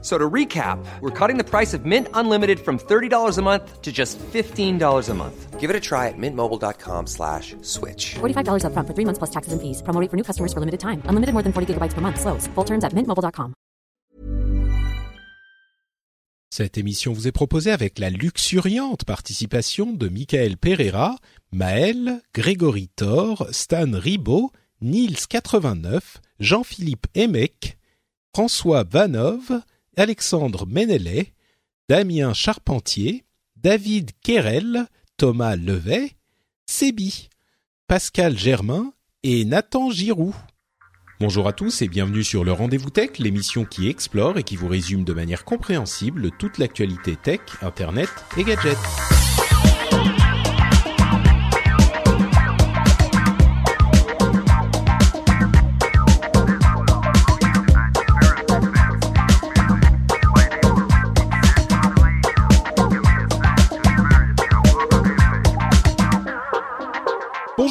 So to recap, we're cutting the price of Mint Unlimited from $30 a month to just $15 a month. Give it a try at mintmobile.com slash switch. $45 upfront for three months plus taxes and fees. Promo rate for new customers for limited time. Unlimited more than 40 gigabytes per month. Slows. Full terms at mintmobile.com. Cette émission vous est proposée avec la luxuriante participation de Michael Pereira, Maël, Grégory Thor, Stan Ribot, Niels89, Jean-Philippe Emec, François Vanov, Alexandre Ménélet, Damien Charpentier, David Querel, Thomas Levet, Sébi, Pascal Germain et Nathan Giroux. Bonjour à tous et bienvenue sur le Rendez-vous Tech, l'émission qui explore et qui vous résume de manière compréhensible toute l'actualité tech, internet et gadgets.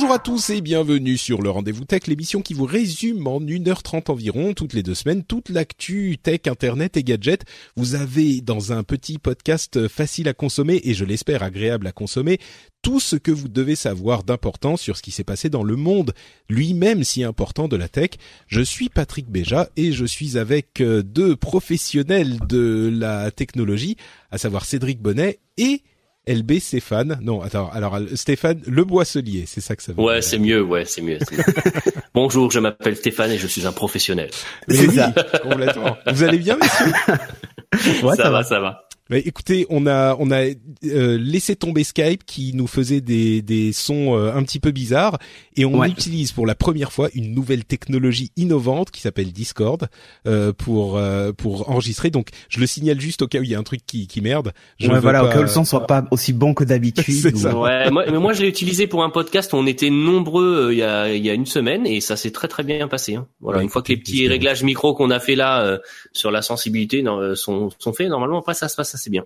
Bonjour à tous et bienvenue sur le Rendez-vous Tech, l'émission qui vous résume en 1h30 environ, toutes les deux semaines, toute l'actu tech, internet et gadgets. Vous avez dans un petit podcast facile à consommer et je l'espère agréable à consommer, tout ce que vous devez savoir d'important sur ce qui s'est passé dans le monde lui-même si important de la tech. Je suis Patrick Béja et je suis avec euh, deux professionnels de la technologie, à savoir Cédric Bonnet et LB Stéphane. Non, attends, alors Stéphane Le Boisselier, c'est ça que ça veut Ouais, dire. c'est mieux, ouais, c'est mieux. c'est mieux. Bonjour, je m'appelle Stéphane et je suis un professionnel. Mais oui, complètement. Vous allez bien, messieurs Ouais, ça, ça va, va. ça va. Mais écoutez, on a on a euh, laissé tomber Skype qui nous faisait des des sons euh, un petit peu bizarres et on Ouais. utilise pour la première fois une nouvelle technologie innovante qui s'appelle Discord euh, pour euh, pour enregistrer. Donc je le signale juste au cas où il y a un truc qui qui merde. Je ouais, voilà, pas- au cas où le son soit pas aussi bon que d'habitude. Ou-. Ouais, moi, mais moi je l'ai utilisé pour un podcast. On était nombreux euh, il y a il y a une semaine et ça s'est très très bien passé. hein. Voilà, Ouais, une fois que les petits réglages micro qu'on a fait là euh, sur la sensibilité non, euh, sont sont faits, normalement après ça se passe assez bien.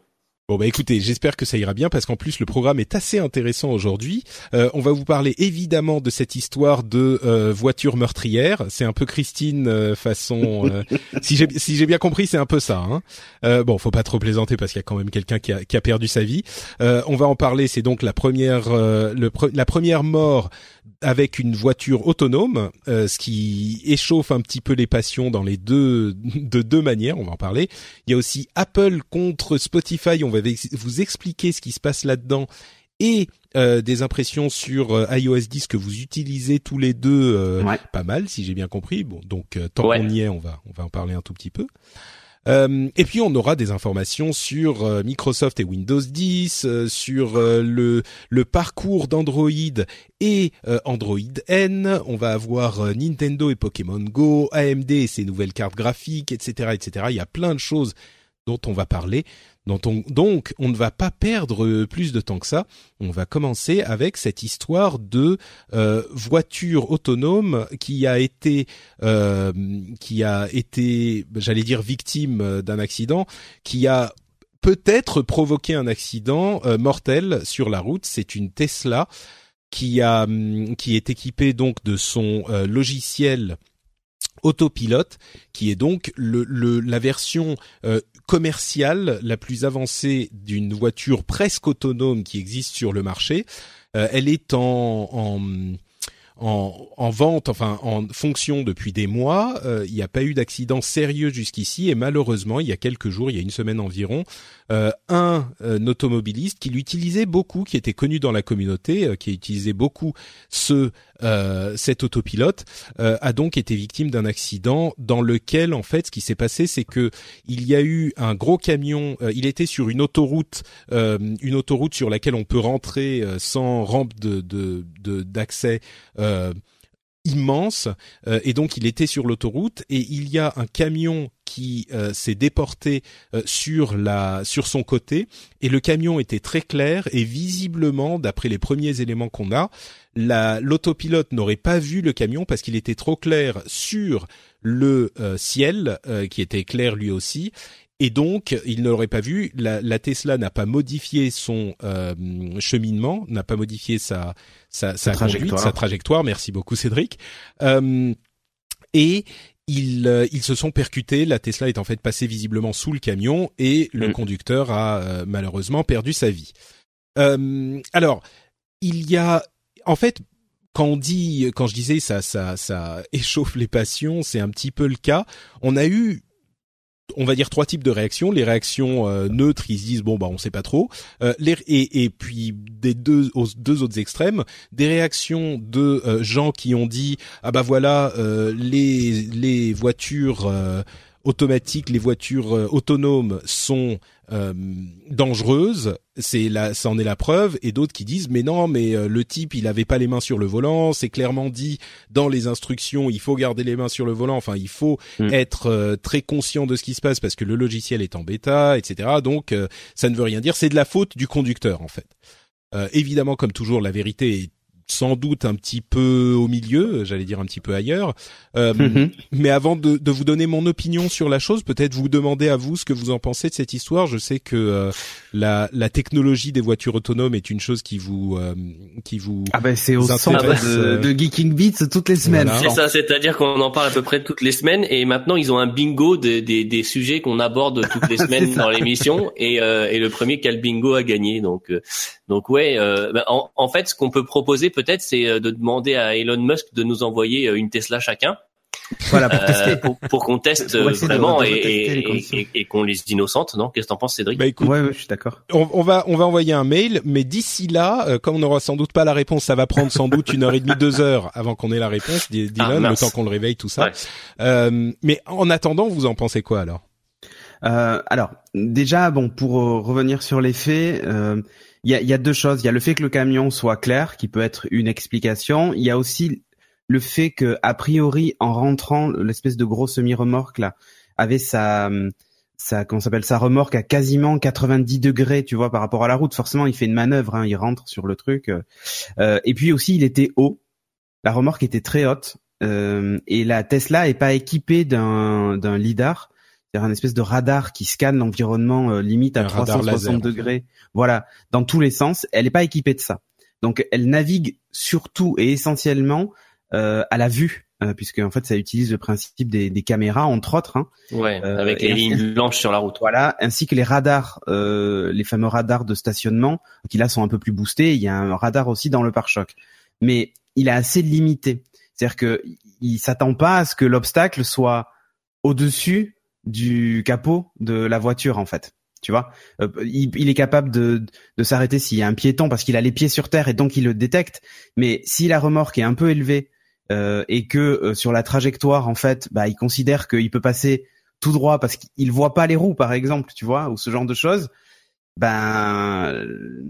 Bon bah écoutez, j'espère que ça ira bien parce qu'en plus le programme est assez intéressant aujourd'hui. Euh, on va vous parler évidemment de cette histoire de euh, voiture meurtrière. C'est un peu Christine euh, façon. euh, si j'ai si j'ai bien compris, c'est un peu ça. Hein. Euh, bon, faut pas trop plaisanter parce qu'il y a quand même quelqu'un qui a, qui a perdu sa vie. Euh, on va en parler. C'est donc la première euh, le pre- la première mort avec une voiture autonome, euh, ce qui échauffe un petit peu les passions dans les deux de deux manières. On va en parler. Il y a aussi Apple contre Spotify. On va vous expliquer ce qui se passe là-dedans et euh, des impressions sur euh, iOS 10 que vous utilisez tous les deux euh, Ouais. pas mal, si j'ai bien compris. Bon, donc tant Ouais. qu'on y est, on va on va en parler un tout petit peu. Et puis on aura des informations sur Microsoft et Windows 10, euh, sur le le parcours d'Android et Android N. On va avoir Nintendo et Pokémon Go, AMD et ses nouvelles cartes graphiques, etc., etc. Il y a plein de choses dont on va parler. Donc, on ne va pas perdre plus de temps que ça. On va commencer avec cette histoire de euh, voiture autonome qui a été, euh, qui a été, j'allais dire victime euh, d'un accident, qui a peut-être provoqué un accident mortel sur la route. C'est une Tesla qui a, hum, qui est équipée donc de son logiciel autopilote, qui est donc le, le- la version commerciale la plus avancée d'une voiture presque autonome qui existe sur le marché. Euh, elle est en, en en, en vente, enfin en fonction depuis des mois. Euh, il n'y a pas eu d'accident sérieux jusqu'ici et malheureusement, il y a quelques jours, il y a une semaine environ, euh, un, euh, automobiliste qui l'utilisait beaucoup, qui était connu dans la communauté, qui utilisait beaucoup ce euh, cet autopilote, euh, a donc été victime d'un accident dans lequel en fait ce qui s'est passé, c'est que il y a eu un gros camion. euh, il était sur une autoroute, euh, une autoroute sur laquelle on peut rentrer euh, sans rampe de de- de- d'accès. euh, immense et donc il était sur l'autoroute et il y a un camion qui euh, s'est déporté euh, sur la sur son côté et le camion était très clair et visiblement d'après les premiers éléments qu'on a la l'autopilote n'aurait pas vu le camion parce qu'il était trop clair sur le euh, ciel euh, qui était clair lui aussi. Et donc, il ne l'aurait pas vu. La, la Tesla n'a pas modifié son euh, cheminement, n'a pas modifié sa sa, sa, trajectoire. conduite, sa trajectoire. Merci beaucoup, Cédric. Euh, et ils, euh, ils se sont percutés. La Tesla est en fait passée visiblement sous le camion et le Mm. conducteur a euh, malheureusement perdu sa vie. Euh, alors, il y a, en fait, quand on dit, quand je disais ça, ça, ça échauffe les passions, c'est un petit peu le cas. On a eu on va dire trois types de réactions. Les réactions euh, neutres, ils se disent bon bah on sait pas trop. Euh, et, puis des deux aux deux autres extrêmes, des réactions de euh, gens qui ont dit ah bah voilà les les voitures automatiques, les voitures euh, autonomes sont euh, dangereuses. C'est la, ça en est la preuve. Et d'autres qui disent mais non, mais euh, le type il avait pas les mains sur le volant. C'est clairement dit dans les instructions. Il faut garder les mains sur le volant. Enfin, il faut Mm. être euh, très conscient de ce qui se passe parce que le logiciel est en bêta, etc. Donc euh, ça ne veut rien dire. C'est de la faute du conducteur en fait. Euh, évidemment, comme toujours, la vérité est sans doute un petit peu au milieu, j'allais dire un petit peu ailleurs. Euh, Mhm. mais avant de, de vous donner mon opinion sur la chose, peut-être vous demander à vous ce que vous en pensez de cette histoire. Je sais que euh, la, la technologie des voitures autonomes est une chose qui vous euh, qui vous Ah ben c'est au centre intéresse, de, euh, de Geeking Beats toutes les semaines. Voilà. C'est ça, c'est-à-dire qu'on en parle à peu près toutes les semaines et maintenant ils ont un bingo des, des, des sujets qu'on aborde toutes les semaines dans l'émission et, euh, et le premier qui a le bingo a gagné. Donc, euh, donc ouais, euh, bah, en, en fait ce qu'on peut proposer peut-être c'est euh, de demander à Elon Musk de nous envoyer euh, une Tesla chacun Voilà pour euh, tester. pour, pour qu'on teste Pour essayer de- vraiment de et, qu'on les innocente. Non? Qu'est-ce que t'en penses Cédric? Bah écoute, Ouais, ouais, je suis d'accord. on, on va on va envoyer un mail, mais d'ici là, euh, comme on n'aura sans doute pas la réponse, ça va prendre sans doute une heure et demie, deux heures avant qu'on ait la réponse, d'Elon, Ah, le temps qu'on le réveille, tout ça. Ouais. Euh, mais en attendant, vous en pensez quoi alors? Euh, alors, déjà, bon, pour euh, revenir sur les faits, euh, il y, a, deux choses. Il y a le fait que le camion soit clair, qui peut être une explication. Il y a aussi le fait que, a priori, en rentrant, l'espèce de gros semi-remorque là avait sa, comment s'appelle, sa remorque à quasiment 90 degrés, tu vois, par rapport à la route. Forcément, il fait une manœuvre, hein, il rentre sur le truc. euh. Euh, et puis aussi, il était haut. La remorque était très haute. Euh, et la Tesla est pas équipée d'un d'un lidar c'est-à-dire un espèce de radar qui scanne l'environnement euh, limite à Un radar 360 laser, en fait. degrés. Voilà, dans tous les sens. Elle n'est pas équipée de ça. Donc elle navigue surtout et essentiellement euh, à la vue, euh, puisque en fait ça utilise le principe des, des caméras entre autres. Hein, Ouais, Euh, avec les lignes blanches sur la route. voilà, ainsi que les radars, euh, les fameux radars de stationnement, qui là sont un peu plus boostés. Il y a un radar aussi dans le pare-choc, mais il est assez limité. C'est-à-dire que il s'attend pas à ce que l'obstacle soit au-dessus du capot de la voiture en fait. Tu vois, Euh, il, il est capable de, de s'arrêter s'il y a un piéton parce qu'il a les pieds sur terre et donc il le détecte. Mais si la remorque est un peu élevée euh, et que euh, sur la trajectoire en fait, bah, il considère qu'il peut passer tout droit parce qu'il voit pas les roues par exemple, tu vois, ou ce genre de choses, ben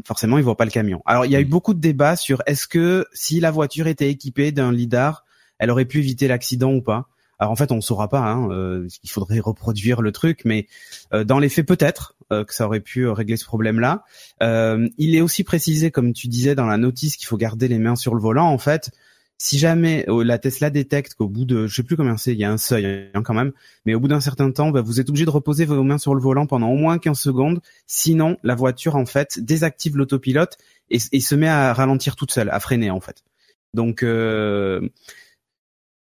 forcément il voit pas le camion. Alors il y a eu beaucoup de débats sur est-ce que si la voiture était équipée d'un lidar, elle aurait pu éviter l'accident ou pas. Alors en fait on saura pas, hein, euh, il faudrait reproduire le truc, mais euh, dans les faits peut-être euh, que ça aurait pu régler ce problème-là. Il est aussi précisé, comme tu disais dans la notice, qu'il faut garder les mains sur le volant. En fait, si jamais euh, la Tesla détecte qu'au bout de, je sais plus combien c'est, il y a un seuil hein, quand même, mais au bout d'un certain temps, bah, vous êtes obligé de reposer vos mains sur le volant pendant au moins 15 secondes. Sinon, la voiture en fait désactive l'autopilote et, et se met à ralentir toute seule, à freiner en fait. Donc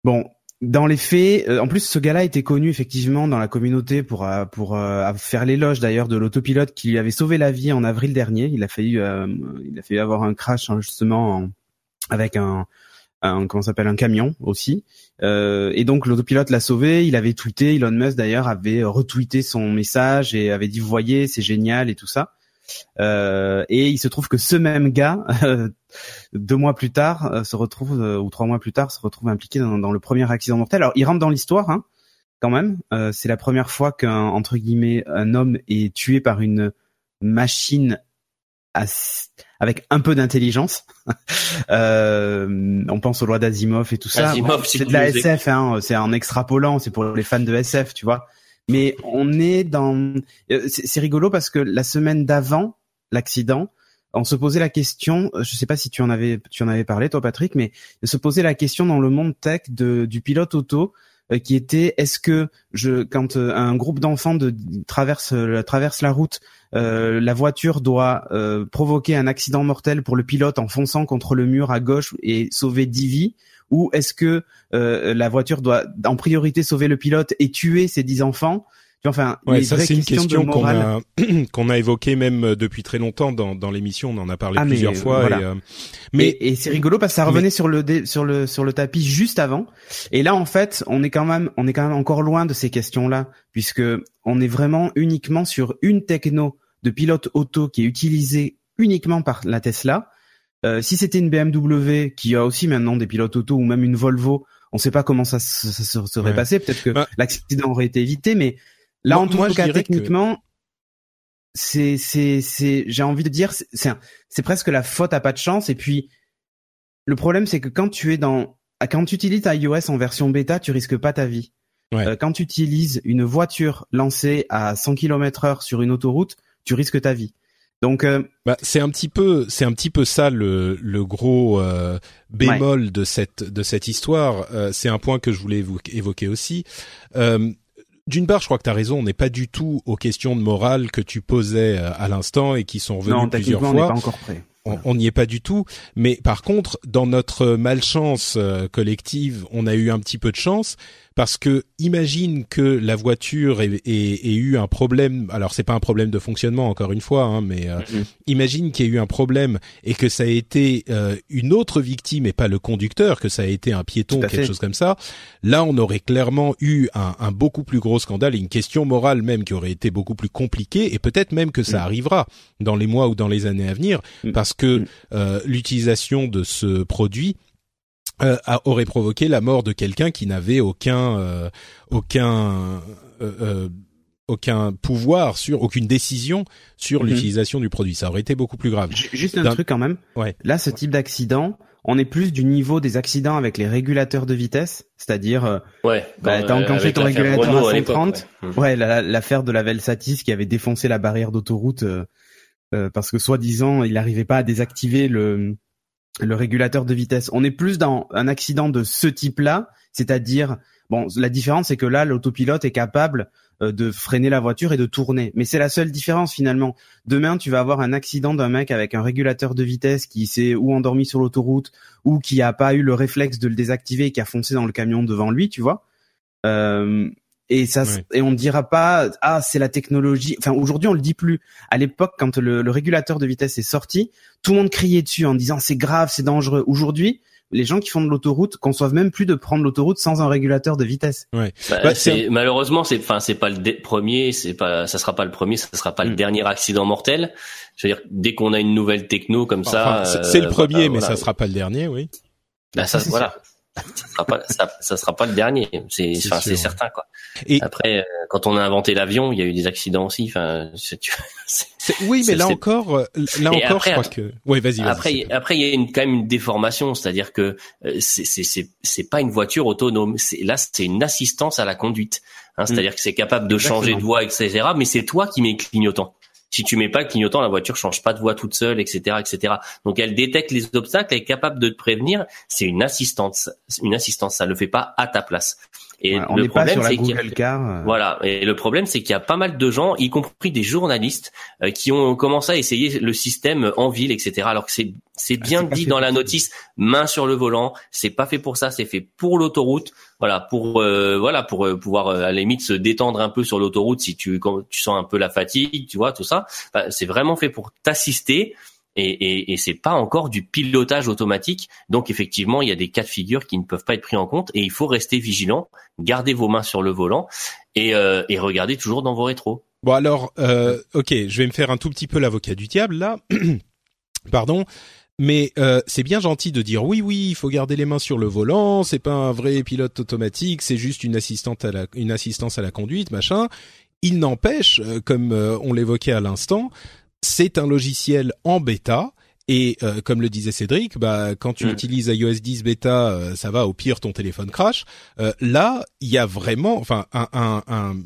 bon, dans les faits, euh, en plus ce gars-là était connu effectivement dans la communauté pour euh, pour euh, faire l'éloge d'ailleurs de l'autopilote qui lui avait sauvé la vie en avril dernier. Il a failli euh, il a failli avoir un crash hein, justement en- avec un un comment s'appelle un camion aussi. Euh, et donc l'autopilote l'a sauvé. Il avait tweeté. Elon Musk d'ailleurs avait retweeté son message et avait dit vous voyez c'est génial et tout ça Euh, et il se trouve que ce même gars deux mois plus tard euh, se retrouve euh, ou trois mois plus tard se retrouve impliqué dans, dans le premier accident mortel alors il rentre dans l'histoire hein, quand même Euh, c'est la première fois qu'un entre guillemets un homme est tué par une machine avec un peu d'intelligence. Euh, on pense aux lois d'Asimov et tout ça. Bon, c'est de la SF, hein, c'est en extrapolant, c'est pour les fans de SF, tu vois. Mais on est dans, euh, c'est rigolo parce que la semaine d'avant l'accident, on se posait la question, euh, je sais pas si tu en avais, tu en avais parlé toi Patrick, mais se posait la question dans le monde tech de, du pilote auto euh, qui était est-ce que je quand euh, un groupe d'enfants de, traverse euh, traverse la route, la voiture doit provoquer un accident mortel pour le pilote en fonçant contre le mur à gauche et sauver 10 vies ou est-ce que la voiture doit en priorité sauver le pilote et tuer ces 10 enfants? Enfin, ouais, ça c'est une question qu'on a qu'on a évoquée même euh, depuis très longtemps dans dans l'émission. On en a parlé ah, plusieurs fois. Et, euh, mais et, c'est rigolo parce que ça revenait sur le sur le sur le tapis juste avant. Et là, en fait, on est quand même on est quand même encore loin de ces questions-là puisque on est vraiment uniquement sur une techno de pilote auto qui est utilisée uniquement par la Tesla. Euh, si c'était une BMW qui a aussi maintenant des pilotes auto ou même une Volvo, on ne sait pas comment ça, ça, serait passé. Peut-être que bah l'accident aurait été évité, mais Là, en tout cas, techniquement, c'est, c'est, c'est, j'ai envie de dire, c'est, c'est presque la faute à pas de chance. Et puis, le problème, c'est que quand tu es dans, quand tu utilises iOS en version bêta, tu risques pas ta vie. Euh, quand tu utilises une voiture lancée à 100 km heure sur une autoroute, tu risques ta vie. Donc, euh, bah, c'est un petit peu, c'est un petit peu ça le, le gros euh, bémol de cette de cette histoire. c'est un point que je voulais évoquer aussi d'une part, je crois que tu as raison, on n'est pas du tout aux questions de morale que tu posais euh, à l'instant et qui sont revenues plusieurs fois. On n'est pas encore prêt on n'y est pas du tout. Mais par contre, dans notre malchance euh, collective, on a eu un petit peu de chance parce que imagine que la voiture ait, eu un problème. Alors c'est pas un problème de fonctionnement encore une fois, hein, mais euh, mm-hmm. imagine qu'il y ait eu un problème et que ça a été euh, une autre victime et pas le conducteur, que ça a été un piéton, quelque chose comme ça. Là, on aurait clairement eu un, un, beaucoup plus gros scandale et une question morale même qui aurait été beaucoup plus compliquée et peut-être même que ça mm. arrivera dans les mois ou dans les années à venir mm. parce que mm. euh, l'utilisation de ce produit euh, aurait provoqué la mort de quelqu'un qui n'avait aucun euh, aucun euh, aucun pouvoir sur aucune décision sur mhm. l'utilisation du produit. Ça aurait été beaucoup plus grave. Juste un truc quand même. Ouais. Là, ce type d'accident, on est plus du niveau des accidents avec les régulateurs de vitesse, c'est-à-dire ouais, bah, t'as enclenché ton régulateur à 130. Ouais, mhm. l'affaire de la Velsatis qui avait défoncé la barrière d'autoroute parce que soi-disant il n'arrivait pas à désactiver le le régulateur de vitesse. On est plus dans un accident de ce type-là, c'est-à-dire bon, la différence c'est que là l'autopilote est capable euh, de freiner la voiture et de tourner. Mais c'est la seule différence finalement. Demain, tu vas avoir un accident d'un mec avec un régulateur de vitesse qui s'est ou endormi sur l'autoroute ou qui a pas eu le réflexe de le désactiver et qui a foncé dans le camion devant lui, tu vois. Euh, et ça et on ne dira pas ah c'est la technologie enfin aujourd'hui on le dit plus à l'époque quand le, le, régulateur de vitesse est sorti tout le monde criait dessus en disant c'est grave c'est dangereux aujourd'hui les gens qui font de l'autoroute conçoivent même plus de prendre l'autoroute sans un régulateur de vitesse. Ouais. Bah, bah, c'est, malheureusement, c'est, enfin, c'est pas le premier, c'est pas, ça sera pas le premier, ça sera pas le mm. dernier accident mortel. Je veux dire, dès qu'on a une nouvelle techno comme ça, c'est, le euh, premier, bah, mais ça sera pas le dernier, oui. Bah, ça, voilà ça sera pas ça, ça, sera pas le dernier. C'est enfin c'est certain quoi. Et après euh, quand on a inventé l'avion il y a eu des accidents aussi. Enfin oui mais là encore euh, là encore je crois que oui vas-y après après il y a une, quand même une déformation c'est-à-dire que euh, c'est c'est c'est pas une voiture autonome. Là c'est une assistance à la conduite hein, c'est-à-dire que c'est capable de changer de voie etc mais c'est toi qui mets clignotant si tu mets pas le clignotant, la voiture change pas de voie toute seule, etc., etc. Donc elle détecte les obstacles, elle est capable de te prévenir. C'est une assistance, une assistance. Ça le fait pas à ta place. Et le problème, c'est qu'il Car. Voilà. Et le problème, c'est qu'il y a pas mal de gens, y compris des journalistes, euh, qui ont commencé à essayer le système en ville, etc. Alors que c'est c'est ah, bien dit dans la notice, main sur le volant. C'est pas fait pour ça. C'est fait pour l'autoroute. Voilà, pour euh, voilà pour euh, pouvoir à la limite se détendre un peu sur l'autoroute si tu quand tu sens un peu la fatigue, tu vois tout ça. c'est vraiment fait pour t'assister et, et, et c'est pas encore du pilotage automatique. Donc effectivement, il y a des cas de figure qui ne peuvent pas être pris en compte et il faut rester vigilant, garder vos mains sur le volant et, euh, et regarder toujours dans vos rétros. Bon alors, euh, ok, je vais me faire un tout petit peu l'avocat du diable là. Pardon. Mais euh, c'est bien gentil de dire oui, oui, il faut garder les mains sur le volant. C'est pas un vrai pilote automatique, c'est juste une assistante à la, une assistance à la conduite, machin. Il n'empêche, euh, comme euh, on l'évoquait à l'instant, c'est un logiciel en bêta. Et euh, comme le disait Cédric, bah, quand tu mm. utilises iOS 10 bêta, euh, ça va au pire ton téléphone crash. Euh, là, il y a vraiment, enfin, un, un, un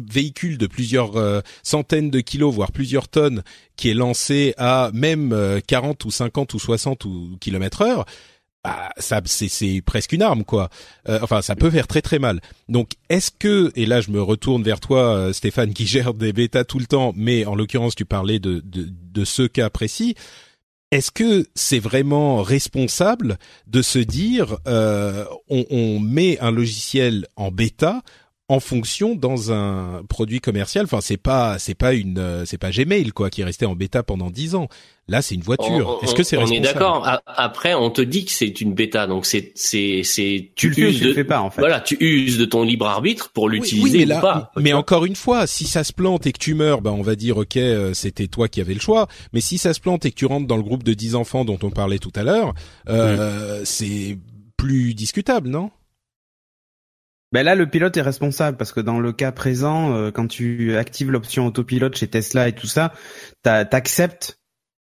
véhicule de plusieurs centaines de kilos, voire plusieurs tonnes, qui est lancé à même 40 ou 50 ou 60 ou kilomètres heure bah, ça c'est presque une arme quoi. Euh, enfin, ça peut faire très très mal. Donc, est-ce que et là je me retourne vers toi, euh, Stéphane, qui gère des bêtas tout le temps, mais en l'occurrence tu parlais de de, de ce cas précis. Est-ce que c'est vraiment responsable de se dire euh, on, on met un logiciel en bêta en fonction dans un produit commercial. Enfin, c'est pas c'est pas une euh, c'est pas Gmail quoi qui est resté en bêta pendant dix ans. Là, c'est une voiture. Est-ce que c'est On est d'accord. Après, on te dit que c'est une bêta, donc c'est c'est c'est Tu ou uses tu de- fais pas, en fait? Voilà, tu uses de ton libre arbitre pour l'utiliser oui, mais ou là, pas. mais tu encore une fois, si ça se plante et que tu meurs, ben on va dire ok, euh, c'était toi qui avais le choix. Mais si ça se plante et que tu rentres dans le groupe de 10 enfants dont on parlait tout à l'heure, euh, c'est plus discutable, non? Ben là, le pilote est responsable parce que dans le cas présent, euh, quand tu actives l'option autopilote chez Tesla et tout ça, t'acceptes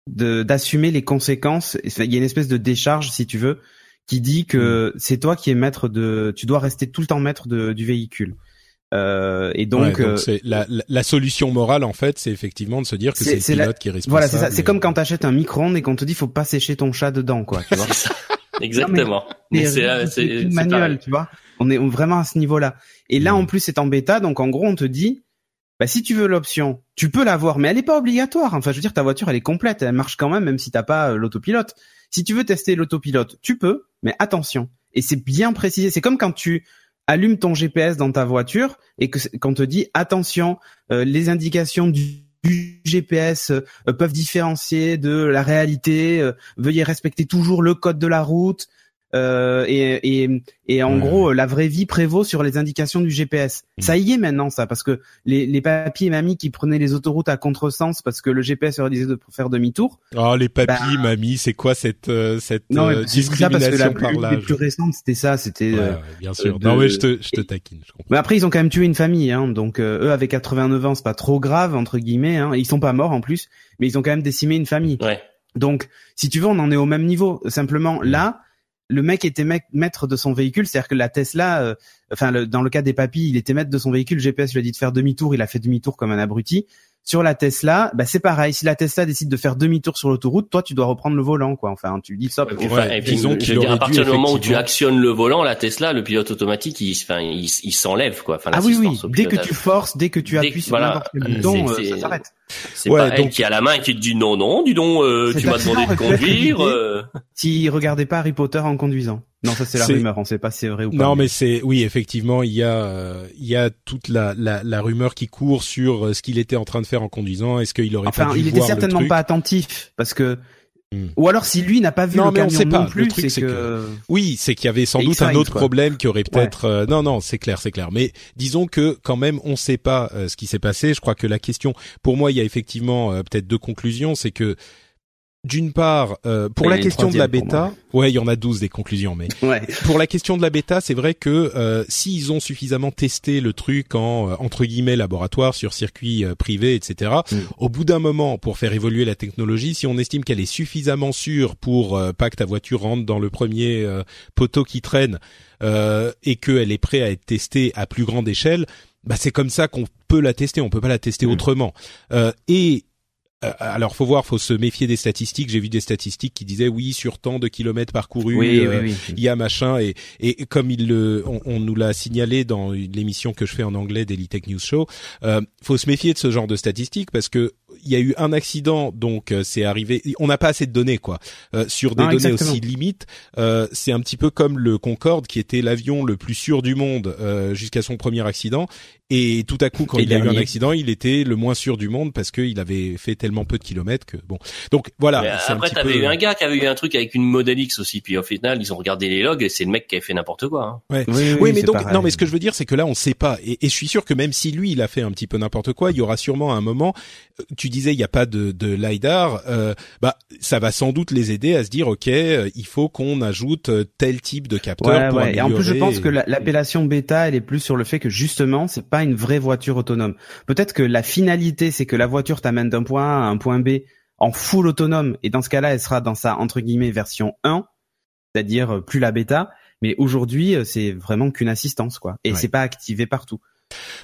d'assumer les conséquences. Il y a une espèce de décharge, si tu veux, qui dit que Mm. c'est toi qui es maître de, tu dois rester tout le temps maître de, du véhicule. Euh, et donc, Ouais, euh, la, solution morale en fait, c'est effectivement de se dire que C'est- le la- pilote qui est responsable. voilà, c'est ça. C'est comme quand t'achètes un micro-ondes et qu'on te dit faut pas sécher ton chat dedans, quoi. Tu vois. Exactement. Mais c'est manuel, tu vois. On est vraiment à ce niveau-là. Et là, Mm. en plus, c'est en bêta, donc en gros, on te dit, bah, si tu veux l'option, tu peux l'avoir, mais elle est pas obligatoire. Enfin, je veux dire, ta voiture, elle est complète, elle marche quand même, même si t'as pas euh, l'autopilote. Si tu veux tester l'autopilote, tu peux, mais attention. Et c'est bien précisé. C'est comme quand tu allumes ton GPS dans ta voiture et que qu'on te dit attention, euh, les indications du du GPS euh, peuvent différencier de la réalité. euh, veuillez respecter toujours le code de la route. Euh, et, et, et en Ouais. gros, la vraie vie prévaut sur les indications du GPS. Mm. Ça y est maintenant, ça, parce que les, les papis et mamies qui prenaient les autoroutes à contresens parce que le GPS leur disait de faire demi-tour. Oh les papis, Bah- mamies, c'est quoi cette euh, cette Non, euh, ça parce que la plus, l'âge? récentes, c'était ça. C'était. Ouais, euh, ouais, bien sûr. de- Non mais je te je te taquine, je comprends. Mais après, ils ont quand même tué une famille, hein. Donc euh, eux, avec 89 ans, c'est pas trop grave entre guillemets. Hein. Ils sont pas morts en plus, mais ils ont quand même décimé une famille. Ouais. Donc, si tu veux, on en est au même niveau. Simplement, là, le mec était mec- maître de son véhicule, c'est-à-dire que la Tesla, euh, enfin, le- dans le cas des papis, il était maître de son véhicule. GPS lui a dit de faire demi-tour, il a fait demi-tour comme un abruti. Sur la Tesla, bah c'est pareil. Si la Tesla décide de faire demi-tour sur l'autoroute, toi, tu dois reprendre le volant, quoi. Enfin, tu dis puis, Ouais, enfin, et puis, disons je qu'il veux dire, aurait à partir du moment où tu actionnes le volant, la Tesla, le pilote automatique, il, enfin, il, il s'enlève quoi. Enfin, Ah oui, oui. Dès que tu forces, dès que tu appuies sur voilà. n'importe quel Mm. bouton, euh, ça s'arrête. C'est Ouais, pas elle donc- qui a la main et qui te dit non, non, dis donc, euh, tu m'as demandé de conduire. euh. S'il regardait pas Harry Potter en conduisant. Non, ça c'est la rumeur. On sait pas si c'est vrai ou pas. Non, mais c'est oui, effectivement, il y a euh, il y a toute la, la la rumeur qui court sur euh, ce qu'il était en train de faire en conduisant. Est-ce qu'il aurait Enfin, pas dû il était voir le certainement truc pas attentif parce que. Hmm. Ou alors si lui n'a pas vu Non, le mais on sait pas. non Le plus, truc, c'est que. Oui, c'est qu'il y avait sans doute un autre quoi. problème qui aurait peut-être. euh, non, non, c'est clair, c'est clair. Mais disons que quand même, on ne sait pas euh, ce qui s'est passé. Je crois que la question, pour moi, il y a effectivement euh, peut-être deux conclusions. C'est que d'une part, euh, pour la question de la bêta, ouais, il y en a 12 des conclusions, mais Ouais. pour la question de la bêta, c'est vrai que euh, s'ils ont suffisamment testé le truc en euh, entre guillemets laboratoire sur circuit euh, privé, etc. Mm. Au bout d'un moment, pour faire évoluer la technologie, si on estime qu'elle est suffisamment sûre pour euh, pas que ta voiture rentre dans le premier euh, poteau qui traîne euh, et qu'elle est prête à être testée à plus grande échelle, bah c'est comme ça qu'on peut la tester. On peut pas la tester Mm. autrement. Euh, et alors, faut voir, faut se méfier des statistiques. J'ai vu des statistiques qui disaient oui sur tant de kilomètres parcourus. Oui, euh, oui, oui. il y a machin et et comme il le on, on nous l'a signalé dans l'émission que je fais en anglais Daily Tech News Show euh, faut se méfier de ce genre de statistiques parce que il y a eu un accident donc euh, c'est arrivé on n'a pas assez de données quoi Euh, sur des données exactement. aussi limites euh, c'est un petit peu comme le Concorde qui était l'avion le plus sûr du monde euh, jusqu'à son premier accident et tout à coup quand Et il a eu un accident il était le moins sûr du monde parce qu'il avait fait tellement peu de kilomètres que bon donc voilà Mais après, t'avais peu- eu un gars qui avait eu un truc avec une Model X aussi, puis au final, ils ont regardé les logs et c'est le mec qui avait fait n'importe quoi. hein. Ouais. Oui, oui, Oui, mais donc pareil. non, mais ce que je veux dire, c'est que là, on sait pas, et, et je suis sûr que même si lui, il a fait un petit peu n'importe quoi, il y aura sûrement un moment. euh, Tu disais, il n'y a pas de, de lidar, euh, bah, ça va sans doute les aider à se dire, ok, euh, il faut qu'on ajoute euh, tel type de capteur Ouais, pour ouais. Et en plus, je pense que la- l'appellation bêta, elle est plus sur le fait que justement, c'est pas une vraie voiture autonome. Peut-être que la finalité, c'est que la voiture t'amène d'un point A à un point B en full autonome, et dans ce cas-là, elle sera dans sa entre guillemets version 1, c'est-à-dire euh, plus la bêta. Mais aujourd'hui, euh, c'est vraiment qu'une assistance, quoi. Et Ouais. c'est pas activé partout.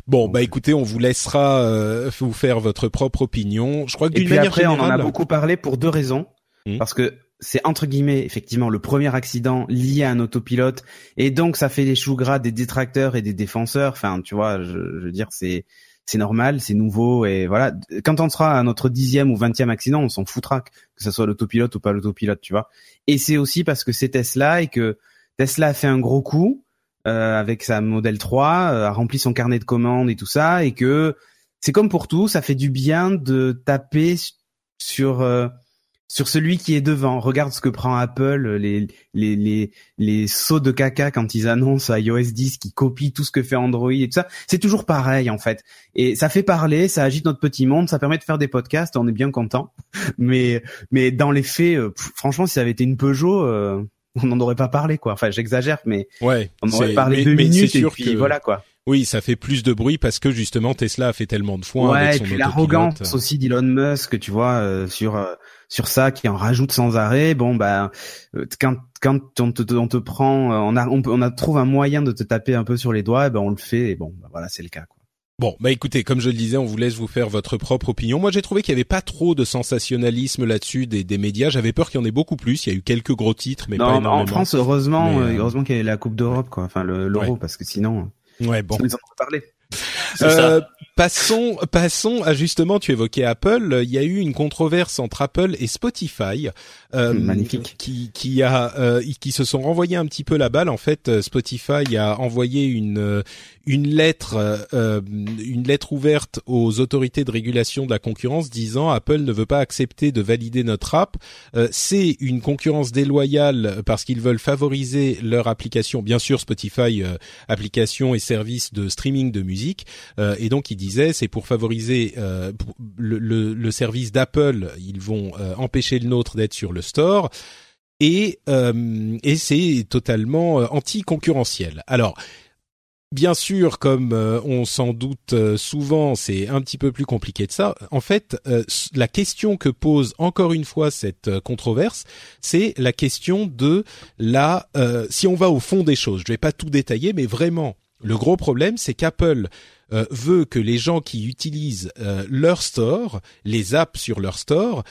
Bon, bah écoutez, on vous laissera euh, vous faire votre propre opinion. Je crois que Et d'une puis manière après, on en a générale, beaucoup parlé pour deux raisons. Hmm. Parce que c'est entre guillemets effectivement le premier accident lié à un autopilote et donc ça fait des choux gras des détracteurs et des défenseurs. Enfin, tu vois, je, je veux dire, c'est c'est normal, c'est nouveau et voilà. Quand on sera à notre dixième ou vingtième accident, on s'en foutra que ce soit l'autopilote ou pas l'autopilote, tu vois. Et c'est aussi parce que c'est Tesla et que Tesla a fait un gros coup euh, avec sa Model 3, euh, a rempli son carnet de commandes et tout ça, et que c'est comme pour tout, ça fait du bien de taper sur euh, sur celui qui est devant. Regarde ce que prend Apple, les les les les sauts de caca quand ils annoncent iOS 10 qui copie tout ce que fait Android et tout ça. C'est toujours pareil en fait. Et ça fait parler, ça agite notre petit monde, ça permet de faire des podcasts, on est bien content. Mais mais dans les faits, franchement, si ça avait été une Peugeot, on n'en aurait pas parlé quoi. Enfin, j'exagère, mais ouais, on aurait parlé deux minutes et puis voilà quoi. Oui, ça fait plus de bruit parce que justement Tesla a fait tellement de foin ouais, avec son et puis l'arrogance aussi d'Elon Musk, tu vois, euh, sur euh, sur ça qui en rajoute sans arrêt. Bon bah euh, quand quand on te, on te prend, on a on, on a trouve un moyen de te taper un peu sur les doigts, ben on le fait et bon bah, voilà c'est le cas quoi. Bon, bah écoutez, comme je le disais, on vous laisse vous faire votre propre opinion. Moi, j'ai trouvé qu'il y avait pas trop de sensationnalisme là-dessus des, des médias. J'avais peur qu'il y en ait beaucoup plus. Il y a eu quelques gros titres, mais pas énormément. En France, heureusement, heureusement qu'il y avait la Coupe d'Europe, quoi. Enfin, l'Euro, parce que sinon, ouais, bon. Ils en parler. Euh, passons, passons à justement, tu évoquais Apple. Il y a eu une controverse entre Apple et Spotify, euh, magnifique, qui qui a euh, qui se sont renvoyés un petit peu la balle. En fait, Spotify a envoyé une une lettre euh, une lettre ouverte aux autorités de régulation de la concurrence disant Apple ne veut pas accepter de valider notre app. Euh, c'est une concurrence déloyale parce qu'ils veulent favoriser leur application, bien sûr Spotify euh, application et service de streaming de musique. et donc disait c'est pour favoriser le, le, service d'Apple, ils vont empêcher le nôtre d'être sur le store. Et, et c'est totalement anti-concurrentiel. Alors, Bien sûr, comme euh, on s'en doute euh, souvent, c'est un petit peu plus compliqué de ça. En fait, euh, la question que pose encore une fois cette controverse, c'est la question de la. si on va au fond des choses, je vais pas tout détailler, mais vraiment, le gros problème, c'est qu'Apple veut que les gens qui utilisent leur store, les apps sur leur store,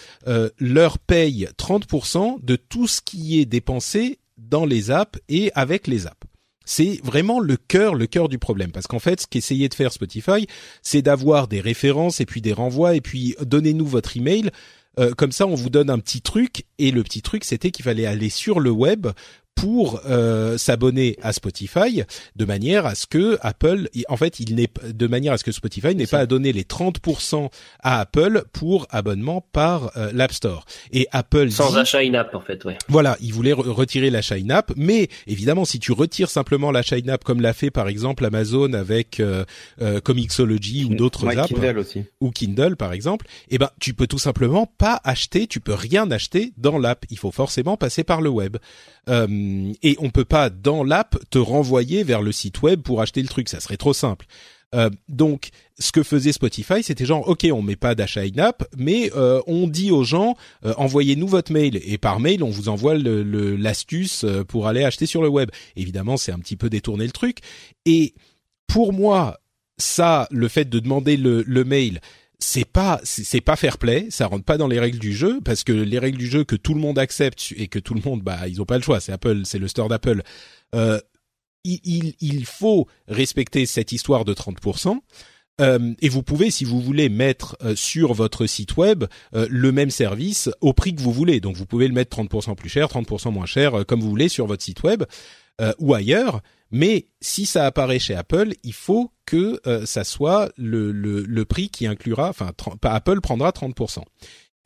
leur payent 30% de tout ce qui est dépensé dans les apps et avec les apps. C'est vraiment le cœur, le cœur du problème. Parce qu'en fait, ce qu'essayait de faire Spotify, c'est d'avoir des références et puis des renvois et puis donnez-nous votre email. Euh, comme ça, on vous donne un petit truc. Et le petit truc, c'était qu'il fallait aller sur le web pour euh, s'abonner à Spotify de manière à ce que Apple en fait il n'est de manière à ce que Spotify n'ait pas à donner les 30% à Apple pour abonnement par euh, l'App Store et Apple sans achat in-app en fait ouais. Voilà, il voulait retirer l'achat in-app mais évidemment si tu retires simplement l'achat in-app comme l'a fait par exemple Amazon avec euh, euh Comixology ou d'autres apps Kindle aussi. ou Kindle par exemple, eh ben tu peux tout simplement pas acheter, tu peux rien acheter dans l'app, il faut forcément passer par le web. Euh, et on peut pas dans l'app te renvoyer vers le site web pour acheter le truc, ça serait trop simple. Euh, donc, ce que faisait Spotify, c'était genre, ok, on met pas d'achat in-app, mais euh, on dit aux gens, euh, envoyez-nous votre mail, et par mail, on vous envoie l'astuce le, pour aller acheter sur le web. Évidemment, c'est un petit peu détourner le truc. Et pour moi, ça, le fait de demander le mail, c'est pas c'est pas fair play, ça rentre pas dans les règles du jeu parce que les règles du jeu que tout le monde accepte et que tout le monde bah ils ont pas le choix, c'est Apple, c'est le store d'Apple. Euh, il, il, faut respecter cette histoire de 30%. Euh, et vous pouvez, si vous voulez, mettre euh, sur votre site web euh, le même service au prix que vous voulez. Donc vous pouvez le mettre 30% plus cher, 30% moins cher, euh, comme vous voulez sur votre site web ou ailleurs. Mais si ça apparaît chez Apple, il faut que euh, ça soit le, le, le, prix qui inclura, enfin Apple prendra 30%.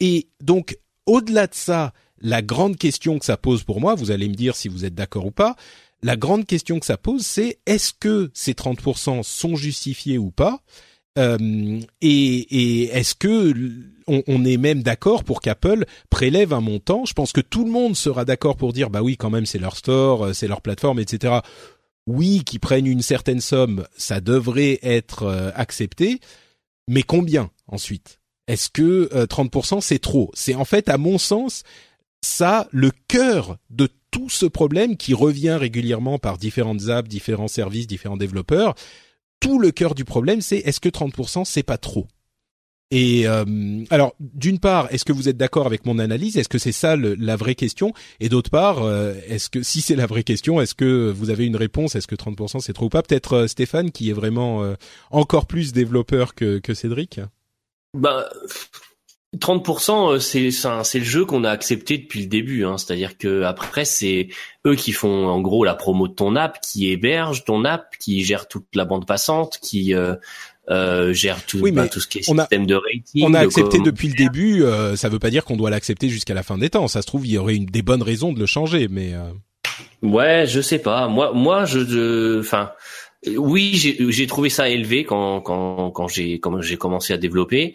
Et donc au-delà de ça, la grande question que ça pose pour moi, vous allez me dire si vous êtes d'accord ou pas, la grande question que ça pose, c'est est-ce que ces 30% sont justifiés ou pas euh, et, et est-ce que on, on, est même d'accord pour qu'Apple prélève un montant? Je pense que tout le monde sera d'accord pour dire bah oui quand même c'est leur store, c'est leur plateforme, etc oui, qui prennent une certaine somme, ça devrait être euh, accepté, mais combien ensuite? Est-ce que 30% euh, c'est trop? C'est en fait, à mon sens, ça le cœur de tout ce problème qui revient régulièrement par différentes apps, différents services, différents développeurs. Tout le cœur du problème, c'est est-ce que 30% c'est pas trop? Et euh, alors, d'une part, est-ce que vous êtes d'accord avec mon analyse? Est-ce que c'est ça le, la vraie question? Et d'autre part, euh, est-ce que si c'est la vraie question, est-ce que vous avez une réponse? Est-ce que 30% c'est trop ou pas? Peut-être euh, Stéphane, qui est vraiment encore plus développeur que, que Cédric. Bah, 30% c'est c'est le jeu qu'on a accepté depuis le début. Hein. C'est-à-dire que après c'est eux qui font en gros la promo de ton app, qui héberge ton app, qui gère toute la bande passante, qui euh, gère tout, oui, bah, tout ce qui est système de rating. On a accepté depuis le début. Euh, ça veut pas dire qu'on doit l'accepter jusqu'à la fin des temps. Ça se trouve, il y aurait une, des bonnes raisons de le changer, mais. Euh... Ouais, je sais pas. Moi, moi, je, enfin, oui, j'ai trouvé ça élevé quand quand quand j'ai quand j'ai commencé à développer.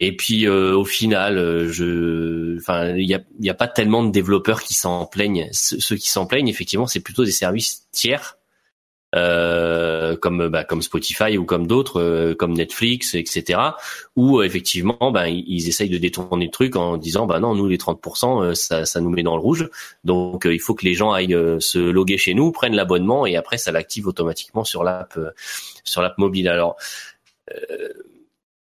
Et puis euh, au final, euh, je, enfin, il y a, y a pas tellement de développeurs qui s'en plaignent. Ceux qui s'en plaignent, effectivement, c'est plutôt des services tiers euh, comme bah, comme Spotify ou comme d'autres, euh, comme Netflix, etc. Où euh, effectivement, bah, ils, essayent de détourner le truc en disant, bah non, nous les 30%, ça, ça nous met dans le rouge. Donc il faut que les gens aillent se loguer chez nous, prennent l'abonnement et après ça l'active automatiquement sur l'app sur l'app mobile. Alors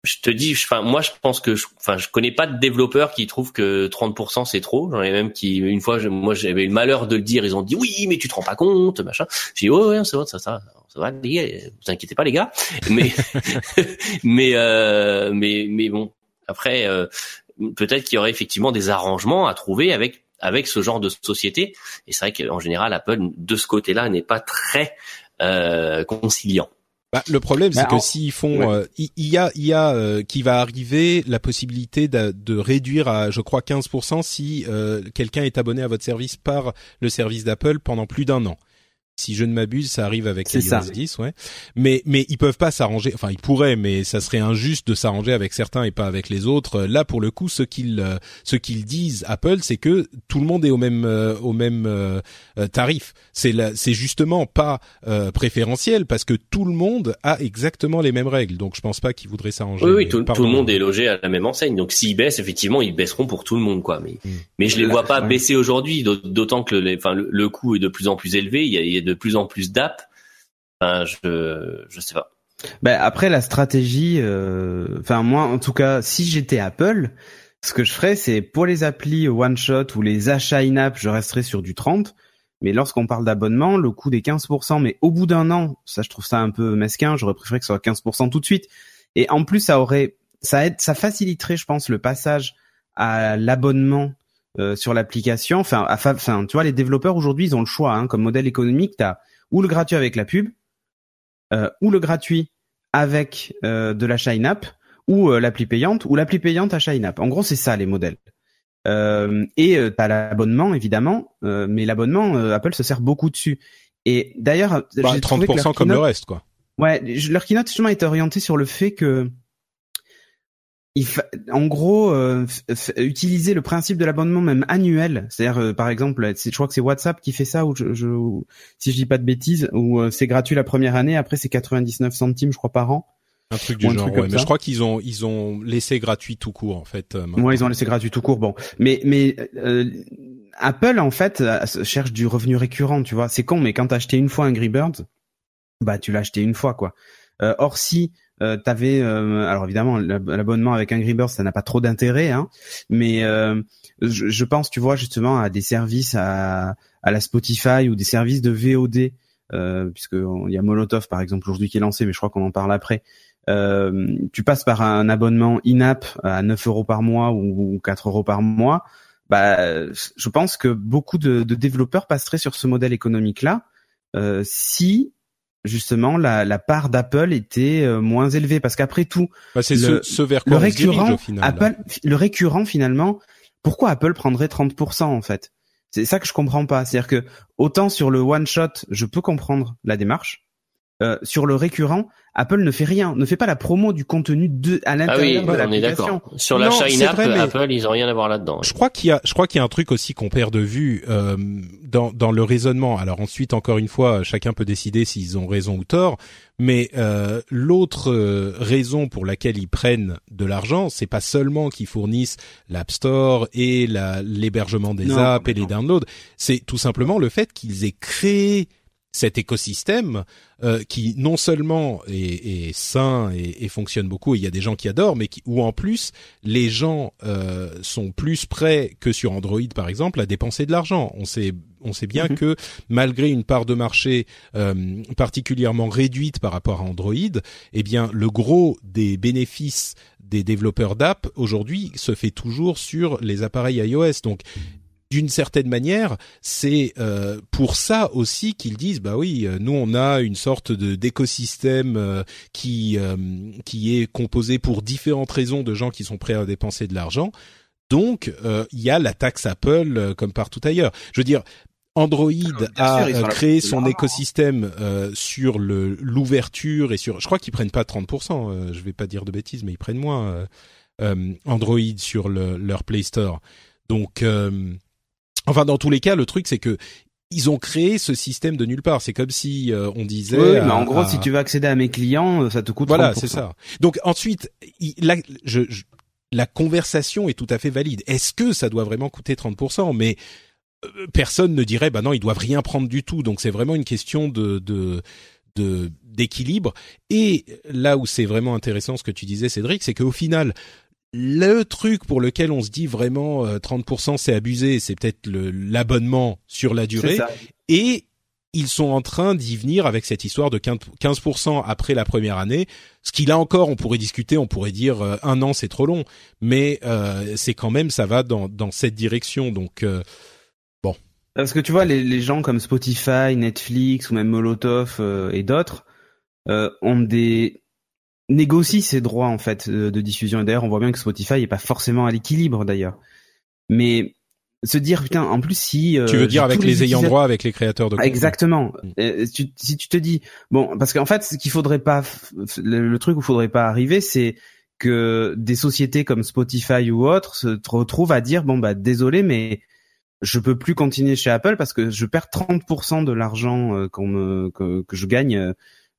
je te dis, enfin moi je pense que, enfin je, connais pas de développeurs qui trouvent que 30% c'est trop. J'en ai même qui une fois, moi j'avais le malheur de le dire, ils ont dit oui mais tu te rends pas compte, machin. J'ai dit oh ouais c'est vrai ça ça ça va vous inquiétez pas les gars. Mais mais euh, mais mais bon après euh, peut-être qu'il y aurait effectivement des arrangements à trouver avec avec ce genre de société. Et c'est vrai qu'en général Apple de ce côté-là n'est pas très euh, conciliant. Bah, le problème, c'est que s'ils font, euh, il y, a, il y a euh, qui va arriver la possibilité de, de, réduire à, je crois, 15% si euh, quelqu'un est abonné à votre service par le service d'Apple pendant plus d'un an. Si je ne m'abuse, ça arrive avec iOS 10, ouais. Mais mais ils peuvent pas s'arranger. Enfin, ils pourraient, mais ça serait injuste de s'arranger avec certains et pas avec les autres. Là, pour le coup, ce qu'ils euh, ce qu'ils disent Apple, c'est que tout le monde est au même euh, au même euh, tarif. C'est c'est justement pas préférentiel parce que tout le monde a exactement les mêmes règles. Donc, je pense pas qu'ils voudraient s'arranger. Oui, oui, tout, le monde est logé à la même enseigne. Donc, s'ils baissent, effectivement, ils baisseront pour tout le monde, quoi. Mais mm. mais je les vois pas baisser aujourd'hui, d'autant que le, enfin, le, coût est de plus en plus élevé. Il y a, il y a de plus en plus d'apps. Enfin, je je sais pas. Ben après la stratégie, euh, enfin moi en tout cas, si j'étais Apple, ce que je ferais, c'est pour les applis one shot ou les achats in-app, je resterais sur du 30. Mais lorsqu'on parle d'abonnement, le coût des 15%, mais au bout d'un an, ça je trouve ça un peu mesquin. J'aurais préféré que ce soit 15% tout de suite. Et en plus, ça aurait, ça aide, ça faciliterait, je pense, le passage à l'abonnement euh, sur l'application. Enfin, enfin, tu vois, les développeurs aujourd'hui, ils ont le choix. Hein, comme modèle économique, t'as ou le gratuit avec la pub, euh, ou le gratuit avec euh, de l'achat in-app, ou l'appli payante, ou l'appli payante achat in-app. En gros, c'est ça les modèles. et t'as l'abonnement évidemment, mais l'abonnement, Apple se sert beaucoup dessus. Et d'ailleurs, bah, 30% comme le reste, quoi. Ouais, leur keynote justement est orienté sur le fait que en gros, euh, utiliser le principe de l'abonnement même annuel, c'est-à-dire euh, par exemple, je crois que c'est WhatsApp qui fait ça, ou je, si je dis pas de bêtises, où euh, c'est gratuit la première année, après c'est 99 centimes, je crois par an. Un truc du genre, ouais. mais je crois qu'ils ont ils ont laissé gratuit tout court en fait. Moi, ils ont laissé gratuit tout court. Bon, mais mais Apple en fait cherche du revenu récurrent, tu vois. C'est con, mais quand t'as acheté une fois un Birds, bah tu l'as acheté une fois quoi. or si euh, t'avais euh, alors évidemment l'abonnement avec Angry Birds ça n'a pas trop d'intérêt hein, mais euh, je, je, pense tu vois justement à des services à, à la Spotify ou des services de VOD euh, puisque il y a Molotov par exemple aujourd'hui qui est lancé mais je crois qu'on en parle après. Euh, tu passes par un abonnement in-app à 9 euros par mois ou, 4 euros par mois. Bah je pense que beaucoup de, de développeurs passeraient sur ce modèle économique là euh, si justement la, la part d'Apple était euh, moins élevée. Parce qu'après tout bah, c'est le, ce, vers quoi le récurrent au final, Apple le récurrent finalement pourquoi Apple prendrait 30% en fait? C'est ça que je comprends pas. C'est-à-dire que autant sur le one shot je peux comprendre la démarche euh, sur le récurrent Apple ne fait rien, ne fait pas la promo du contenu de à l'intérieur ah oui, de l'application. Sur la in-app, Apple, ils ont rien à voir là-dedans. Je crois qu'il y a, je crois qu'il y a un truc aussi qu'on perd de vue euh, dans dans le raisonnement. Alors ensuite, encore une fois, chacun peut décider s'ils ont raison ou tort. Mais euh, l'autre euh, raison pour laquelle ils prennent de l'argent, c'est pas seulement qu'ils fournissent l'App Store et l'hébergement des apps et les downloads. C'est tout simplement le fait qu'ils aient créé cet écosystème euh, qui non seulement est, est sain et, et, fonctionne beaucoup, et il y a des gens qui adorent, mais qui, où en plus les gens euh, sont plus prêts que sur Android par exemple à dépenser de l'argent. On sait on sait bien Mhm. que malgré une part de marché euh, particulièrement réduite par rapport à Android, eh bien le gros des bénéfices des développeurs d'app aujourd'hui se fait toujours sur les appareils iOS. Donc d'une certaine manière, c'est euh, pour ça aussi qu'ils disent bah oui, euh, nous on a une sorte de d'écosystème euh, qui euh, qui est composé pour différentes raisons de gens qui sont prêts à dépenser de l'argent. Donc euh, il y a la taxe Apple euh, comme partout ailleurs. Je veux dire Android bien a créé son écosystème euh, sur le l'ouverture et sur je crois qu'ils prennent pas 30% euh, je vais pas dire de bêtises mais ils prennent moins euh, euh, Android sur le, leur Play Store. Donc euh, enfin dans tous les cas le truc c'est que ils ont créé ce système de nulle part. C'est comme si euh, on disait. Oui, mais en gros, à- si tu veux accéder à mes clients, euh, ça te coûte voilà, 30%. c'est ça. Donc ensuite, il- je, je- la conversation est tout à fait valide. Est-ce que ça doit vraiment coûter 30% Mais euh, personne ne dirait, bah non, ils doivent rien prendre du tout. Donc c'est vraiment une question de de de- d'équilibre. Et là où c'est vraiment intéressant ce que tu disais, Cédric, c'est qu'au final, le truc pour lequel on se dit vraiment euh, 30% c'est abusé, c'est peut-être l'abonnement sur la durée. Et ils sont en train d'y venir avec cette histoire de 15 15% après la première année. Ce qui là encore, on pourrait discuter, on pourrait dire euh, un an c'est trop long, mais euh, c'est quand même ça va dans dans cette direction. Donc euh, Parce que tu vois, les, les gens comme Spotify, Netflix ou même Molotov euh, et d'autres euh, ont des négocient ces droits en fait de, de diffusion. Et d'ailleurs, on voit bien que Spotify est pas forcément à l'équilibre d'ailleurs. Mais se dire putain, en plus si euh, tu veux dire avec les ayants droit, avec les créateurs de contenu. Exactement. Mm. Euh, tu- si tu te dis bon, parce qu'en fait, ce qu'il faudrait pas, le, le truc où faudrait pas arriver, c'est que des sociétés comme Spotify ou autres se retrouvent à dire bon bah désolé, mais je peux plus continuer chez Apple parce que je perds 30% de l'argent euh, qu'on me que, que je gagne euh,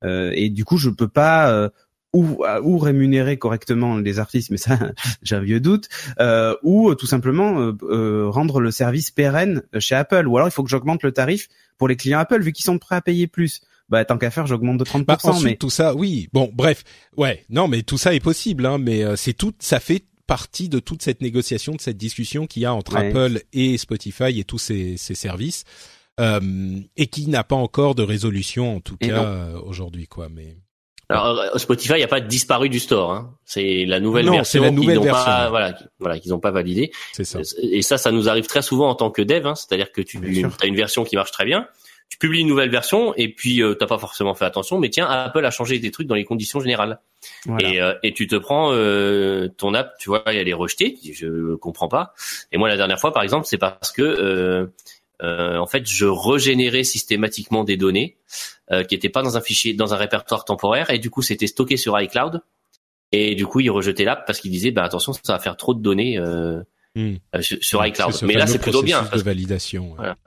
euh, et du coup je peux pas euh, ou, ou rémunérer correctement les artistes, mais ça j'ai un vieux doute, euh, ou euh, tout simplement euh, euh, rendre le service pérenne chez Apple, ou alors il faut que j'augmente le tarif pour les clients Apple vu qu'ils sont prêts à payer plus. Bah tant qu'à faire, j'augmente de 30%, Bah, ensuite, mais tout ça, oui. Bon, bref, ouais, non, mais tout ça est possible, hein, mais euh, c'est tout, ça fait partie de toute cette négociation, de cette discussion qu'il y a entre Ouais. Apple et Spotify et tous ces, ces services, euh, et qui n'a pas encore de résolution, en tout Et cas euh, aujourd'hui, quoi. Mais Alors euh, Spotify n'a pas disparu du store. Hein. C'est la nouvelle Non, version qu'ils n'ont pas, voilà, qui- voilà, qu'ils n'ont pas validée. c'est ça. Et ça, ça nous arrive très souvent en tant que dev. Hein. C'est-à-dire que tu as une version qui marche très bien, tu publies une nouvelle version et puis euh, t'as pas forcément fait attention, mais tiens, Apple a changé des trucs dans les conditions générales. voilà. Et, euh, et tu te prends euh, ton app, tu vois, elle est rejetée. Je comprends pas. Et moi, la dernière fois, par exemple, c'est parce que euh, euh, en fait, je régénérais systématiquement des données euh, qui étaient pas dans un fichier, dans un répertoire temporaire, et du coup, c'était stocké sur iCloud. Et du coup, il rejetait l'app parce qu'il disait, bah attention, ça va faire trop de données euh, euh, sur, iCloud. ce Mais là, c'est plutôt bien. parce de validation. Voilà.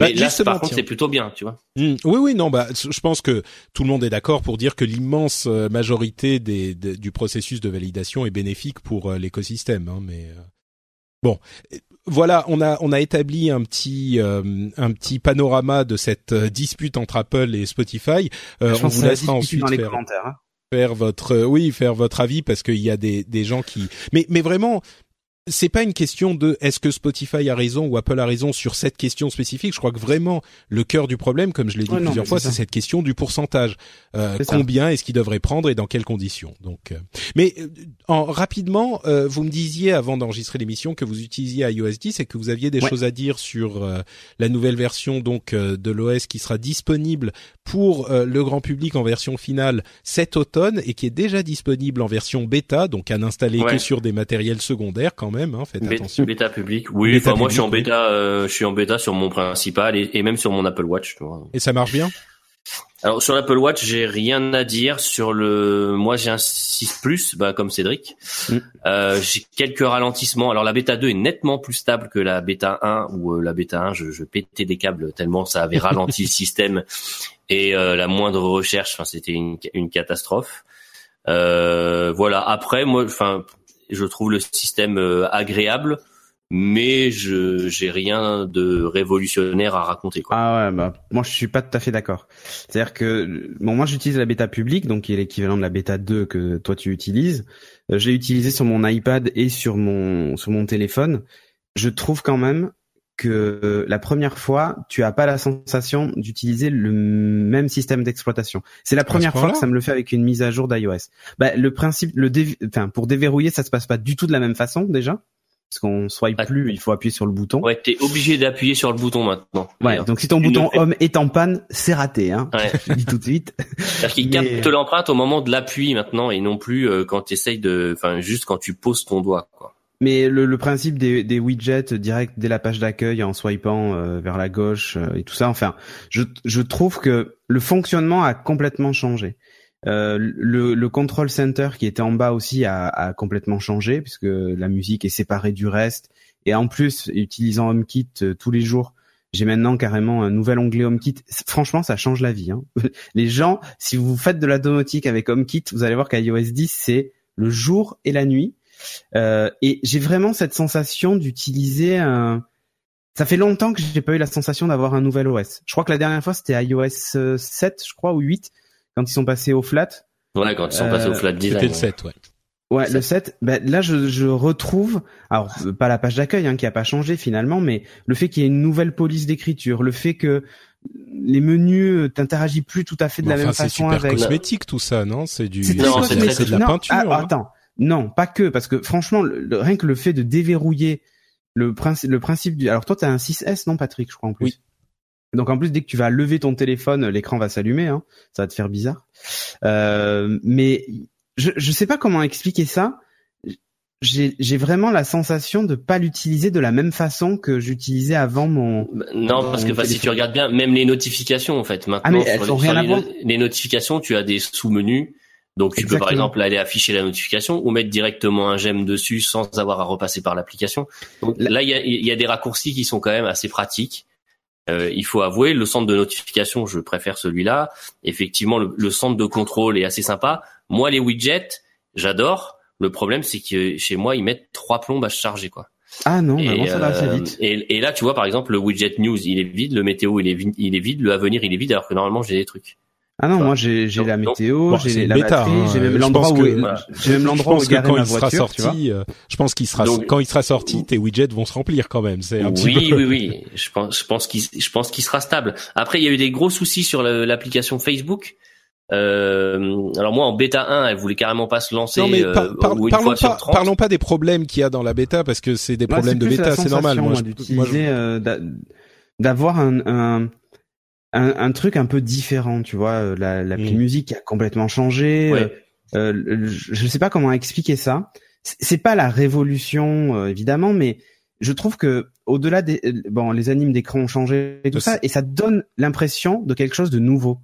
Bah, mais là, par contre, c'est plutôt bien, tu vois. Hmm, Oui, oui, non, bah, je pense que tout le monde est d'accord pour dire que l'immense euh, majorité des, des- du processus de validation est bénéfique pour euh, l'écosystème. Hein, mais euh, bon, Euh, voilà, on a on a établi un petit euh, un petit panorama de cette euh, dispute entre Apple et Spotify. Euh, Je on vous laissera ensuite dans les faire commentaires. hein. faire votre euh, oui faire votre avis parce qu'il y a des des gens qui mais mais vraiment c'est pas une question de est-ce que Spotify a raison ou Apple a raison sur cette question spécifique. Je crois que vraiment le cœur du problème, comme je l'ai dit Ouais, plusieurs fois, c'est cette question du pourcentage. Euh, combien est-ce qu'ils devraient prendre et dans quelles conditions. Donc, euh, mais euh, en rapidement, euh, vous me disiez avant d'enregistrer l'émission que vous utilisiez iOS 10 et que vous aviez des Ouais. choses à dire sur euh, la nouvelle version donc euh, de l'OS qui sera disponible pour euh, le grand public en version finale cet automne et qui est déjà disponible en version bêta, donc à n'installer que sur des matériels secondaires quand même. Hein, faites attention. Bêta public. Oui, Bêta enfin, moi, je suis en bêta, euh, je suis en bêta sur mon principal et, et même sur mon Apple Watch. Tu vois. Et ça marche bien? Alors sur l'Apple Watch, j'ai rien à dire sur le. Moi, j'ai un 6 Plus, bah, comme Cédric. Mm. Euh, j'ai quelques ralentissements. Alors la bêta 2 est nettement plus stable que la bêta 1 ou euh, la bêta 1, je, je pétais des câbles tellement ça avait ralenti le système et euh, la moindre recherche, enfin c'était une, une catastrophe. Euh, voilà. Après, moi, enfin, je trouve le système euh, agréable, mais je j'ai rien de révolutionnaire à raconter. Quoi. Ah ouais, bah moi je suis pas tout à fait d'accord. C'est-à-dire que bon, moi j'utilise la bêta publique, donc qui est l'équivalent de la bêta 2 que toi tu utilises. Euh, je l'ai utilisé sur mon iPad et sur mon sur mon téléphone. Je trouve quand même que la première fois, tu as pas la sensation d'utiliser le même système d'exploitation. C'est la première fois que ça me le fait avec une mise à jour d'iOS. Bah, le principe, le enfin, pour déverrouiller, ça se passe pas du tout de la même façon déjà parce qu'on swipe ah. plus, il faut appuyer sur le bouton. Ouais, t'es obligé d'appuyer sur le bouton maintenant. Ouais, donc si ton bouton home est en panne, c'est raté, hein. Ouais. Je dis tout de suite. C'est-à-dire qu'il capte l'empreinte au moment de l'appui maintenant et non plus euh, quand tu essayes de, enfin juste quand tu poses ton doigt, quoi. Mais le, le principe des, des, widgets direct dès la page d'accueil en swipant euh, vers la gauche euh, et tout ça, enfin, je, je trouve que le fonctionnement a complètement changé. Euh, le, le, control center qui était en bas aussi a, a, complètement changé puisque la musique est séparée du reste. Et en plus, utilisant HomeKit euh, tous les jours, j'ai maintenant carrément un nouvel onglet HomeKit. Franchement, ça change la vie. Hein. Les gens, si vous faites de la domotique avec HomeKit, vous allez voir qu'iOS 10 c'est le jour et la nuit. Euh, et j'ai vraiment cette sensation d'utiliser un. Ça fait longtemps que j'ai pas eu la sensation d'avoir un nouvel OS. Je crois que la dernière fois c'était iOS 7, euh, je crois, ou 8 quand ils sont passés au flat. Ouais, quand ils sont passés au flat design. C'était le 7, ouais. Ouais, le 7, ben là je, je retrouve, alors pas la page d'accueil hein, qui a pas changé finalement, mais le fait qu'il y ait une nouvelle police d'écriture, le fait que les menus t'interagis plus tout à fait de la même façon avec. C'est super cosmétique tout ça, non? C'est du, c'est de la peinture. Ah, hein. Attends, non, pas que, parce que franchement, rien que le fait de déverrouiller le principe, le principe du, alors toi t'as un 6S non Patrick, je crois en plus? Oui. Donc en plus, dès que tu vas lever ton téléphone, l'écran va s'allumer. Hein. Ça va te faire bizarre. Euh, mais je je sais pas comment expliquer ça. J'ai vraiment la sensation de pas l'utiliser de la même façon que j'utilisais avant mon. Bah, non, parce que bah, si tu regardes bien, même les notifications en fait. Maintenant, ah, mais elles rien les, à voir. les notifications, tu as des sous-menus. Donc tu peux par exemple aller afficher la notification ou mettre directement un j'aime dessus sans avoir à repasser par l'application. Donc là, il y a, y a, des raccourcis qui sont quand même assez pratiques. Euh, il faut avouer, le centre de notification, je préfère celui-là. Effectivement, le, centre de contrôle est assez sympa. Moi, les widgets, j'adore. Le problème, c'est que chez moi, ils mettent trois plombes à se charger, quoi. Ah non, et, ça va assez euh, vite. Et, là, tu vois, par exemple, le widget news, il est vide, le météo, il est vide, il est vide, le avenir, il est vide, alors que normalement, j'ai des trucs. Ah non, moi j'ai j'ai la météo, j'ai la batterie, hein. j'ai même l'endroit où j'ai même l'endroit où garer ma voiture, sera sorti, euh, je pense qu'il sera quand il sera sorti, tes widgets vont se remplir quand même. C'est un oui, petit peu... oui, oui, oui. Je pense, je pense qu'il, je pense qu'il sera stable. Après, il y a eu des gros soucis sur l'application Facebook. Euh, alors moi en bêta 1, elle voulait carrément pas se lancer. Non mais euh, parlons, pas, parlons pas des problèmes qu'il y a dans la bêta parce que c'est des problèmes de bêta, c'est normal. Moi, d'utiliser, euh, d'avoir un, un un, truc un peu différent, tu vois. Euh, la, l'appli mm. musique a complètement changé. Euh, euh je ne sais pas comment expliquer ça. C'est pas la révolution euh, évidemment, mais je trouve que au-delà des bon, les animes d'écran ont changé et tout ça, et ça donne l'impression de quelque chose de nouveau.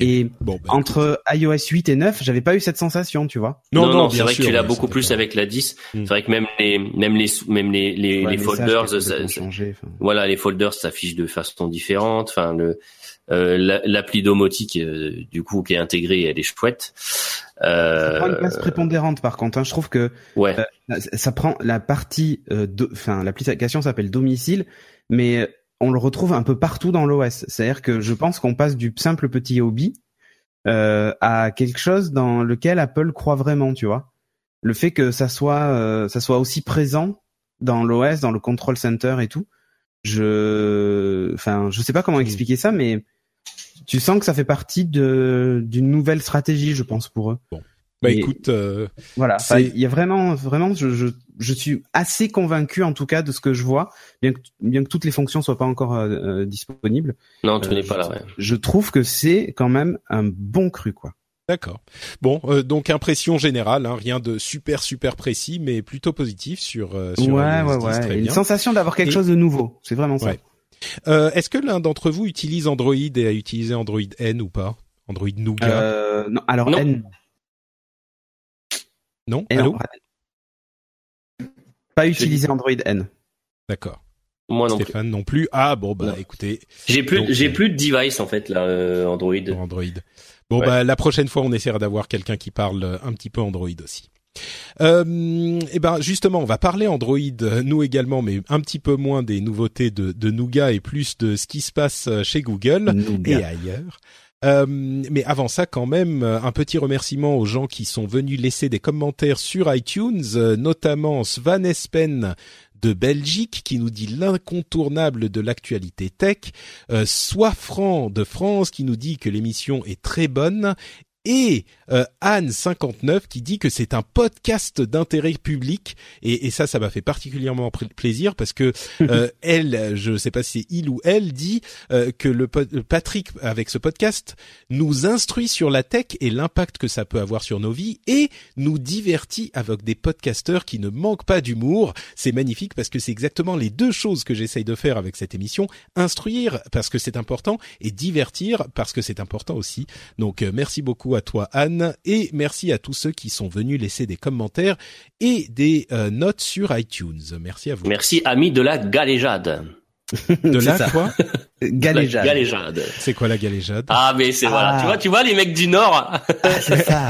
Et bon, bah, entre iOS 8 et 9, j'avais pas eu cette sensation, tu vois. Non, non, non c'est vrai que tu l'as beaucoup plus avec la 10. Mm. C'est vrai que même les, même les, même les, les, les folders, ça, voilà, les folders s'affichent de façon différente. Enfin, le, euh, l'appli domotique, euh, du coup, qui est intégrée, elle est chouette. Euh, ça prend une place prépondérante, par contre. Hein. Je trouve que ouais. ça prend la partie, enfin, l'application s'appelle domicile, mais on le retrouve un peu partout dans l'OS. C'est-à-dire que je pense qu'on passe du simple petit hobby euh, à quelque chose dans lequel Apple croit vraiment, tu vois. Le fait que ça soit ça soit aussi présent dans l'OS, dans le control center et tout. Je, enfin, je sais pas comment expliquer ça, mais tu sens que ça fait partie de d'une nouvelle stratégie, je pense pour eux. Bon. Bah écoute, euh, voilà, il y a vraiment, vraiment, je, je, je, suis assez convaincu en tout cas de ce que je vois, bien que bien que toutes les fonctions soient pas encore euh, euh disponibles. Non, tu n'es pas là. Ouais. Je trouve que c'est quand même un bon cru, quoi. D'accord. Bon, euh, donc impression générale, hein, rien de super super précis, mais plutôt positif sur. sur ouais, ouais, ouais. Une sensation d'avoir quelque chose de nouveau. C'est vraiment ça. Euh, Est-ce que l'un d'entre vous utilise Android et a utilisé Android N ou pas? Android Nougat? Euh, Non, alors N. Non, Allô? Pas utilisé Android N. D'accord. Moi non Stéphane non plus. Ah bon bah écoutez. J'ai plus j'ai euh, plus de device en fait là euh, Android. Android. Bon bah la prochaine fois on essaiera d'avoir quelqu'un qui parle un petit peu Android aussi. Euh, et ben justement, on va parler Android, euh, nous également, mais un petit peu moins des nouveautés de, de Nougat et plus de ce qui se passe euh, chez Google Nougat. et ailleurs. Euh, mais avant ça, quand même, un petit remerciement aux gens qui sont venus laisser des commentaires sur iTunes, euh, notamment Svan Espen de Belgique qui nous dit l'incontournable de l'actualité tech, euh, Soifran de France qui nous dit que l'émission est très bonne et euh, Anne 59 qui dit que c'est un podcast d'intérêt public. Et, et ça ça m'a fait particulièrement plaisir parce que euh, elle je sais pas si c'est il ou elle dit euh, que le Patrick avec ce podcast nous instruit sur la tech et l'impact que ça peut avoir sur nos vies et nous divertit avec des podcasteurs qui ne manquent pas d'humour. C'est magnifique parce que c'est exactement les deux choses que j'essaye de faire avec cette émission. Instruire parce que c'est important et divertir parce que c'est important aussi. Donc euh, merci beaucoup à toi Anne et merci à tous ceux qui sont venus laisser des commentaires et des euh, notes sur iTunes. Merci à vous. Merci, ami de la galéjade. De ça. quoi Galéjade. La galéjade. C'est quoi la galéjade? Ah, mais c'est voilà. Ah. Tu vois, tu vois, les mecs du Nord. C'est ça.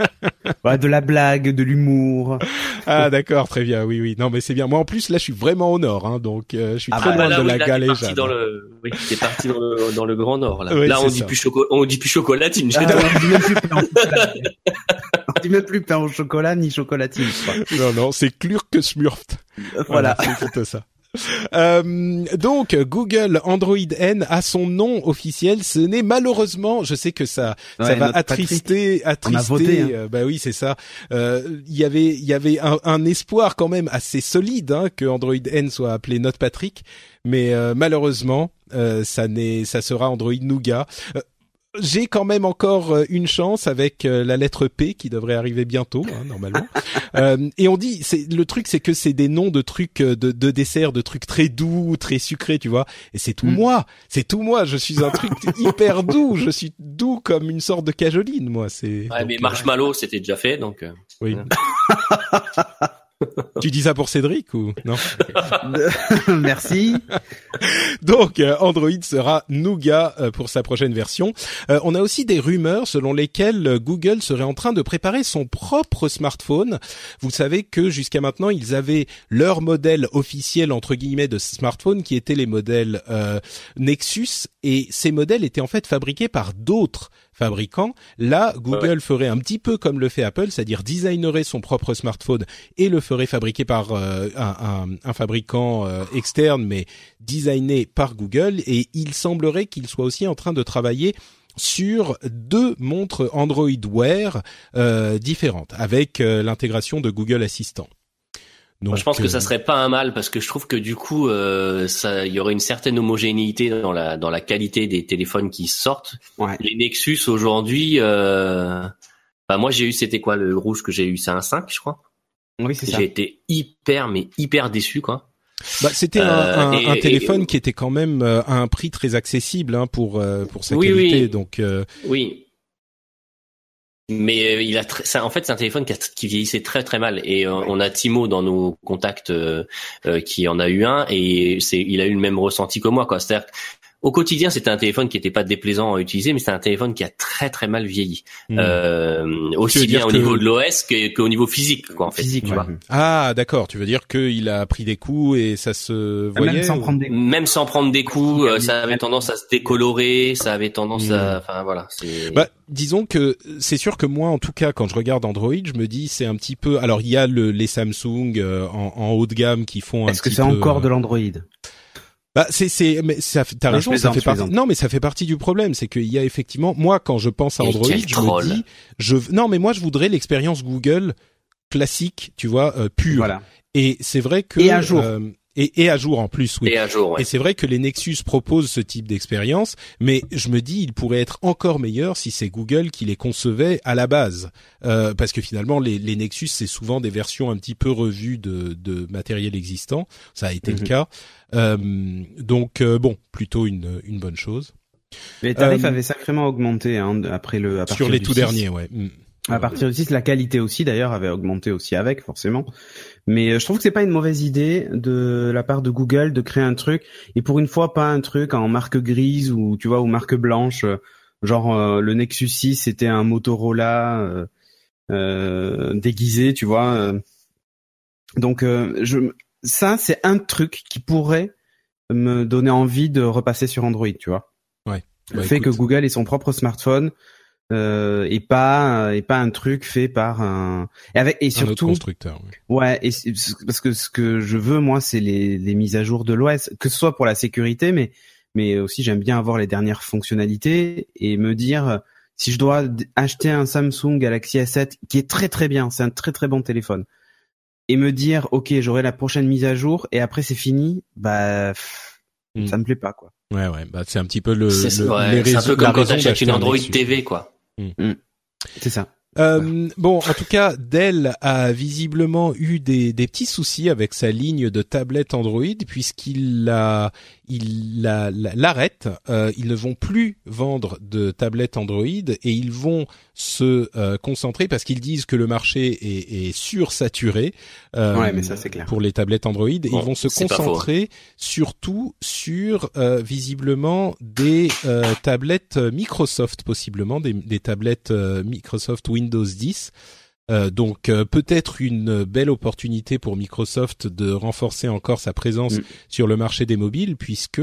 ouais, de la blague, de l'humour. Ah d'accord, très bien. Oui oui. Non mais c'est bien. Moi en plus là je suis vraiment au nord hein, donc euh, je suis Ah très bah, loin là, de oui, la là, t'es parti galéjade. dans le, oui, t'es parti dans le, dans le Grand Nord, là. Oui, là, on dit ça. plus choco, on dit plus chocolatine. Ah, on dit même plus pain au chocolat. on dit même plus pain au chocolat ni chocolatine. Non non, c'est Klurk que Smurft. Voilà. c'est plutôt ça. Euh, donc Google Android N a son nom officiel. Ce n'est malheureusement, je sais que ça, ça va attrister, attrister. voté, hein. euh, bah oui, c'est ça. Euh, Il y avait, il y avait un, un espoir quand même assez solide hein, que Android N soit appelé Note Patrick, mais malheureusement, ça n'est, ça sera Android Nougat. Euh, j'ai quand même encore euh, une chance avec euh, la lettre P qui devrait arriver bientôt, hein, normalement. Euh, et on dit, c'est le truc, c'est que c'est des noms de trucs euh, de, de desserts, de trucs très doux, très sucrés, tu vois. Et c'est tout Mm. moi, c'est tout moi. Je suis un truc hyper doux. Je suis doux comme une sorte de cajoline, moi. C'est. Ouais, donc, mais euh, Marshmallow, c'était déjà fait, donc. euh, Oui. tu dis ça pour Cédric ou non Merci. Donc euh, Android sera Nougat euh, pour sa prochaine version. Euh, on a aussi des rumeurs selon lesquelles Google serait en train de préparer son propre smartphone. Vous savez que jusqu'à maintenant ils avaient leur modèle officiel entre guillemets de smartphone qui étaient les modèles euh, Nexus et ces modèles étaient en fait fabriqués par d'autres fabricants. Là, Google ferait un petit peu comme le fait Apple, c'est-à-dire designerait son propre smartphone et le ferait fabriquer par euh, un, un- un fabricant euh, externe, mais designé par Google. Et il semblerait qu'il soit aussi en train de travailler sur deux montres Android Wear euh, différentes, avec l'intégration de Google Assistant. Moi, je pense que euh, ça serait pas un mal parce que je trouve que du coup, euh, ça, il y aurait une certaine homogénéité dans la dans la qualité des téléphones qui sortent. Ouais. Les Nexus aujourd'hui, euh, bah moi j'ai eu, c'était quoi le rouge que j'ai eu, c'est un 5 je crois. Oui, c'est ça. J'ai été hyper mais hyper déçu quoi. Bah, c'était un, Euh, un- et- un et- téléphone qui était quand même euh, à un prix très accessible hein, pour euh, pour sa Oui, qualité. oui. Donc euh, Oui. Mais euh, il a très- ça, en fait c'est un téléphone qui, a- qui vieillissait très très mal. Et euh, on a Timo dans nos contacts euh, euh, qui en a eu un. Et c'est il a eu le même ressenti que moi quoi. C'est-à-dire au quotidien c'était un téléphone qui était pas déplaisant à utiliser mais c'est un téléphone qui a très très mal vieilli. hmm. Euh, aussi bien au que- niveau de l'OS que- qu'au niveau physique quoi en fait. Physique, tu ouais. vois. ah d'accord, tu veux dire qu'il a pris des coups et ça se voyait Même sans ou- prendre des Même sans prendre des coups, euh, ça avait tendance à se décolorer, ça avait tendance à, enfin voilà. Bah, disons que c'est sûr que moi, en tout cas, quand je regarde Android, je me dis c'est un petit peu. Alors, il y a le, les Samsung euh, en, en haut de gamme qui font un Est-ce que c'est peu, encore euh, de l'Android? Bah, c'est c'est mais ça. fait- T'as raison, ça fait partie. Non, mais ça fait partie du problème, c'est qu'il y a effectivement. Moi, quand je pense à Android, je troll. me dis, je non, mais moi, je voudrais l'expérience Google classique, tu vois, euh, pure. Voilà. Et c'est vrai que Et à jour. euh, et, et à jour en plus, oui. Et à jour, ouais. Et c'est vrai que les Nexus proposent ce type d'expérience, mais je me dis il pourrait être encore meilleur si c'est Google qui les concevait à la base, Euh, parce que finalement les, les Nexus c'est souvent des versions un petit peu revues de, de matériel existant, ça a été Mhm. le cas. Euh, donc euh, bon, plutôt une, une bonne chose. Les tarifs Euh, avaient sacrément augmenté hein, après le. À Sur les du tout 6. derniers, ouais. Mm. À partir du 6, la qualité aussi d'ailleurs avait augmenté aussi avec forcément. Mais euh, je trouve que c'est pas une mauvaise idée de la part de Google de créer un truc et pour une fois pas un truc en marque grise ou tu vois ou marque blanche euh, genre euh, le Nexus 6 c'était un Motorola euh, euh, déguisé, tu vois. euh. Donc euh, je ça c'est un truc qui pourrait me donner envie de repasser sur Android, tu vois. Ouais. Le Bah, fait écoute. que Google ait son propre smartphone euh, et pas et pas un truc fait par un et avec et Un autre surtout constructeur. oui. Ouais, et c'est- parce que ce que je veux moi, c'est les, les mises à jour de l'OS, que ce soit pour la sécurité, mais mais aussi j'aime bien avoir les dernières fonctionnalités et me dire euh, si je dois acheter un Samsung Galaxy S7 qui est très très bien, c'est un très très bon téléphone, et me dire ok j'aurai la prochaine mise à jour et après c'est fini, bah pff, Mm. ça me plaît pas quoi. Ouais, ouais. Bah, c'est un petit peu le. C'est le- ouais, les c'est un peu comme quand t'achètes une un Android. TV, quoi. C'est ça. Euh, bon, en tout cas, Dell a visiblement eu des, des petits soucis avec sa ligne de tablette Android puisqu'il la, il la- la- l'arrête. Euh, ils ne vont plus vendre de tablettes Android et ils vont se euh, concentrer parce qu'ils disent que le marché est, est sursaturé. euh, Ouais, mais ça, c'est clair. Pour les tablettes Android, Bon, ils vont se faux. concentrer surtout sur euh, visiblement des euh, tablettes Microsoft possiblement des, des tablettes Microsoft Windows 10 Euh, donc euh, peut-être une belle opportunité pour Microsoft de renforcer encore sa présence Mm. sur le marché des mobiles puisque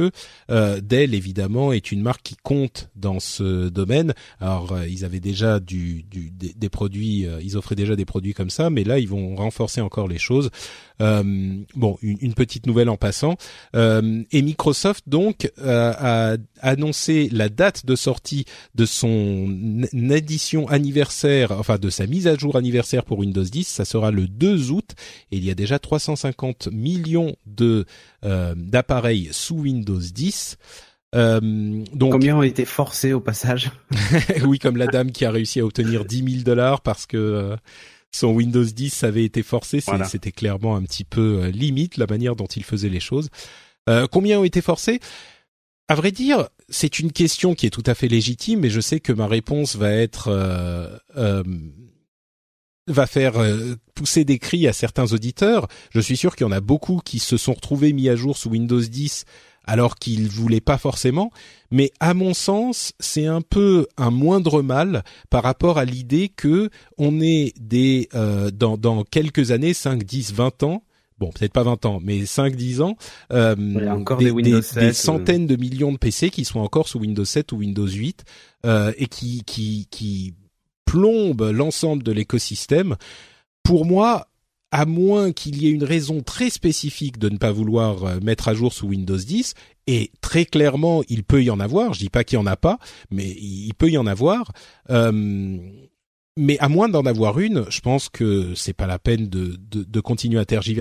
euh, Dell évidemment est une marque qui compte dans ce domaine. Alors euh, ils avaient déjà du, du des, des produits, euh, ils offraient déjà des produits comme ça, mais là ils vont renforcer encore les choses. Euh, bon, une, une petite nouvelle en passant. Euh, et Microsoft donc euh, a annoncé la date de sortie de son édition anniversaire, enfin de sa mise à jour anniversaire pour Windows 10. Ça sera le 2 août et il y a déjà 350 millions de euh, d'appareils sous Windows 10. Euh, donc Combien ont été forcés au passage? Oui, comme la dame qui a réussi à obtenir 10 000 dollars parce que euh, son Windows 10 avait été forcé. Voilà. C'était clairement un petit peu limite la manière dont il faisait les choses. Euh, combien ont été forcés? À vrai dire, c'est une question qui est tout à fait légitime, mais je sais que ma réponse va être euh, euh, va faire euh, pousser des cris à certains auditeurs. Je suis sûr qu'il y en a beaucoup qui se sont retrouvés mis à jour sous Windows 10 alors qu'ils voulaient pas forcément. Mais à mon sens, c'est un peu un moindre mal par rapport à l'idée que on est des euh, dans, dans quelques années, 5, 10, 20 ans, bon peut-être pas 20 ans, mais 5, 10 ans, euh, encore des Windows 7, des euh. centaines de millions de PC qui sont encore sous Windows 7 ou Windows 8 euh, et qui, qui, qui plombent l'ensemble de l'écosystème. Pour moi, à moins qu'il y ait une raison très spécifique de ne pas vouloir euh, mettre à jour sous Windows 10, et très clairement, il peut y en avoir, je dis pas qu'il y en a pas, mais il peut y en avoir, euh, mais à moins d'en avoir une, je pense que c'est pas la peine de, de continuer à tergiverser.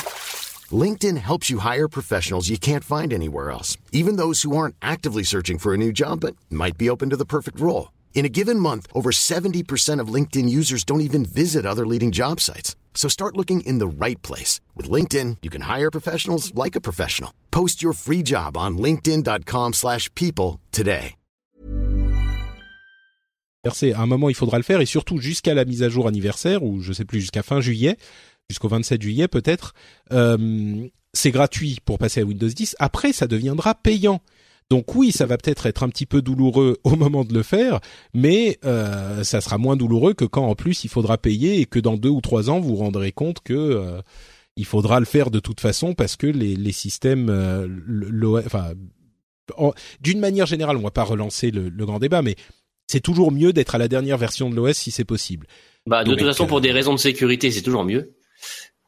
LinkedIn helps you hire professionals you can't find anywhere else, even those who aren't actively searching for a new job but might be open to the perfect role. In a given month, over 70% of LinkedIn users don't even visit other leading job sites. So start looking in the right place. With LinkedIn, you can hire professionals like a professional. Post your free job on linkedin.com/people slash people today. À un moment, il faudra le faire, et surtout jusqu'à la mise à jour anniversaire, ou je sais plus, jusqu'à fin juillet, jusqu'au 27 juillet peut-être, euh, c'est gratuit pour passer à Windows 10. Après, ça deviendra payant. Donc oui, ça va peut-être être un petit peu douloureux au moment de le faire, mais euh, ça sera moins douloureux que quand en plus il faudra payer et que dans deux ou trois ans vous vous rendrez compte que euh, il faudra le faire de toute façon parce que les, les systèmes, euh, le- enfin, en- d'une manière générale, on va pas relancer le, le grand débat, mais c'est toujours mieux d'être à la dernière version de l'OS si c'est possible. Bah, de Donc, toute façon, euh, pour des raisons de sécurité, c'est toujours mieux.